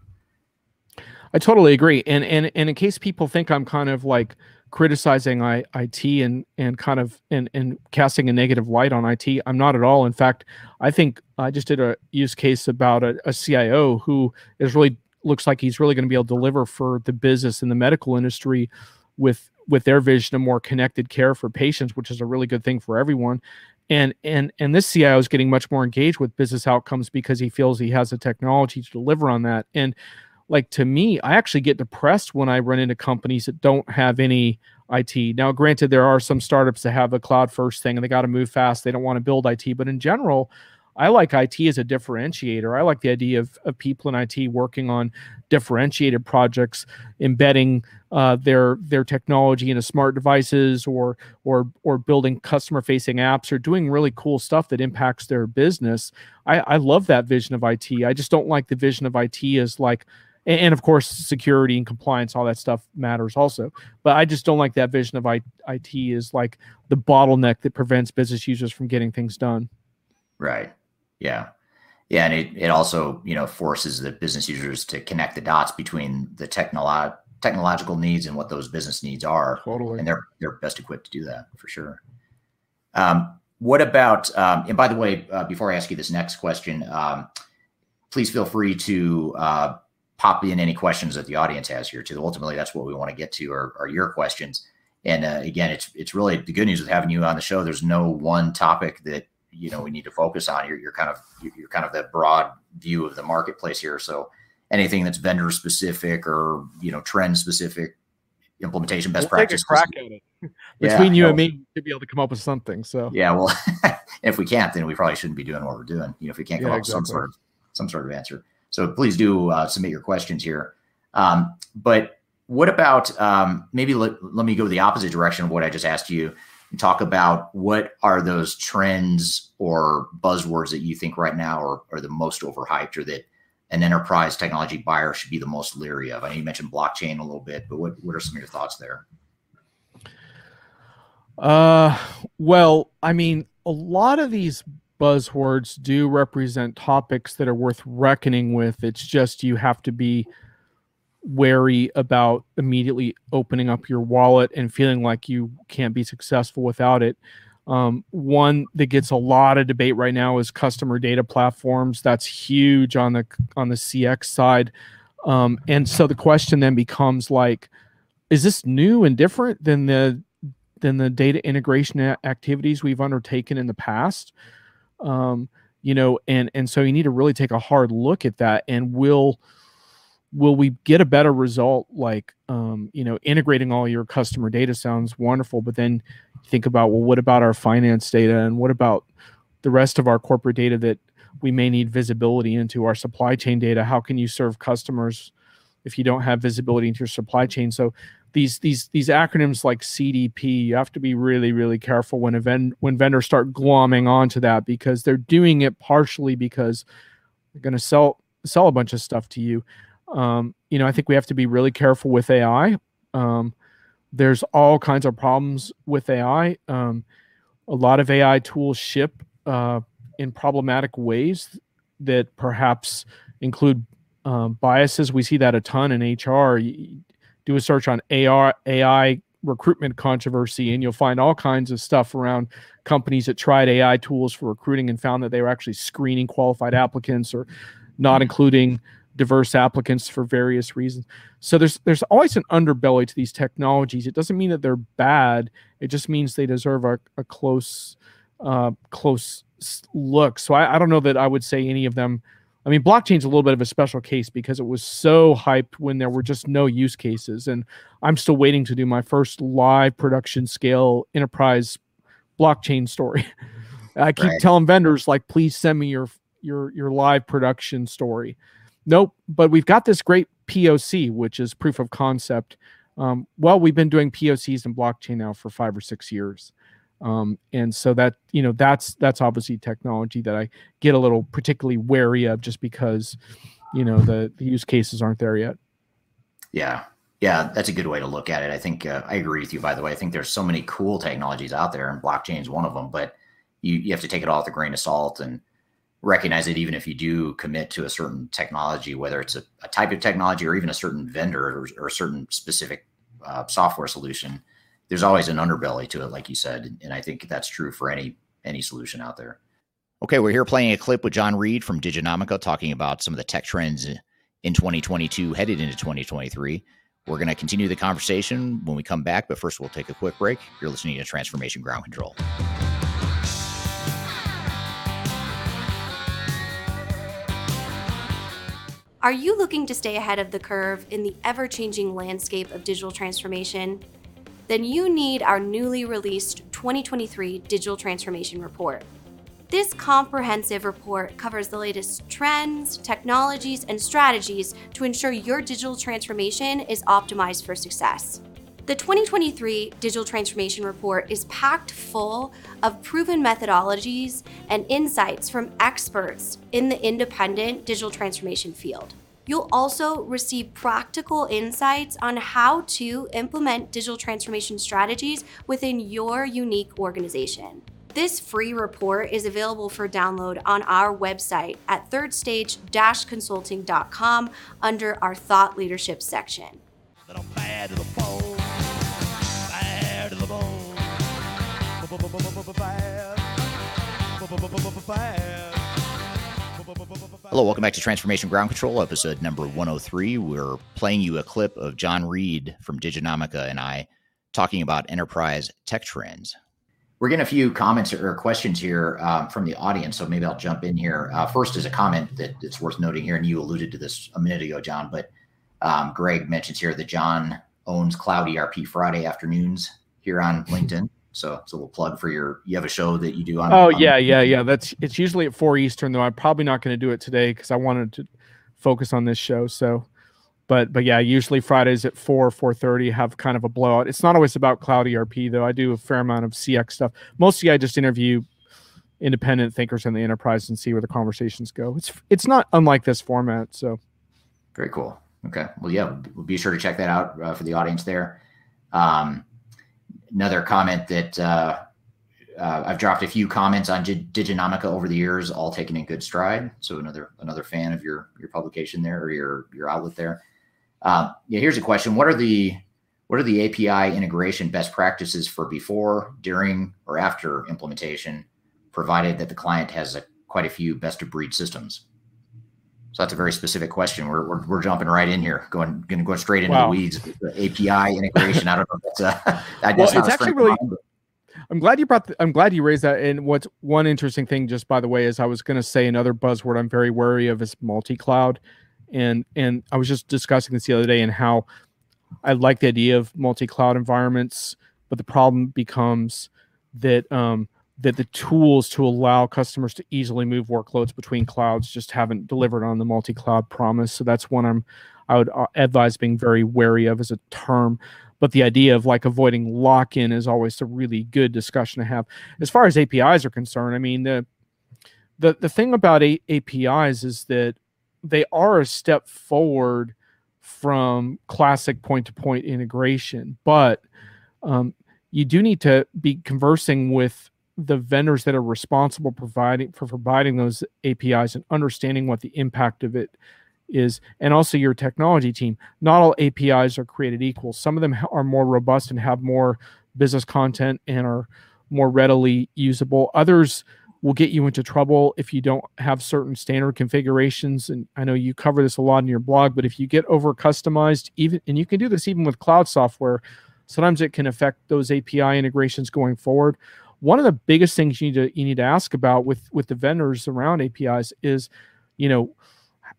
I totally agree. And and and in case people think I'm kind of like criticizing I, IT and and kind of and and casting a negative light on IT, I'm not at all. In fact, I think I just did a use case about a, a CIO who is really looks like he's really going to be able to deliver for the business and the medical industry with with their vision of more connected care for patients, which is a really good thing for everyone. And and and this CIO is getting much more engaged with business outcomes because he feels he has the technology to deliver on that. And like to me, I actually get depressed when I run into companies that don't have any IT. Now, granted, there are some startups that have a cloud first thing and they got to move fast. They don't want to build IT, but in general, I like IT as a differentiator. I like the idea of, of people in IT working on differentiated projects, embedding uh, their their technology into smart devices, or or or building customer facing apps, or doing really cool stuff that impacts their business. I, I love that vision of IT. I just don't like the vision of IT as like and, and, of course security and compliance all that stuff matters also. But i just don't like that vision of I, it is like the bottleneck that prevents business users from getting things done. Right. Yeah. Yeah and it, it also you know forces the business users to connect the dots between the technolo- technological needs and what those business needs are. Totally. And they're they're best equipped to do that for sure. Um, what about um, and by the way uh, before i ask you this next question um, please feel free to uh, pop in any questions that the audience has here too. Ultimately, that's what we want to get to are, are your questions. And uh, again, it's it's really the good news with having you on the show. There's no one topic that you know we need to focus on. You're, you're kind of you're kind of that broad view of the marketplace here. So anything that's vendor specific or you know trend specific, implementation best we'll practice. crack at it *laughs* between yeah, you and me to be able to come up with something. So yeah, well, *laughs* if we can't, then we probably shouldn't be doing what we're doing. You know, if we can't come yeah, up exactly. with some sort of some sort of answer. So please do uh, submit your questions here. Um, but what about um, maybe let, let me go the opposite direction of what I just asked you and talk about what are those trends or buzzwords that you think right now are, are the most overhyped or that an enterprise technology buyer should be the most leery of? I know you mentioned blockchain a little bit, but what, what are some of your thoughts there? Uh, well, I mean, a lot of these buzzwords do represent topics that are worth reckoning with. It's just you have to be wary about immediately opening up your wallet and feeling like you can't be successful without it. Um, one that gets a lot of debate right now is customer data platforms. That's huge on the on the CX side. Um, and so the question then becomes like, is this new and different than the than the data integration activities we've undertaken in the past? Um, you know, and and so you need to really take a hard look at that. And will will we get a better result? Like, um, you know, integrating all your customer data sounds wonderful, but then think about well, what about our finance data, and what about the rest of our corporate data that we may need visibility into our supply chain data? How can you serve customers if you don't have visibility into your supply chain? So these these these acronyms like CDP, you have to be really really careful when ven- when vendors start glomming onto that because they're doing it partially because they're going to sell sell a bunch of stuff to you. Um, you know, I think we have to be really careful with AI. Um, there's all kinds of problems with AI. Um, a lot of AI tools ship uh, in problematic ways that perhaps include um, biases. We see that a ton in HR. You do a search on AR, AI recruitment controversy, and you'll find all kinds of stuff around companies that tried AI tools for recruiting and found that they were actually screening qualified applicants or not including diverse applicants for various reasons. So there's there's always an underbelly to these technologies. It doesn't mean that they're bad. It just means they deserve a, a close uh, close look. So I, I don't know that I would say any of them. I mean, blockchain's a little bit of a special case because it was so hyped when there were just no use cases, and I'm still waiting to do my first live production scale enterprise blockchain story. *laughs* I keep right. telling vendors like, please send me your your your live production story. Nope, but we've got this great POC, which is proof of concept. Um, well, we've been doing POCs in blockchain now for five or six years, um, and so that you know that's that's obviously technology that I get a little particularly wary of, just because you know the the use cases aren't there yet. Yeah, yeah, that's a good way to look at it. I think uh, I agree with you. By the way, I think there's so many cool technologies out there, and blockchain is one of them. But you you have to take it all with a grain of salt and recognize that even if you do commit to a certain technology, whether it's a, a type of technology or even a certain vendor or, or a certain specific uh, software solution, there's always an underbelly to it, like you said, and I think that's true for any any solution out there. Okay, we're here playing a clip with Jon Reed from Diginomica talking about some of the tech trends in 2022 headed into 2023. We're going to continue the conversation when we come back, but first we'll take a quick break. You're listening to Transformation Ground Control. Are you looking to stay ahead of the curve in the ever changing landscape of digital transformation? Then you need our newly released 2023 Digital Transformation Report. This comprehensive report covers the latest trends, technologies, and strategies to ensure your digital transformation is optimized for success. The 2023 Digital Transformation Report is packed full of proven methodologies and insights from experts in the independent digital transformation field. You'll also receive practical insights on how to implement digital transformation strategies within your unique organization. This free report is available for download on our website at thirdstage-consulting.com under our thought leadership section. Hello, welcome back to Transformation Ground Control, episode number 103. We're playing you a clip of Jon Reed from Diginomica and I talking about enterprise tech trends. We're getting a few comments or questions here um, from the audience, so maybe I'll jump in here. Uh, first is a comment that it's worth noting here, and you alluded to this a minute ago, Jon, but um, Greg mentions here that Jon owns Cloud ERP Friday afternoons here on LinkedIn. So it's a little plug for your. You have a show that you do on. Oh on, yeah, yeah, yeah. That's it's usually at four Eastern though. I'm probably not going to do it today because I wanted to focus on this show. So, but but yeah, usually Fridays at four four thirty have kind of a blowout. It's not always about cloud ERP though. I do a fair amount of CX stuff. Mostly I just interview independent thinkers in the enterprise and see where the conversations go. It's it's not unlike this format. So very cool. Okay. Well, yeah, we'll be sure to check that out uh, for the audience there. Um, another comment that uh, uh, I've dropped a few comments on Diginomica over the years, all taken in good stride. So another another fan of your your publication there or your your outlet there. Uh, yeah, here's a question: What are the what are the API integration best practices for before, during, or after implementation, provided that the client has a, quite a few best of breed systems? So that's a very specific question. We're, we're, we're jumping right in here, going going to go straight into wow. the weeds. The API integration. I don't know. That's, uh, *laughs* well, it's actually really. I'm glad you brought. The, I'm glad you raised that. And what's one interesting thing, just by the way, is I was going to say another buzzword I'm very wary of is multi-cloud, and and I was just discussing this the other day and how I like the idea of multi-cloud environments, but the problem becomes that um, that the tools to allow customers to easily move workloads between clouds just haven't delivered on the multi-cloud promise. So that's one I'm I would uh, advise being very wary of as a term. But the idea of like avoiding lock-in is always a really good discussion to have. As far as APIs are concerned, I mean the the the thing about a- APIs is that they are a step forward from classic point to point integration, but um, you do need to be conversing with the vendors that are responsible providing for providing those APIs and understanding what the impact of it is and also your technology team. Not all apis are created equal. Some of them are more robust and have more business content and are more readily usable. Others will get you into trouble if you don't have certain standard configurations and i know you cover this a lot in your blog but if you get over customized even and you can do this even with cloud software sometimes it can affect those api integrations going forward one of the biggest things you need to you need to ask about with with the vendors around apis is you know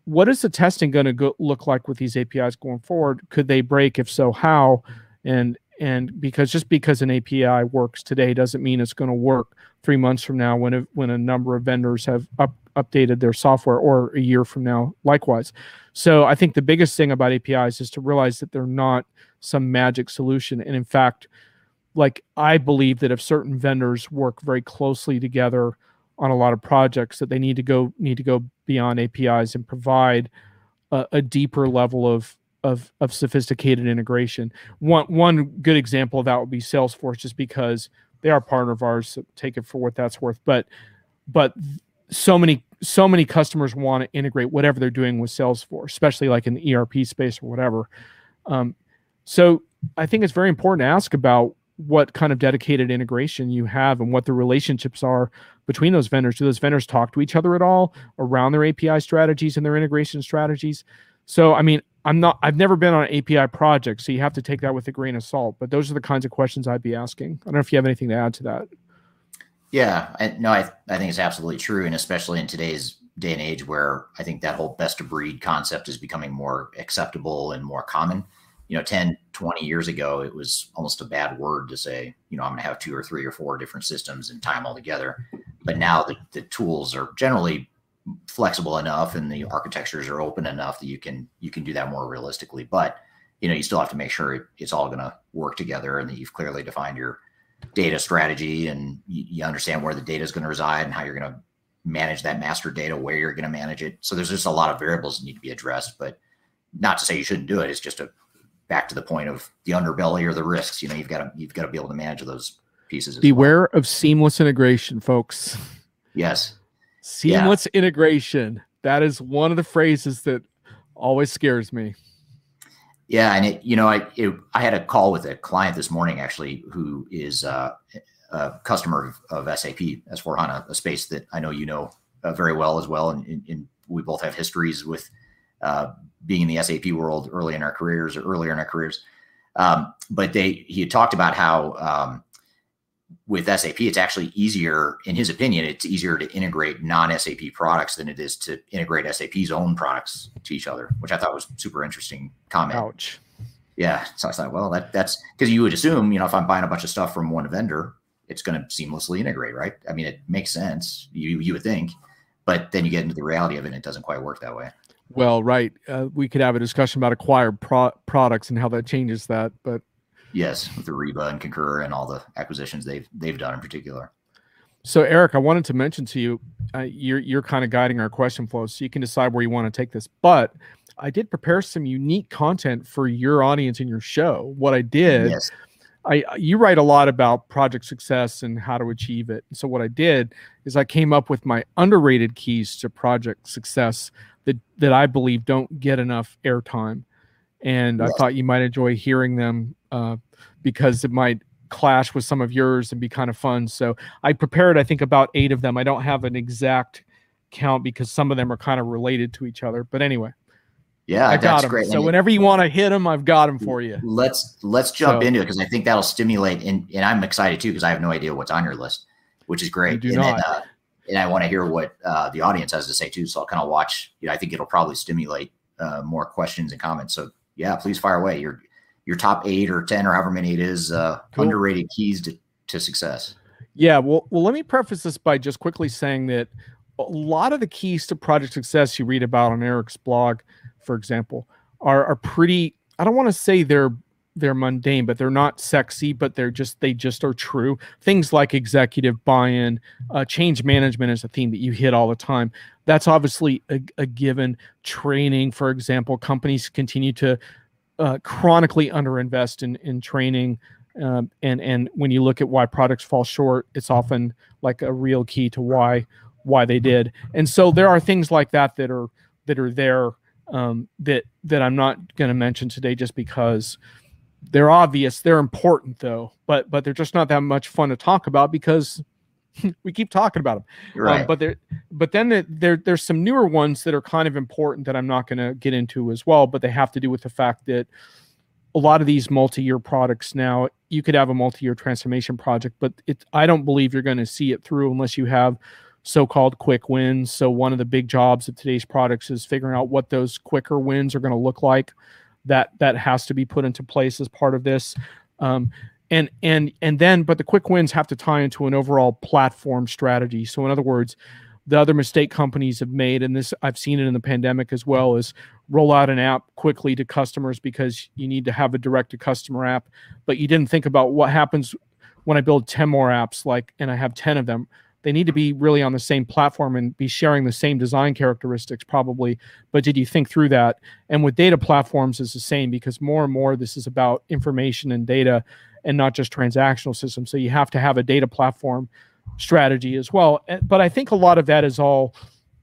what is the testing going to look like with these APIs going forward? Could they break? If so, how? And and because just because an API works today doesn't mean it's going to work three months from now when a, when a number of vendors have up, updated their software or a year from now likewise. So I think the biggest thing about APIs is to realize that they're not some magic solution. And in fact, like I believe that if certain vendors work very closely together on a lot of projects that they need to go need to go beyond APIs and provide a, a deeper level of of of sophisticated integration. One one good example of that would be Salesforce, just because they are a partner of ours. So take it for what that's worth. But but so many so many customers want to integrate whatever they're doing with Salesforce, especially like in the ERP space or whatever. Um, so I think it's very important to ask about what kind of dedicated integration you have and what the relationships are between those vendors. Do those vendors talk to each other at all around their API strategies and their integration strategies? So, I mean, I'm not, I've never been on an API project, so you have to take that with a grain of salt. But those are the kinds of questions I'd be asking. I don't know if you have anything to add to that. Yeah, I, no, I, I think it's absolutely true. And especially in today's day and age where I think that whole best of breed concept is becoming more acceptable and more common you know 10 20 years ago it was almost a bad word to say you know i'm going to have two or three or four different systems and tie them all together. But now the, the tools are generally flexible enough and the architectures are open enough that you can you can do that more realistically. But you know you still have to make sure it, it's all going to work together and that you've clearly defined your data strategy and you, you understand where the data is going to reside and how you're going to manage that master data where you're going to manage it. So there's just a lot of variables that need to be addressed but not to say you shouldn't do it. It's just a back to the point of the underbelly or the risks. You know, you've got to you've got to be able to manage those pieces. Beware well. of seamless integration, folks. Yes, seamless yeah. integration. That is one of the phrases that always scares me. Yeah, and it, you know, I it, I had a call with a client this morning actually who is uh, a customer of, of SAP S4 HANA, a space that I know you know uh, very well as well, and, and, and we both have histories with uh, being in the SAP world early in our careers or earlier in our careers. Um, but they he had talked about how um, with SAP it's actually easier, in his opinion, it's easier to integrate non-SAP products than it is to integrate SAP's own products to each other, which I thought was super interesting comment. Ouch. Yeah. So I thought, well, that that's because you would assume, you know, if I'm buying a bunch of stuff from one vendor, it's going to seamlessly integrate, right? I mean, it makes sense. You you would think, but then you get into the reality of it, and it doesn't quite work that way. Well, right. Uh, we could have a discussion about acquired pro- products and how that changes that, but yes, with the Ariba and Concur and all the acquisitions they've they've done in particular. So, Eric, I wanted to mention to you, uh, you're you're kind of guiding our question flow, so you can decide where you want to take this. But I did prepare some unique content for your audience in your show. What I did, yes. I you write a lot about project success and how to achieve it. So what I did is I came up with my underrated keys to project success that that I believe don't get enough airtime, and yes. I thought you might enjoy hearing them uh, because it might clash with some of yours and be kind of fun. So I prepared, I think, about eight of them. I don't have an exact count because some of them are kind of related to each other. But anyway, yeah, I got them. Great. So and whenever you want to hit them, I've got them for you. Let's let's jump so, into it because I think that'll stimulate, and and I'm excited too because I have no idea what's on your list, which is great. Do and not. Then, uh, and I want to hear what uh, the audience has to say too. So I'll kind of watch. You know, I think it'll probably stimulate uh, more questions and comments. So yeah, please fire away. Your your top eight or ten or however many it is uh, cool. underrated keys to, to success. Yeah, well, well, let me preface this by just quickly saying that a lot of the keys to project success you read about on Eric's blog, for example, are are pretty. I don't want to say they're they're mundane, but they're not sexy, but they're just they just are true. Things like executive buy-in, uh, change management is a theme that you hit all the time. That's obviously a, a given. Training, for example, companies continue to uh, chronically underinvest in in training. Um, and and when you look at why products fall short, it's often like a real key to why why they did. And so there are things like that that are that are there um, that that I'm not going to mention today just because they're obvious. They're important though, but but they're just not that much fun to talk about because *laughs* we keep talking about them. Right. Um, but there, but then the, there there's some newer ones that are kind of important that I'm not going to get into as well. But they have to do with the fact that a lot of these multi-year products now you could have a multi-year transformation project, but it I don't believe you're going to see it through unless you have so-called quick wins. So one of the big jobs of today's products is figuring out what those quicker wins are going to look like. That that has to be put into place as part of this. Um, and and and then but the quick wins have to tie into an overall platform strategy. So in other words, the other mistake companies have made, and this I've seen it in the pandemic as well, is roll out an app quickly to customers because you need to have a direct to customer app, but you didn't think about what happens when I build 10 more apps, like, and I have 10 of them they need to be really on the same platform and be sharing the same design characteristics probably but did you think through that? And with data platforms is the same because more and more this is about information and data and not just transactional systems. So you have to have a data platform strategy as well. But i think a lot of that is all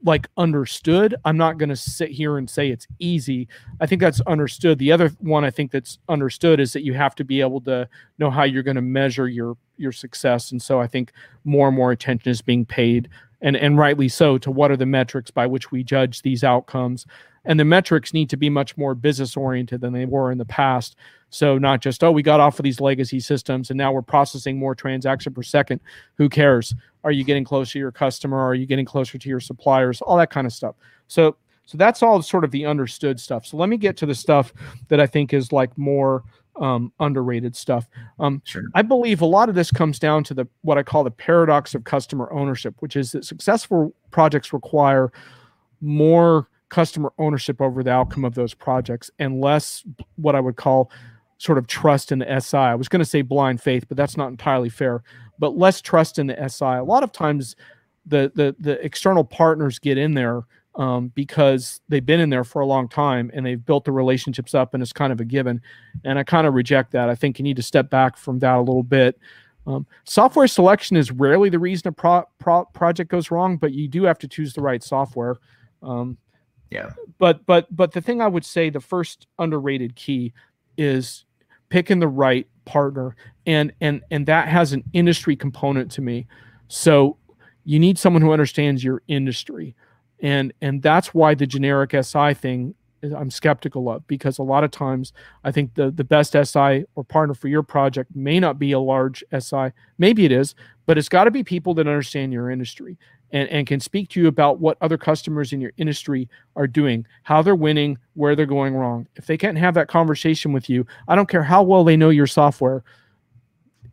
like understood. I'm not going to sit here and say it's easy. I think that's understood. The other one I think that's understood is that you have to be able to know how you're going to measure your your success. And so I think more and more attention is being paid and and rightly so to what are the metrics by which we judge these outcomes. And the metrics need to be much more business oriented than they were in the past. So not just oh we got off of these legacy systems and now we're processing more transaction per second. Who cares? Are you getting closer to your customer? Are you getting closer to your suppliers? All that kind of stuff. So so that's all sort of the understood stuff. So let me get to the stuff that I think is like more um, underrated stuff. Um, sure. I believe a lot of this comes down to the what I call the paradox of customer ownership, which is that successful projects require more customer ownership over the outcome of those projects and less what I would call sort of trust in the SI. I was going to say blind faith, but that's not entirely fair. But less trust in the SI. A lot of times, the the the external partners get in there um, because they've been in there for a long time and they've built the relationships up, and it's kind of a given. And I kind of reject that. I think you need to step back from that a little bit. Um, software selection is rarely the reason a pro- pro- project goes wrong, but you do have to choose the right software. Um, yeah. But but but the thing I would say the first underrated key is picking the right partner and and and that has an industry component to me. So you need someone who understands your industry and and that's why the generic si thing uh, i'm skeptical of because a lot of times i think the the best si or partner for your project may not be a large si maybe it is but it's got to be people that understand your industry and, and can speak to you about what other customers in your industry are doing, how they're winning, where they're going wrong. If they can't have that conversation with you, I don't care how well they know your software,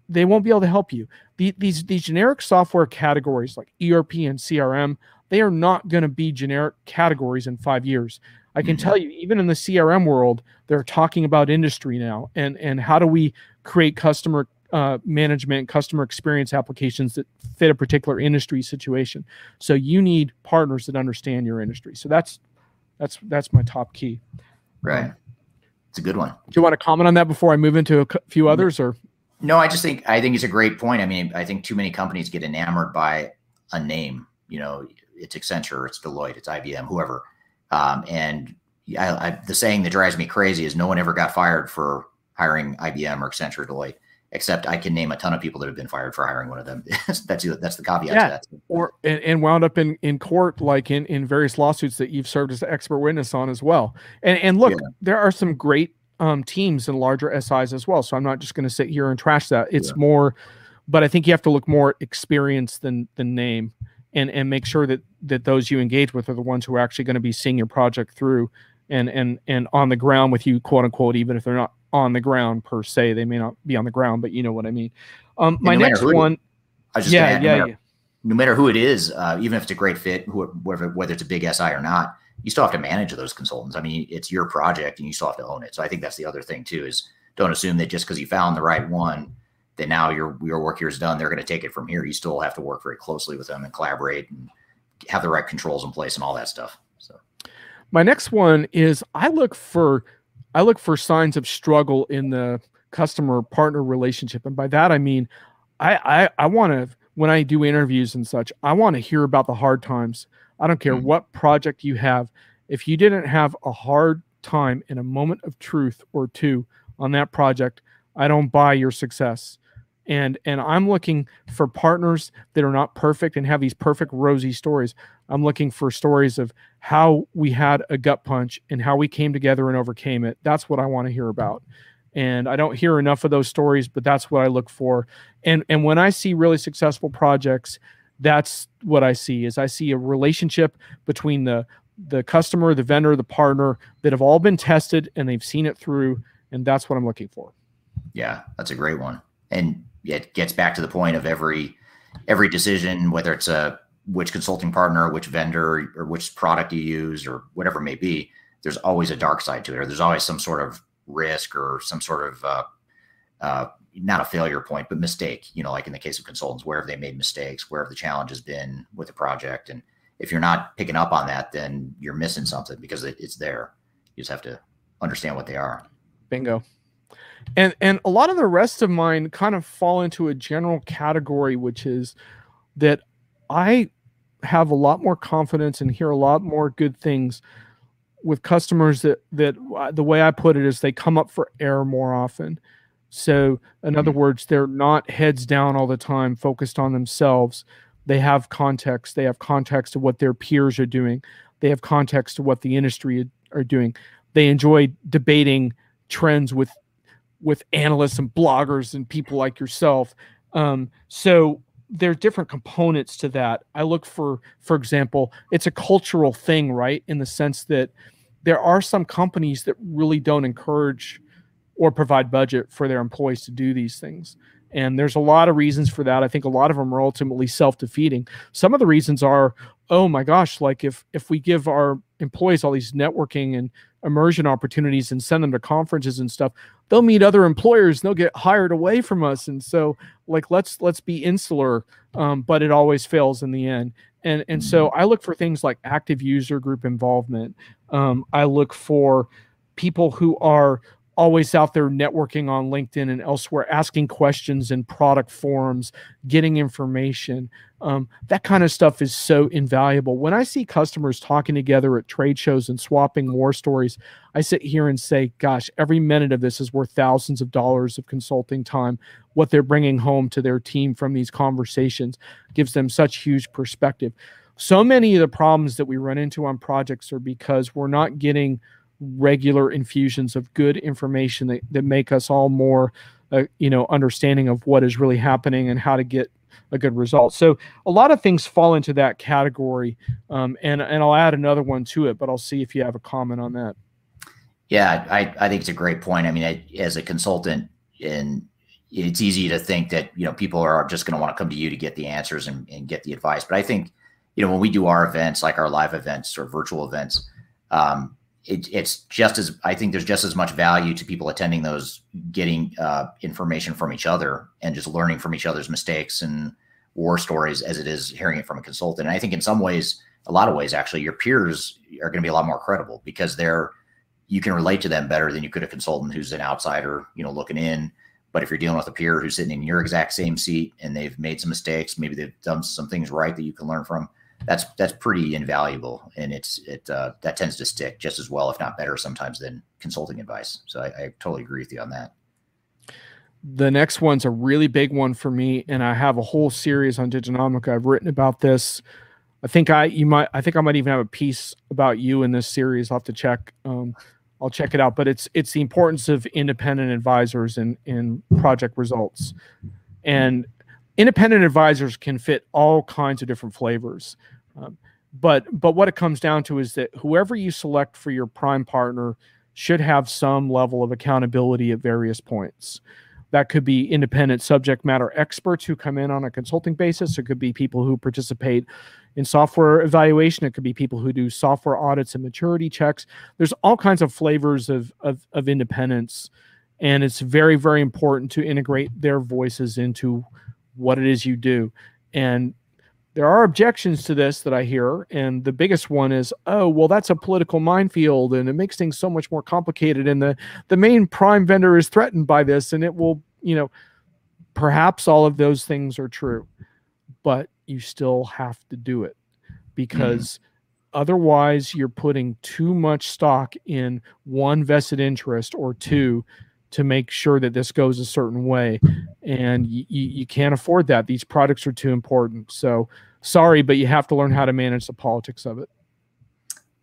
they won't be able to help you. The, these these generic software categories like ERP and CRM, they are not going to be generic categories in five years. I can mm-hmm. tell you, even in the CRM world, they're talking about industry now and and how do we create customer uh, management, customer experience applications that fit a particular industry situation. So you need partners that understand your industry. So that's that's that's my top key. Right. It's a good one. Do you want to comment on that before I move into a few others, or? No, I just think I think it's a great point. I mean, I think too many companies get enamored by a name. You know, it's Accenture, it's Deloitte, it's IBM, whoever. Um, and I, I, the saying that drives me crazy is no one ever got fired for hiring IBM or Accenture or Deloitte except I can name a ton of people that have been fired for hiring one of them. *laughs* that's that's the caveat. Yeah. Or and, and, wound up in in court, like in in various lawsuits that you've served as an expert witness on as well. And and look, yeah. there are some great um, teams and larger SIs as well. So I'm not just going to sit here and trash that. It's yeah. more, but I think you have to look more experience than than name. And, and make sure that that those you engage with are the ones who are actually going to be seeing your project through and and and on the ground with you, quote unquote, even if they're not on the ground per se. They may not be on the ground, but you know what I mean. Um, my no next one, yeah, add, yeah, no matter, yeah. No matter who it is, uh, even if it's a great fit, whether whether it's a big SI or not, you still have to manage those consultants. I mean, it's your project, and you still have to own it. So I think that's the other thing too is don't assume that just because you found the right one, that now your your work here is done. They're going to take it from here. You still have to work very closely with them and collaborate and have the right controls in place and all that stuff. So, my next one is I look for I look for signs of struggle in the customer partner relationship, and by that I mean I I, I want to when I do interviews and such, I want to hear about the hard times. I don't care mm-hmm. what project you have. If you didn't have a hard time in a moment of truth or two on that project, I don't buy your success. And and I'm looking for partners that are not perfect and have these perfect rosy stories. I'm looking for stories of how we had a gut punch and how we came together and overcame it. That's what I want to hear about and I don't hear enough of those stories, but that's what I look for. And and when I see really successful projects, that's what I see is I see a relationship between the the customer, the vendor, the partner that have all been tested and they've seen it through, and that's what I'm looking for. Yeah, that's a great one, and it gets back to the point of every every decision, whether it's a which consulting partner, which vendor, or which product you use, or whatever it may be. There's always a dark side to it, or there's always some sort of risk or some sort of uh, uh, not a failure point, but mistake. You know, like in the case of consultants, where have they made mistakes? Where have the challenge has been with the project? And if you're not picking up on that, then you're missing something because it, it's there. You just have to understand what they are. Bingo. And and a lot of the rest of mine kind of fall into a general category, which is that I have a lot more confidence and hear a lot more good things with customers that that uh, the way I put it is they come up for air more often. So in other mm-hmm. words, they're not heads down all the time, focused on themselves. They have context. They have context of what their peers are doing. They have context of what the industry are doing. They enjoy debating trends with with analysts and bloggers and people like yourself. Um, so there are different components to that. I look for, for example, it's a cultural thing, right? In the sense that there are some companies that really don't encourage or provide budget for their employees to do these things. And there's a lot of reasons for that. I think a lot of them are ultimately self-defeating. Some of the reasons are, oh my gosh, like if if we give our employees all these networking and immersion opportunities and send them to conferences and stuff, they'll meet other employers and they'll get hired away from us. And so like let's let's be insular, um, but it always fails in the end. And and so mm-hmm. I look for things like active user group involvement. Um, I look for people who are always out there networking on LinkedIn and elsewhere, asking questions in product forums, getting information. Um, that kind of stuff is so invaluable. When I see customers talking together at trade shows and swapping war stories, I sit here and say, gosh, every minute of this is worth thousands of dollars of consulting time. What they're bringing home to their team from these conversations gives them such huge perspective. So many of the problems that we run into on projects are because we're not getting regular infusions of good information that, that make us all more uh, you know understanding of what is really happening and how to get a good result. So a lot of things fall into that category um, and and i'll add another one to it but i'll see if you have a comment on that. Yeah i, I think it's a great point. I mean I, as a consultant and it's easy to think that you know people are just going to want to come to you to get the answers and, and get the advice. But i think you know when we do our events like our live events or virtual events um, it, it's just as I think there's just as much value to people attending those, getting uh, information from each other and just learning from each other's mistakes and war stories as it is hearing it from a consultant. And I think in some ways, a lot of ways, actually, your peers are going to be a lot more credible because they're you can relate to them better than you could a consultant who's an outsider, you know, looking in. But if you're dealing with a peer who's sitting in your exact same seat and they've made some mistakes, maybe they've done some things right that you can learn from that's that's pretty invaluable, and it's it uh, that tends to stick just as well, if not better, sometimes than consulting advice. So I, I totally agree with you on that. The next one's a really big one for me, and I have a whole series on Diginomica. I've written about this. I think I you might I think I might even have a piece about you in this series. I'll have to check. Um, I'll check it out. But it's it's the importance of independent advisors in in project results, and independent advisors can fit all kinds of different flavors. Um, but but what it comes down to is that whoever you select for your prime partner should have some level of accountability at various points. That could be independent subject matter experts who come in on a consulting basis. It could be people who participate in software evaluation. It could be people who do software audits and maturity checks. There's all kinds of flavors of, of, of independence and it's very very important to integrate their voices into what it is you do and there are objections to this that I hear, and the biggest one is, oh, well, that's a political minefield, and it makes things so much more complicated. And the the main prime vendor is threatened by this, and it will, you know, perhaps all of those things are true, but you still have to do it because mm. otherwise you're putting too much stock in one vested interest or two to make sure that this goes a certain way. And you, you can't afford that. These products are too important. So sorry but you have to learn how to manage the politics of it.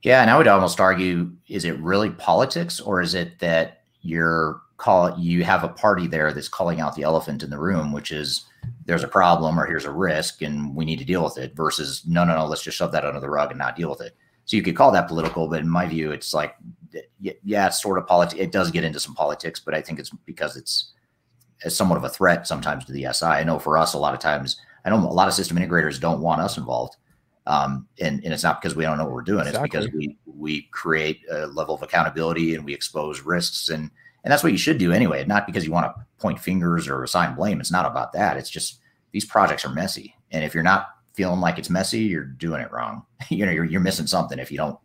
Yeah and i would almost argue is it really politics or is it that you're call you have a party there that's calling out the elephant in the room which is there's a problem or here's a risk and we need to deal with it versus no no no let's just shove that under the rug and not deal with it. So you could call that political but in my view it's like yeah, it's sort of politics. It does get into some politics, but I think it's because it's, it's somewhat of a threat sometimes to the SI. I know for us, a lot of times, I know a lot of system integrators don't want us involved. Um, and, and it's not because we don't know what we're doing. Exactly. It's because we, we create a level of accountability and we expose risks. And, and that's what you should do anyway. Not because you want to point fingers or assign blame. It's not about that. It's just these projects are messy. And if you're not feeling like it's messy, you're doing it wrong. *laughs* you know, you're, you're missing something if you don't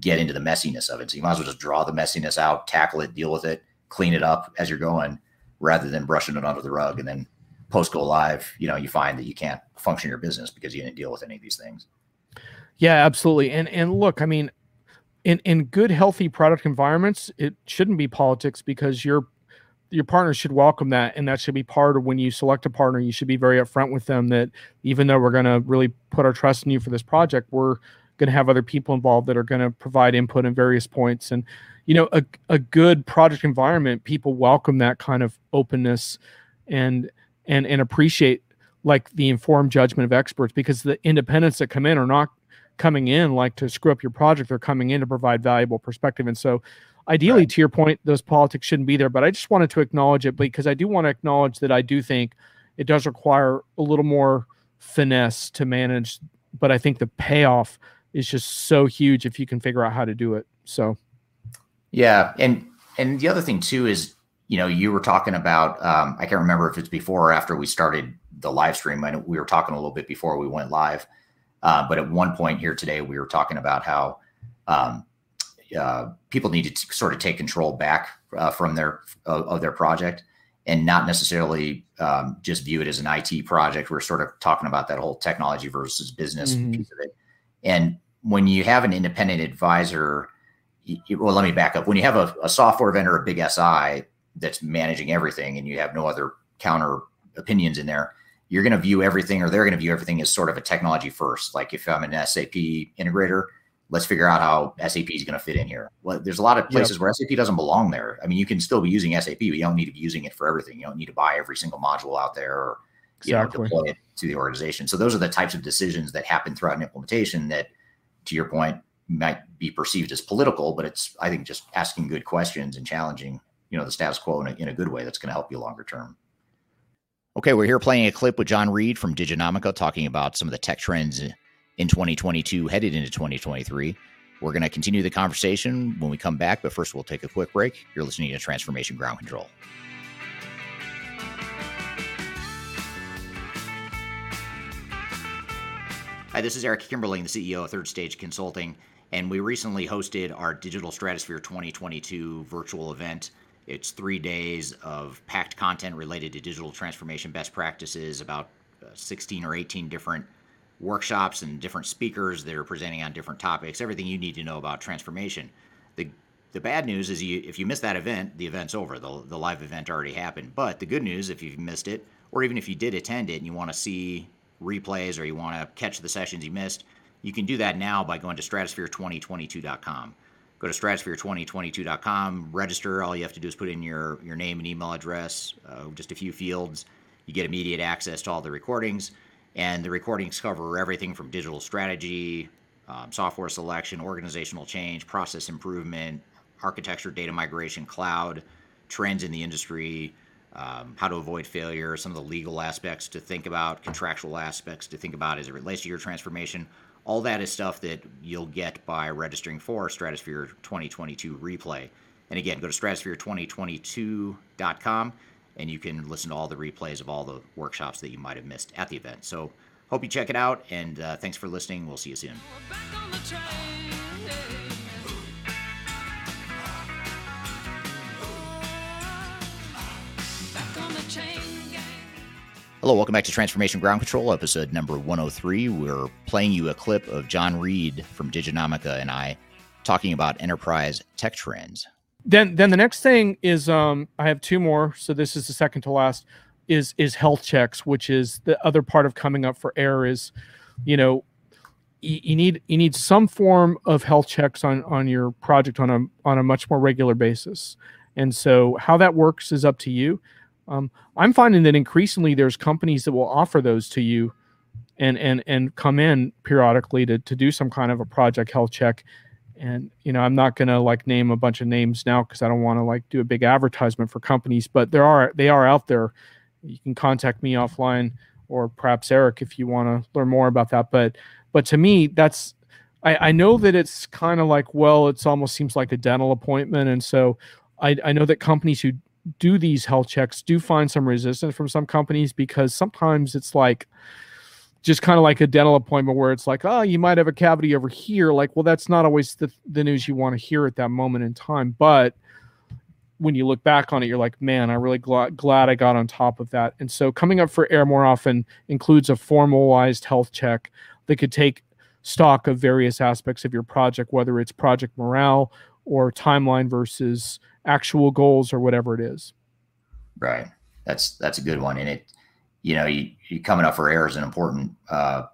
get into the messiness of it. So you might as well just draw the messiness out, tackle it, deal with it, clean it up as you're going, rather than brushing it under the rug and then post go live. You know, you find that you can't function your business because you didn't deal with any of these things. Yeah, absolutely. And and look, I mean, in in good healthy product environments, it shouldn't be politics because your your partner should welcome that and that should be part of when you select a partner you should be very upfront with them that even though we're going to really put our trust in you for this project we're going to have other people involved that are going to provide input in various points. And you know a, a good project environment people welcome that kind of openness and and and appreciate like the informed judgment of experts because the independents that come in are not coming in like to screw up your project. They're coming in to provide valuable perspective. And so ideally right. to your point those politics shouldn't be there but i just wanted to acknowledge it because i do want to acknowledge that i do think it does require a little more finesse to manage but i think the payoff is just so huge if you can figure out how to do it. So, yeah, and and the other thing too is you know you were talking about um, I can't remember if it's before or after we started the live stream. I know we were talking a little bit before we went live, uh, but at one point here today we were talking about how um, uh, people need to sort of take control back uh, from their of their project and not necessarily um, just view it as an IT project. We're sort of talking about that whole technology versus business mm-hmm. piece of it. And when you have an independent advisor, you, well, let me back up. When you have a, a software vendor, a big SI that's managing everything, and you have no other counter opinions in there, you're going to view everything, or they're going to view everything as sort of a technology first. Like if I'm an SAP integrator, let's figure out how SAP is going to fit in here. Well, there's a lot of places yep. where SAP doesn't belong there. I mean, you can still be using SAP, but you don't need to be using it for everything. You don't need to buy every single module out there or you exactly. know, deploy it to the organization. So those are the types of decisions that happen throughout an implementation that – to your point, might be perceived as political, but it's I think just asking good questions and challenging, you know, the status quo in a, in a good way that's going to help you longer term. Okay, we're here playing a clip with Jon Reed from Diginomica talking about some of the tech trends in 2022 headed into 2023. We're going to continue the conversation when we come back, but first we'll take a quick break. You're listening to Transformation Ground Control. Hi, this is Eric Kimberling, the CEO of Third Stage Consulting, and we recently hosted our Digital Stratosphere 2022 virtual event. It's three days of packed content related to digital transformation best practices, about uh, 16 or 18 different workshops and different speakers that are presenting on different topics, everything you need to know about transformation. The the bad news is you, if you miss that event, the event's over. The, the live event already happened. But the good news, if you've missed it, or even if you did attend it and you want to see replays or you want to catch the sessions you missed, you can do that now by going to stratosphere2022.com. Go to stratosphere2022.com, register. All you have to do is put in your, your name and email address, uh, just a few fields. You get immediate access to all the recordings. And the recordings cover everything from digital strategy, um, software selection, organizational change, process improvement, architecture, data migration, cloud, trends in the industry, um, how to avoid failure, some of the legal aspects to think about, contractual aspects to think about as it relates to your transformation. All that is stuff that you'll get by registering for Stratosphere 2022 Replay. And again, go to stratosphere2022.com and you can listen to all the replays of all the workshops that you might have missed at the event. So hope you check it out. And uh, thanks for listening. We'll see you soon. Hello, welcome back to Transformation Ground Control, episode number 103. We're playing you a clip of Jon Reed from Diginomica and I talking about enterprise tech trends. Then, then the next thing is um, I have two more. So this is the second to last. Is is health checks, which is the other part of coming up for air. Is you know you, you need you need some form of health checks on on your project on a on a much more regular basis. And so how that works is up to you. Um, I'm finding that increasingly there's companies that will offer those to you and and and come in periodically to to do some kind of a project health check. And you know i'm not going to like name a bunch of names now because i don't want to like do a big advertisement for companies but there are they are out there. You can contact me offline or perhaps eric if you want to learn more about that but but to me that's i i know that it's kind of like well it's almost seems like a dental appointment. And so i i know that companies who do these health checks do find some resistance from some companies because sometimes it's like just kind of like a dental appointment where it's like, oh, you might have a cavity over here. Like, well, that's not always the, the news you want to hear at that moment in time. But when you look back on it, you're like, man, I'm really glad, glad I got on top of that. And so coming up for air more often includes a formalized health check that could take stock of various aspects of your project, whether it's project morale or timeline versus actual goals or whatever it is. Right. That's that's a good one. And it you know, you, you coming up for air is an important uh,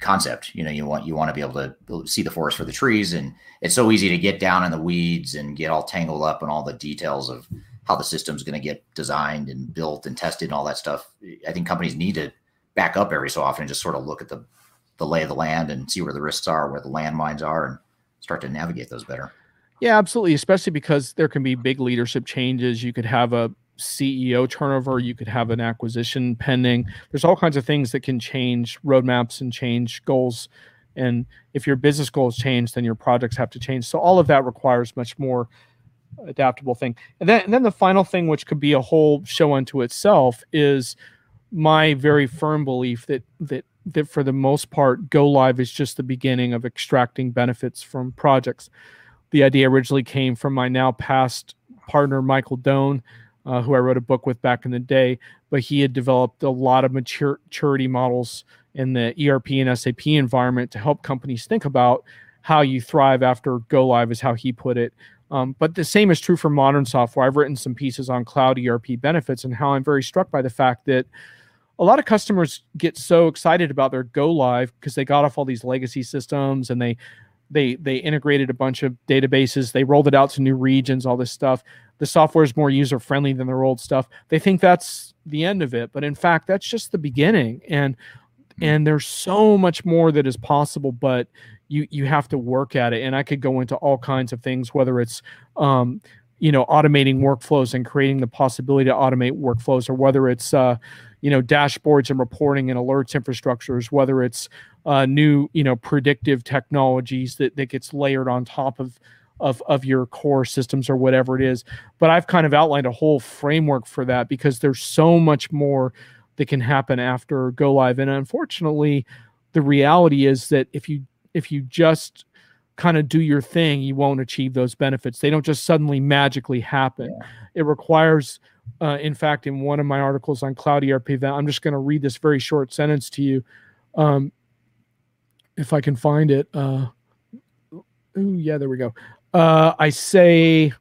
concept. You know, you want you want to be able to see the forest for the trees, and it's so easy to get down in the weeds and get all tangled up in all the details of how the system's going to get designed and built and tested and all that stuff. I think companies need to back up every so often and just sort of look at the the lay of the land and see where the risks are, where the landmines are, and start to navigate those better. Yeah, absolutely. Especially because there can be big leadership changes. You could have a CEO turnover, you could have an acquisition pending. There's all kinds of things that can change roadmaps and change goals. And if your business goals change, then your projects have to change. So all of that requires much more adaptable thing. And then and then the final thing, which could be a whole show unto itself, is my very firm belief that that that for the most part, go live is just the beginning of extracting benefits from projects. The idea originally came from my now past partner, Michael Doane, uh, who I wrote a book with back in the day, but he had developed a lot of mature, maturity models in the ERP and SAP environment to help companies think about how you thrive after go live, is how he put it. Um, but the same is true for modern software. I've written some pieces on cloud ERP benefits and how I'm very struck by the fact that a lot of customers get so excited about their go live because they got off all these legacy systems and they they they integrated a bunch of databases they rolled it out to new regions all this stuff. The software is more user friendly than their old stuff. They think that's the end of it but in fact that's just the beginning. And mm-hmm. and there's so much more that is possible but you you have to work at it. And i could go into all kinds of things whether it's um, you know automating workflows and creating the possibility to automate workflows or whether it's uh, you know dashboards and reporting and alerts infrastructures whether it's uh, new you know predictive technologies that that gets layered on top of of of your core systems or whatever it is. But i've kind of outlined a whole framework for that because there's so much more that can happen after go live. And unfortunately the reality is that if you if you just kind of do your thing you won't achieve those benefits. They don't just suddenly magically happen. Yeah. it requires uh, in fact, in one of my articles on Cloud ERP, that I'm just going to read this very short sentence to you, um, if I can find it. Uh, ooh, yeah, there we go. Uh, I say,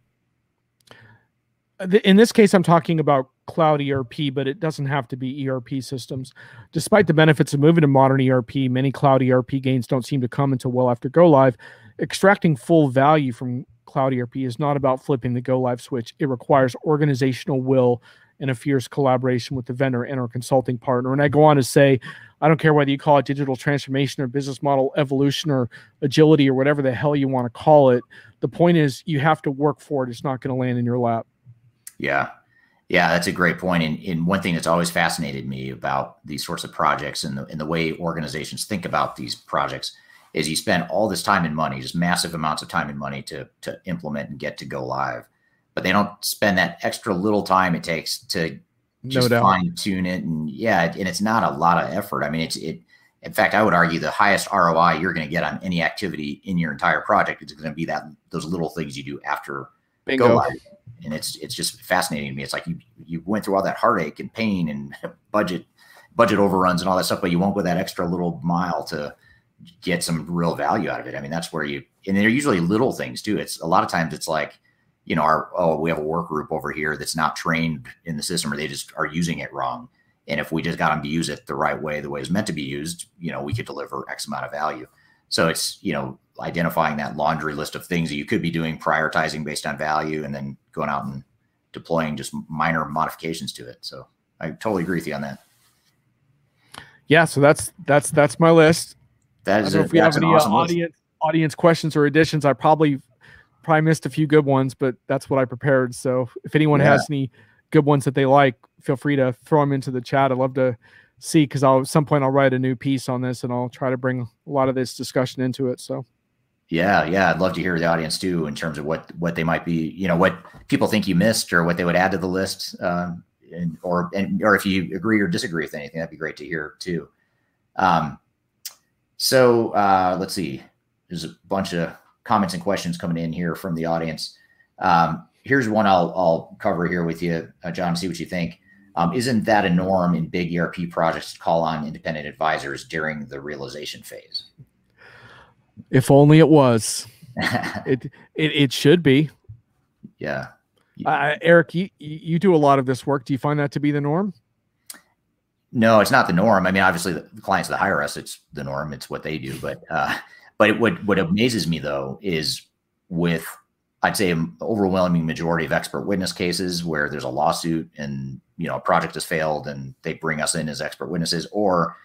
in this case, I'm talking about cloud ERP, but it doesn't have to be ERP systems. Despite the benefits of moving to modern ERP, many cloud ERP gains don't seem to come until well after go live. Extracting full value from cloud ERP is not about flipping the go live switch. It requires organizational will and a fierce collaboration with the vendor and our consulting partner. And I go on to say, I don't care whether you call it digital transformation or business model evolution or agility or whatever the hell you want to call it. The point is, you have to work for it. It's not going to land in your lap. Yeah. Yeah, that's a great point. And, and one thing that's always fascinated me about these sorts of projects and the, and the way organizations think about these projects is you spend all this time and money, just massive amounts of time and money to to implement and get to go live, but they don't spend that extra little time it takes to just no fine tune it. And yeah, and it's not a lot of effort. I mean, it's it. In fact, I would argue the highest ROI you're going to get on any activity in your entire project is going to be that those little things you do after Bingo. go live. And it's it's just fascinating to me. It's like you you went through all that heartache and pain and *laughs* budget budget overruns and all that stuff, but you won't go that extra little mile to get some real value out of it. I mean, that's where you and they're usually little things too. It's a lot of times it's like, you know, our oh, we have a work group over here that's not trained in the system or they just are using it wrong. And if we just got them to use it the right way, the way it's meant to be used, you know, we could deliver X amount of value. So it's, you know, identifying that laundry list of things that you could be doing, prioritizing based on value, and then going out and deploying just minor modifications to it. So I totally agree with you on that. Yeah, so that's that's that's my list. That I don't know if we have any uh, awesome list. audience audience questions or additions. I probably probably missed a few good ones, but that's what I prepared. So if anyone Yeah. has any good ones that they like, feel free to throw them into the chat. I'd love to see because I'll at some point I'll write a new piece on this and I'll try to bring a lot of this discussion into it. So Yeah, yeah, I'd love to hear the audience too in terms of what what they might be, you know, what people think you missed or what they would add to the list, um, and or and or if you agree or disagree with anything, that'd be great to hear too. Um, so uh, let's see, there's a bunch of comments and questions coming in here from the audience. Um, here's one I'll I'll cover here with you, uh, Jon. See what you think. Um, isn't that a norm in big ERP projects to call on independent advisors during the realization phase? if only it was, *laughs* it it, it should be. yeah. Uh, Eric, you you do a lot of this work. Do you find that to be the norm? No, it's not the norm. I mean, obviously, the the clients that hire us, it's the norm. It's what they do. But uh, but it, what what amazes me though is with I'd say an overwhelming majority of expert witness cases where there's a lawsuit and you know a project has failed and they bring us in as expert witnesses, or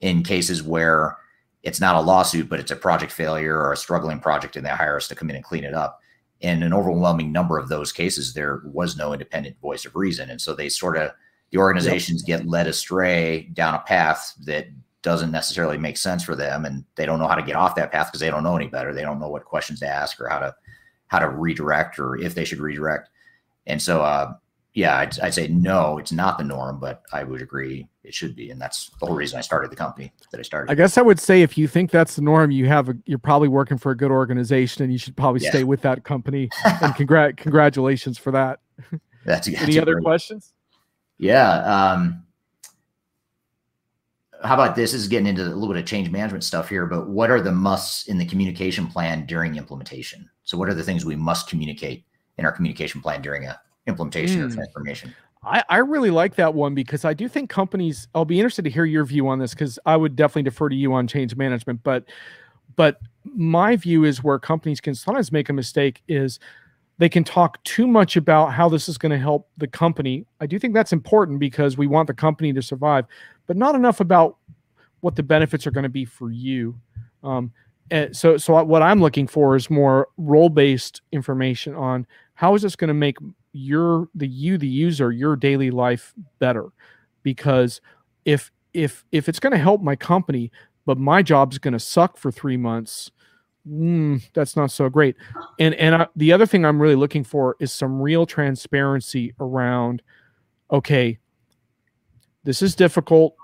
in cases where it's not a lawsuit but it's a project failure or a struggling project and they hire us to come in and clean it up. In an overwhelming number of those cases, there was no independent voice of reason, and so they sort of the organizations get led astray down a path that doesn't necessarily make sense for them and they don't know how to get off that path because they don't know any better they don't know what questions to ask or how to how to redirect or if they should redirect and so uh yeah I'd, I'd say no it's not the norm but i would agree it should be and that's the whole reason i started the company that i started I guess I would say if you think that's the norm, you have a, you're probably working for a good organization, and you should probably Yeah. stay with that company. *laughs* and congrat congratulations for that. that's, that's Any other great- questions? Yeah. Um, how about this? This is getting into a little bit of change management stuff here, but what are the musts in the communication plan during implementation? So, what are the things we must communicate in our communication plan during a implementation or Hmm. transformation? I, I really like that one because I do think companies. I'll be interested to hear your view on this because I would definitely defer to you on change management. But but my view is where companies can sometimes make a mistake is they can talk too much about how this is going to help the company. I do think that's important because we want the company to survive, but not enough about what the benefits are going to be for you. Um, and so so what I'm looking for is more role based information on how is this going to make your the you the user your daily life better because if if if it's going to help my company but my job's going to suck for three months mm, that's not so great and and I, the other thing i'm really looking for is some real transparency around okay this is difficult.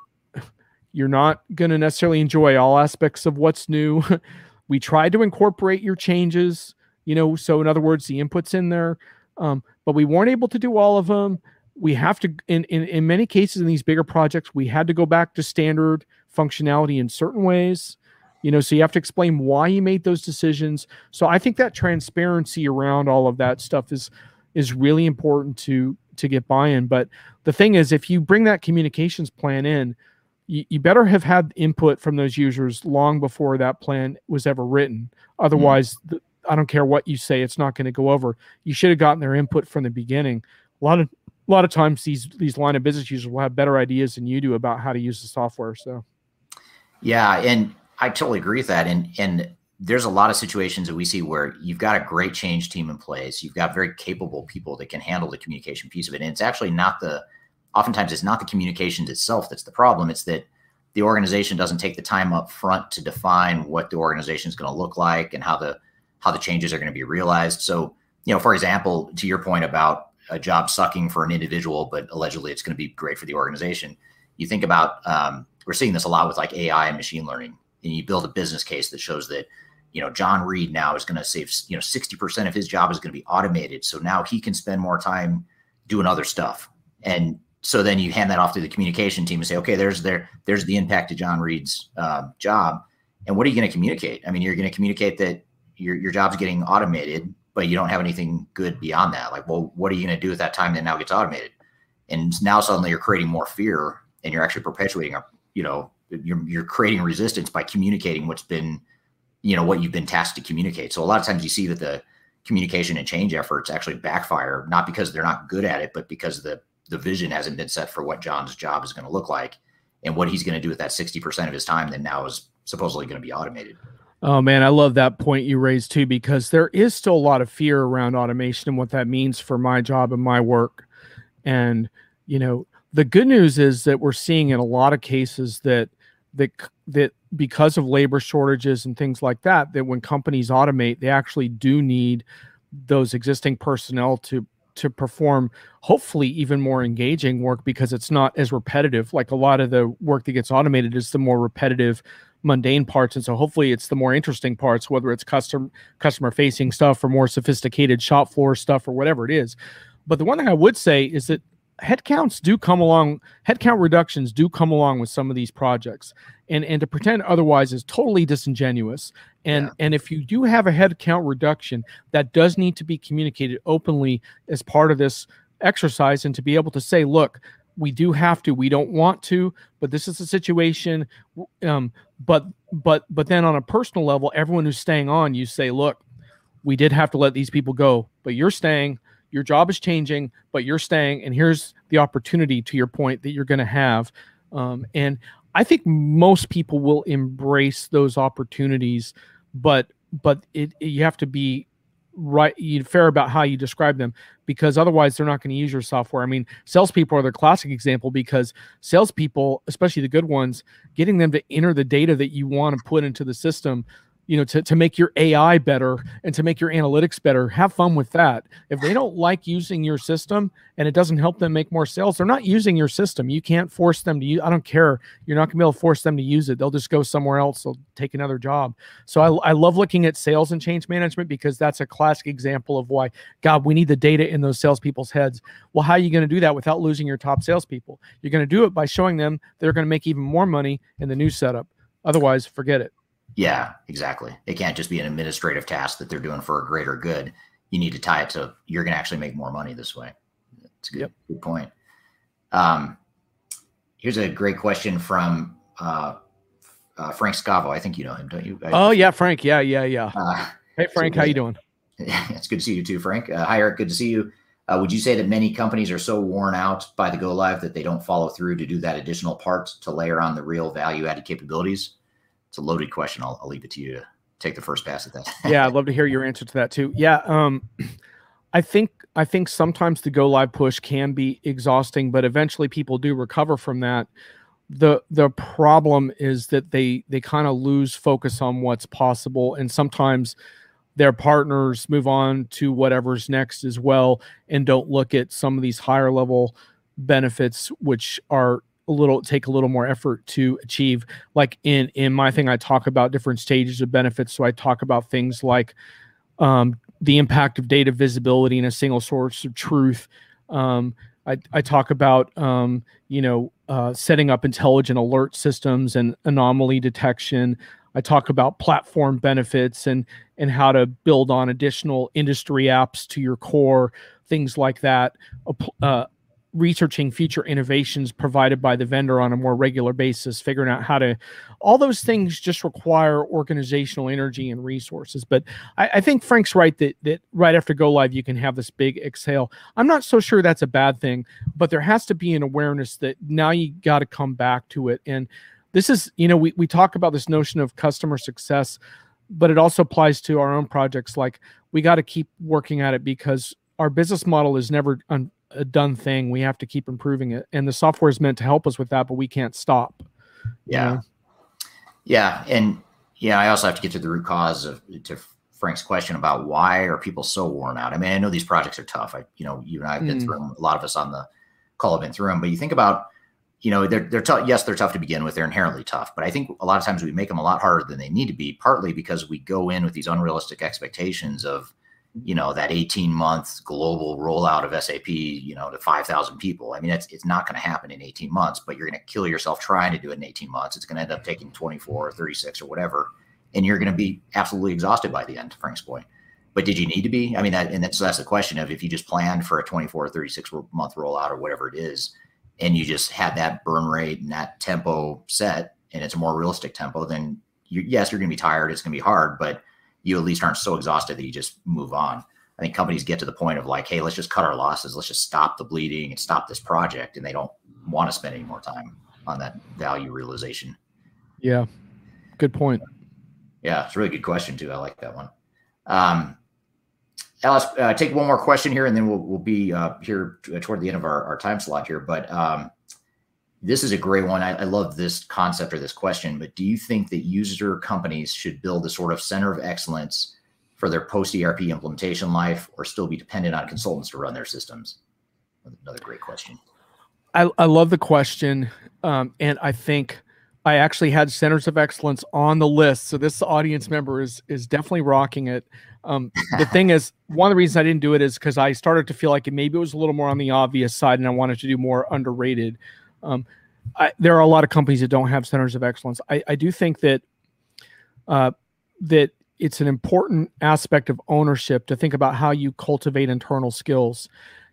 You're not going to necessarily enjoy all aspects of what's new. *laughs* We tried to incorporate your changes you know so in other words the inputs in there um, but we weren't able to do all of them we have to in, in in many cases in these bigger projects we had to go back to standard functionality in certain ways. You know so you have to explain why you made those decisions. So i think that transparency around all of that stuff is is really important to to get buy-in but the thing is if you bring that communications plan in you, you better have had input from those users long before that plan was ever written. Mm-hmm. Otherwise the, i don't care what you say it's not going to go over. You should have gotten their input from the beginning. A lot of a lot of times these these line of business users will have better ideas than you do about how to use the software so. Yeah, and I totally agree with that. And and there's a lot of situations that we see where you've got a great change team in place. You've got very capable people that can handle the communication piece of it. And it's actually not the oftentimes it's not the communications itself that's the problem. It's that the organization doesn't take the time up front to define what the organization is going to look like and how the how the changes are going to be realized. So, you know, for example, to your point about a job sucking for an individual, but allegedly it's going to be great for the organization. You think about um, we're seeing this a lot with like AI and machine learning, and you build a business case that shows that you know Jon Reed now is going to save you know sixty percent of his job is going to be automated, so now he can spend more time doing other stuff, and so then you hand that off to the communication team and say, okay, there's there there's the impact to Jon Reed's uh, job, and what are you going to communicate? I mean, you're going to communicate that your your job's getting automated, but you don't have anything good beyond that. Like, well, what are you going to do with that time that now gets automated? And now suddenly you're creating more fear, and you're actually perpetuating a you know you're you're creating resistance by communicating what's been you know what you've been tasked to communicate. So a lot of times you see that the communication and change efforts actually backfire, not because they're not good at it, but because the the vision hasn't been set for what Jon's job is going to look like and what he's going to do with that 60% of his time that now is supposedly going to be automated. Oh man, I love that point you raised too, because there is still a lot of fear around automation and what that means for my job and my work. And, you know, the good news is that we're seeing in a lot of cases that that that because of labor shortages and things like that, that when companies automate, they actually do need those existing personnel to to perform hopefully even more engaging work because it's not as repetitive. Like a lot of the work that gets automated is the more repetitive mundane parts and so hopefully it's the more interesting parts whether it's custom customer facing stuff or more sophisticated shop floor stuff or whatever it is. But the one thing i would say is that headcounts do come along headcount reductions do come along with some of these projects. And and to pretend otherwise is totally disingenuous. And yeah. and if you do have a headcount reduction that does need to be communicated openly as part of this exercise and to be able to say look we do have to we don't want to but this is a situation. Um but but but then on a personal level everyone who's staying on you say look we did have to let these people go but you're staying your job is changing, but you're staying, and here's the opportunity to your point that you're going to have. Um, and I think most people will embrace those opportunities, but but it, it you have to be right you fair about how you describe them because otherwise they're not going to use your software. I mean, salespeople are the classic example because salespeople, especially the good ones, getting them to enter the data that you want to put into the system you know to, to make your ai better and to make your analytics better. Have fun with that. If they don't like using your system and it doesn't help them make more sales they're not using your system. You can't force them to use i don't care. You're not going to be able to force them to use it. They'll just go somewhere else. They'll take another job. So I, I love looking at sales and change management because that's a classic example of why god we need the data in those salespeople's heads. Well how are you going to do that without losing your top salespeople? You're going to do it by showing them they're going to make even more money in the new setup. Otherwise forget it yeah, exactly. It can't just be an administrative task that they're doing for a greater good. You need to tie it to you're going to actually make more money this way. That's a good, yep. good point. Um, here's a great question from uh, uh, Frank Scavo. I think you know him, don't you? Oh yeah, Frank. Yeah, yeah, yeah. Uh, hey Frank, so how you doing? *laughs* it's good to see you too, Frank. Uh, hi Eric, good to see you. Uh, would you say that many companies are so worn out by the go live that they don't follow through to do that additional part to layer on the real value added capabilities? It's a loaded question. I'll, I'll leave it to you to take the first pass at that. yeah, I'd love to hear *laughs* your answer to that too. Yeah, um, *clears throat* I think I think sometimes the go live push can be exhausting, but eventually people do recover from that. the The problem is that they they kind of lose focus on what's possible, and sometimes their partners move on to whatever's next as well, and don't look at some of these higher level benefits, which are a little take a little more effort to achieve. Like in in my thing i talk about different stages of benefits. So i talk about things like um, the impact of data visibility in a single source of truth. Um, I, I talk about um, you know uh, setting up intelligent alert systems and anomaly detection. I talk about platform benefits and and how to build on additional industry apps to your core things like that. Uh, researching future innovations provided by the vendor on a more regular basis, figuring out how to, all those things just require organizational energy and resources. But I, I, think Frank's right that that right after go live you can have this big exhale. I'm not so sure that's a bad thing, but there has to be an awareness that now you got to come back to it. And this is, you know, we we talk about this notion of customer success, but it also applies to our own projects. Like we got to keep working at it because our business model is never un- a done thing. We have to keep improving it. And the software is meant to help us with that, but we can't stop. Yeah. Yeah. And yeah, I also have to get to the root cause of to Frank's question about why are people so worn out. I mean, I know these projects are tough. I, you know, you and I have been Mm. through them. A lot of us on the call have been through them. But you think about, you know, they're they're tough. Yes, they're tough to begin with. They're inherently tough. But I think a lot of times we make them a lot harder than they need to be. Partly because we go in with these unrealistic expectations of, you know, that 18 month global rollout of SAP, you know, to 5,000 people. I mean, it's it's not going to happen in 18 months. But you're going to kill yourself trying to do it in 18 months. It's going to end up taking 24 or 36 or whatever and you're going to be absolutely exhausted by the end, to Frank's point. But did you need to be? I mean, that, and that's, that's the question of if you just planned for a 24 or 36 month rollout or whatever it is, and you just had that burn rate and that tempo set, and it's a more realistic tempo, then you, yes, you're going to be tired. It's going to be hard, but you at least aren't so exhausted that you just move on. I think companies get to the point of like, hey, let's just cut our losses. Let's just stop the bleeding and stop this project. And they don't want to spend any more time on that value realization. Yeah. Good point. Yeah, it's a really good question too. I like that one. Um, Alice, uh, take one more question here, and then we'll we'll be uh, here toward the end of our, our time slot here. But um, this is a great one. I, I love this concept or this question. But do you think that user companies should build a sort of center of excellence for their post ERP implementation life, or still be dependent on consultants to run their systems? Another great question. I, I love the question. Um, and I think I actually had centers of excellence on the list. So this audience member is is definitely rocking it. Um, the thing is, one of the reasons I didn't do it is because I started to feel like it maybe it was a little more on the obvious side, and I wanted to do more underrated. Um, I, there are a lot of companies that don't have centers of excellence. I, I do think that uh, that it's an important aspect of ownership to think about how you cultivate internal skills.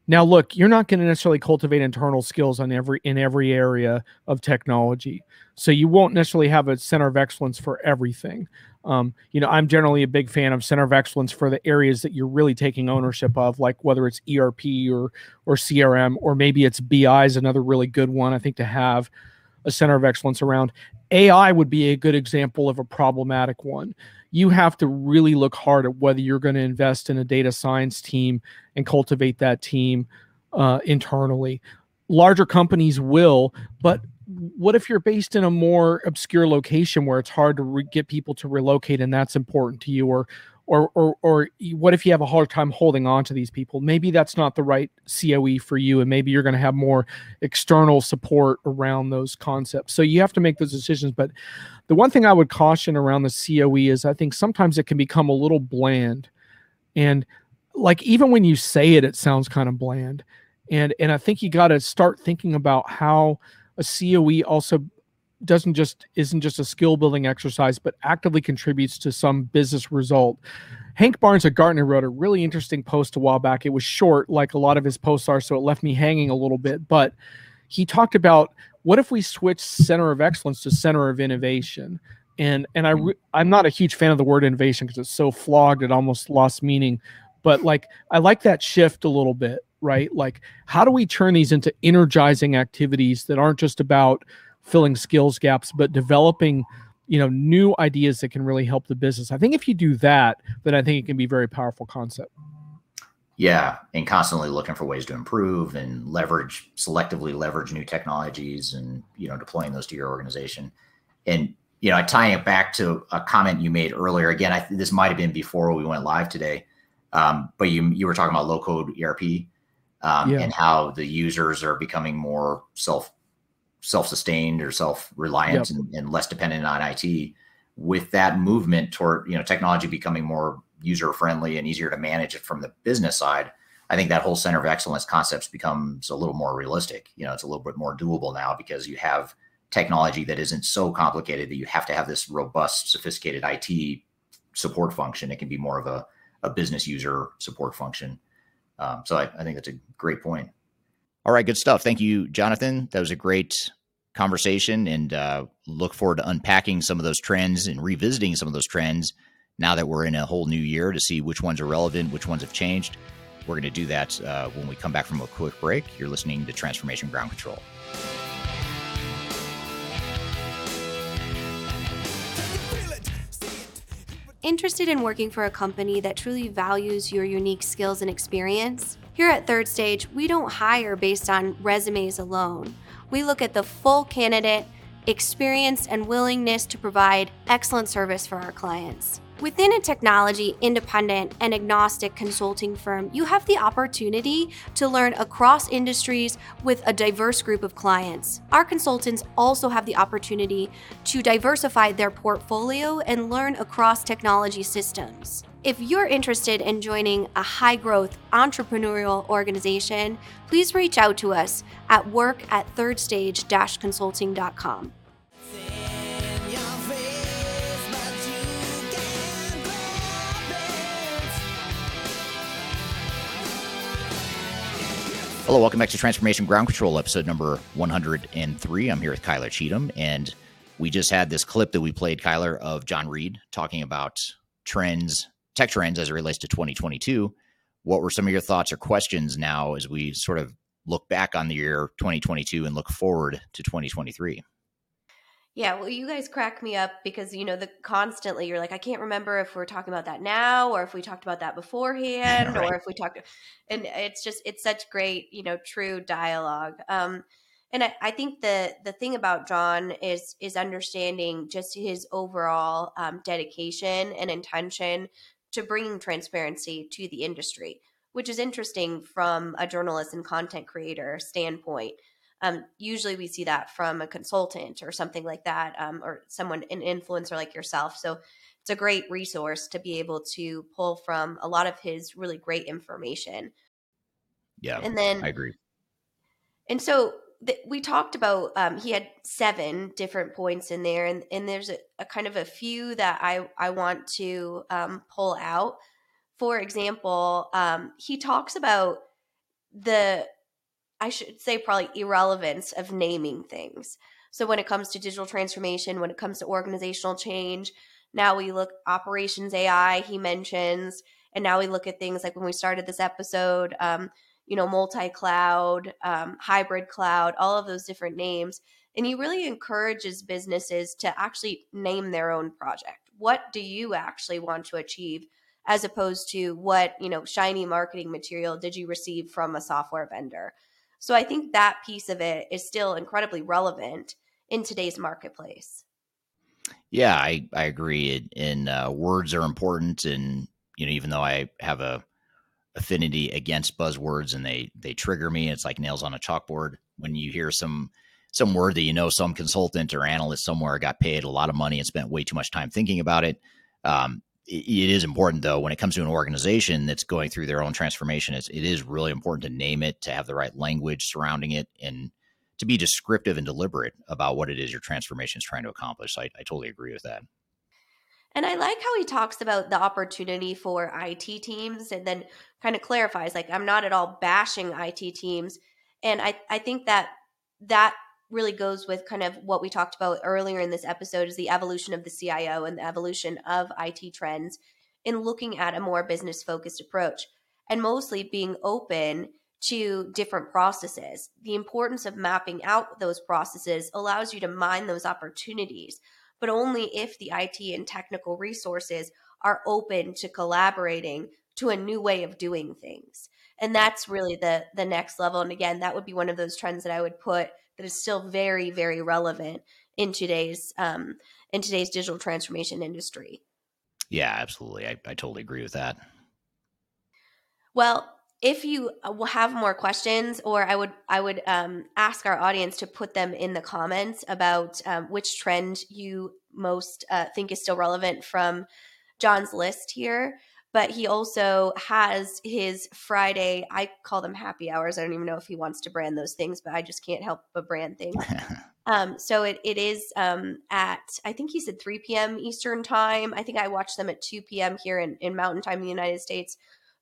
Now, look, you're not going to necessarily cultivate internal skills on every in every area of technology, so you won't necessarily have a center of excellence for everything. Um, you know, I'm generally a big fan of center of excellence for the areas that you're really taking ownership of, like whether it's ERP or or CRM, or maybe it's BI is another really good one. I think to have a center of excellence around AI would be a good example of a problematic one. You have to really look hard at whether you're going to invest in a data science team and cultivate that team uh, internally. Larger companies will, but what if you're based in a more obscure location where it's hard to re- get people to relocate and that's important to you? Or or or or what if you have a hard time holding on to these people? Maybe that's not the right coe for you and maybe you're going to have more external support around those concepts. So you have to make those decisions but the one thing i would caution around the coe is i think sometimes it can become a little bland. And like even when you say it it sounds kind of bland. And and i think you got to start thinking about how a coe also doesn't just isn't just a skill building exercise but actively contributes to some business result. Hank barnes at gartner wrote a really interesting post a while back. It was short like a lot of his posts are so it left me hanging a little bit but he talked about what if we switch center of excellence to center of innovation? And and i re- i'm not a huge fan of the word innovation because it's so flogged it almost lost meaning but like i like that shift a little bit right like how do we turn these into energizing activities that aren't just about filling skills gaps but developing you know new ideas that can really help the business i think if you do that then i think it can be a very powerful concept Yeah, and constantly looking for ways to improve and leverage selectively leverage new technologies and you know deploying those to your organization. And you know, tying it back to a comment you made earlier. Again, I this might have been before we went live today, um, but you you were talking about low code ERP um, Yeah. and how the users are becoming more self self sustained or self reliant Yep. and, and less dependent on IT. With that movement toward you know technology becoming more user friendly and easier to manage it from the business side, I think that whole center of excellence concepts becomes a little more realistic. You know, it's a little bit more doable now because you have technology that isn't so complicated that you have to have this robust, sophisticated IT support function. It can be more of a, a business user support function. Um, so I, I think that's a great point. All right, good stuff. Thank you, Jonathan. That was a great conversation, and uh, look forward to unpacking some of those trends and revisiting some of those trends now that we're in a whole new year to see which ones are relevant, which ones have changed. We're going to do that uh, when we come back from a quick break. You're listening to Transformation Ground Control. Interested in working for a company that truly values your unique skills and experience? Here at Third Stage, we don't hire based on resumes alone. We look at the full candidate, experience, and willingness to provide excellent service for our clients. Within a technology independent and agnostic consulting firm, you have the opportunity to learn across industries with a diverse group of clients. Our consultants also have the opportunity to diversify their portfolio and learn across technology systems. If you're interested in joining a high growth entrepreneurial organization, please reach out to us at work at thirdstage consulting.com. Hello, welcome back to Transformation Ground Control, episode number 103. I'm here with Kyler Cheatham, and we just had this clip that we played, Kyler, of Jon Reed talking about trends, tech trends as it relates to 2022. What were some of your thoughts or questions now as we sort of look back on the year 2022 and look forward to 2023? Yeah, well, you guys crack me up because you know the constantly you're like, I can't remember if we're talking about that now or if we talked about that *laughs* beforehand Right. or if we talked, and it's just it's such great you know true dialogue. Um, and I, I think the the thing about Jon is is understanding just his overall um, dedication and intention to bringing transparency to the industry, which is interesting from a journalist and content creator standpoint. Um, usually we see that from a consultant or something like that, um, or someone, an influencer like yourself. So it's a great resource to be able to pull from a lot of his really great information. Yeah, And then I agree. and so th- we talked about um, he had seven different points in there, and, and there's a, a kind of a few that I I want to um, pull out. For example, um, he talks about the I should say probably irrelevance of naming things. So when it comes to digital transformation, when it comes to organizational change, now we look operations AI. He mentions, and now we look at things like when we started this episode. Um, you know, multi cloud, um, hybrid cloud, all of those different names. And he really encourages businesses to actually name their own project. What do you actually want to achieve as opposed to what, you know, shiny marketing material did you receive from a software vendor? So I think that piece of it is still incredibly relevant in today's marketplace. Yeah, I, I agree. And uh, words are important. And, you know, even though I have a affinity against buzzwords and they, they trigger me, it's like nails on a chalkboard. When you hear some, some word that you know some consultant or analyst somewhere got paid a lot of money and spent way too much time thinking about it. Um, it, is important though when it comes to an organization that's going through their own transformation. It's, it is really important to name it, to have the right language surrounding it, and to be descriptive and deliberate about what it is your transformation is trying to accomplish. I, I totally agree with that. And I like how he talks about the opportunity for IT teams and then kind of clarifies like I'm not at all bashing IT teams. And I, I think that that really goes with kind of what we talked about earlier in this episode is the evolution of the CIO and the evolution of IT trends in looking at a more business focused approach and mostly being open to different processes. The importance of mapping out those processes allows you to mine those opportunities but only if the IT and technical resources are open to collaborating to a new way of doing things. And that's really the the next level. And again, that would be one of those trends that I would put that is still very, very relevant in today's um, in today's digital transformation industry. Yeah, absolutely. I, I totally agree with that. Well, if you uh, will have more questions, or I would I would um, ask our audience to put them in the comments about um, which trend you most uh, think is still relevant from Jon's list here. But he also has his Friday. I call them happy hours. I don't even know if he wants to brand those things, but I just can't help but brand things. *laughs* Um, so it, it is um, at, I think he said 3 p.m. Eastern time. I think I watched them at 2 p.m. here in, in Mountain Time in the United States.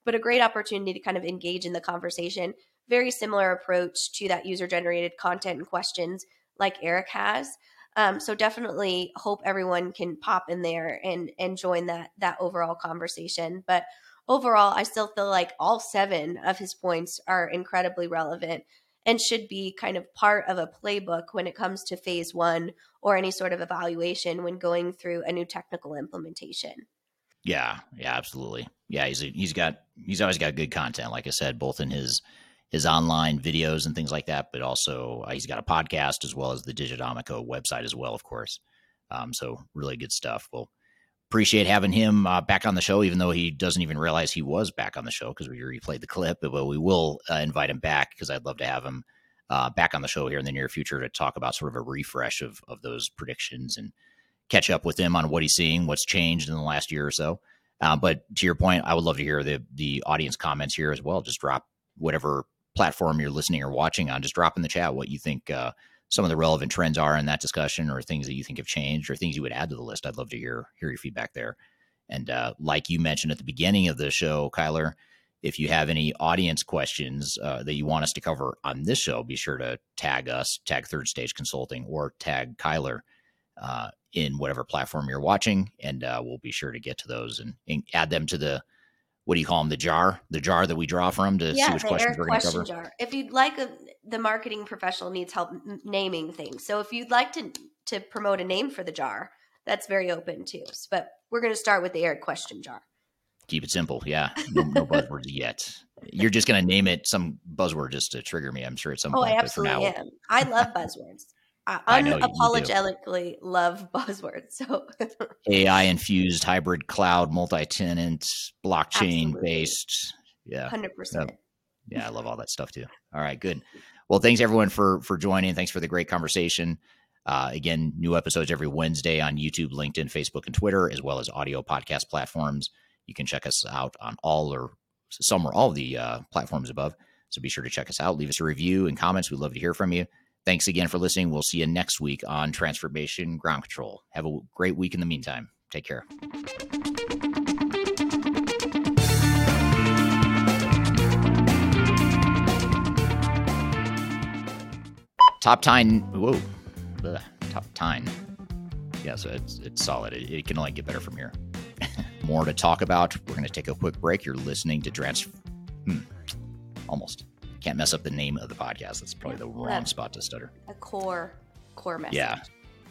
But a great opportunity to kind of engage in the conversation. Very similar approach to that user generated content and questions like Eric has. Um, so definitely hope everyone can pop in there and and join that that overall conversation. But overall, I still feel like all seven of his points are incredibly relevant and should be kind of part of a playbook when it comes to phase one or any sort of evaluation when going through a new technical implementation. Yeah, yeah, absolutely. Yeah, he's he's got he's always got good content. Like I said, both in his his online videos and things like that, but also uh, he's got a podcast as well as the Diginomica website as well, of course. Um, so really good stuff. Well, appreciate having him uh, back on the show, even though he doesn't even realize he was back on the show because we replayed the clip. But we will uh, invite him back because I'd love to have him uh, back on the show here in the near future to talk about sort of a refresh of of those predictions and catch up with him on what he's seeing, what's changed in the last year or so. Uh, but to your point, I would love to hear the the audience comments here as well. Just drop whatever platform you're listening or watching on. Just drop in the chat what you think uh, some of the relevant trends are in that discussion, or things that you think have changed, or things you would add to the list. I'd love to hear hear your feedback there. And uh, like you mentioned at the beginning of the show, Kyler, if you have any audience questions uh, that you want us to cover on this show, be sure to tag us, tag Third Stage Consulting, or tag Kyler uh, in whatever platform you're watching, and uh, we'll be sure to get to those and, and, add them to the what do you call them? The jar, the jar that we draw from to yeah, see which questions we're going to cover. Jar. If you'd like, a, the marketing professional needs help naming things. So if you'd like to to promote a name for the jar, that's very open too. But we're going to start with the Eric question jar. Keep it simple. Yeah. *laughs* No, no buzzwords yet. You're just going to name it some buzzword just to trigger me. I'm sure at some oh, point. I absolutely am. I love buzzwords. I unapologetically love *laughs* buzzwords. So AI infused hybrid cloud multi-tenant blockchain Absolutely. based. Yeah. 100%. Yeah, I love all that stuff too. All right, good. Well, thanks everyone for for joining. Thanks for the great conversation. Uh, again, new episodes every Wednesday on YouTube, LinkedIn, Facebook, and Twitter, as well as audio podcast platforms. You can check us out on all or some or all of the uh, platforms above. So be sure to check us out. Leave us a review and comments. We'd love to hear from you. Thanks again for listening. We'll see you next week on Transformation Ground Control. Have a great week in the meantime. Take care. Top 10. Whoa. Ugh, top 10. Yeah, so it's, it's solid. It, it can only get better from here. *laughs* More to talk about. We're going to take a quick break. You're listening to Trans. Hmm, almost. Can't mess up the name of the podcast. That's probably the wrong spot to stutter. A core, core message. Yeah.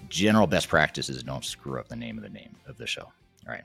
General best practices don't screw up the name of the name of the show. All right.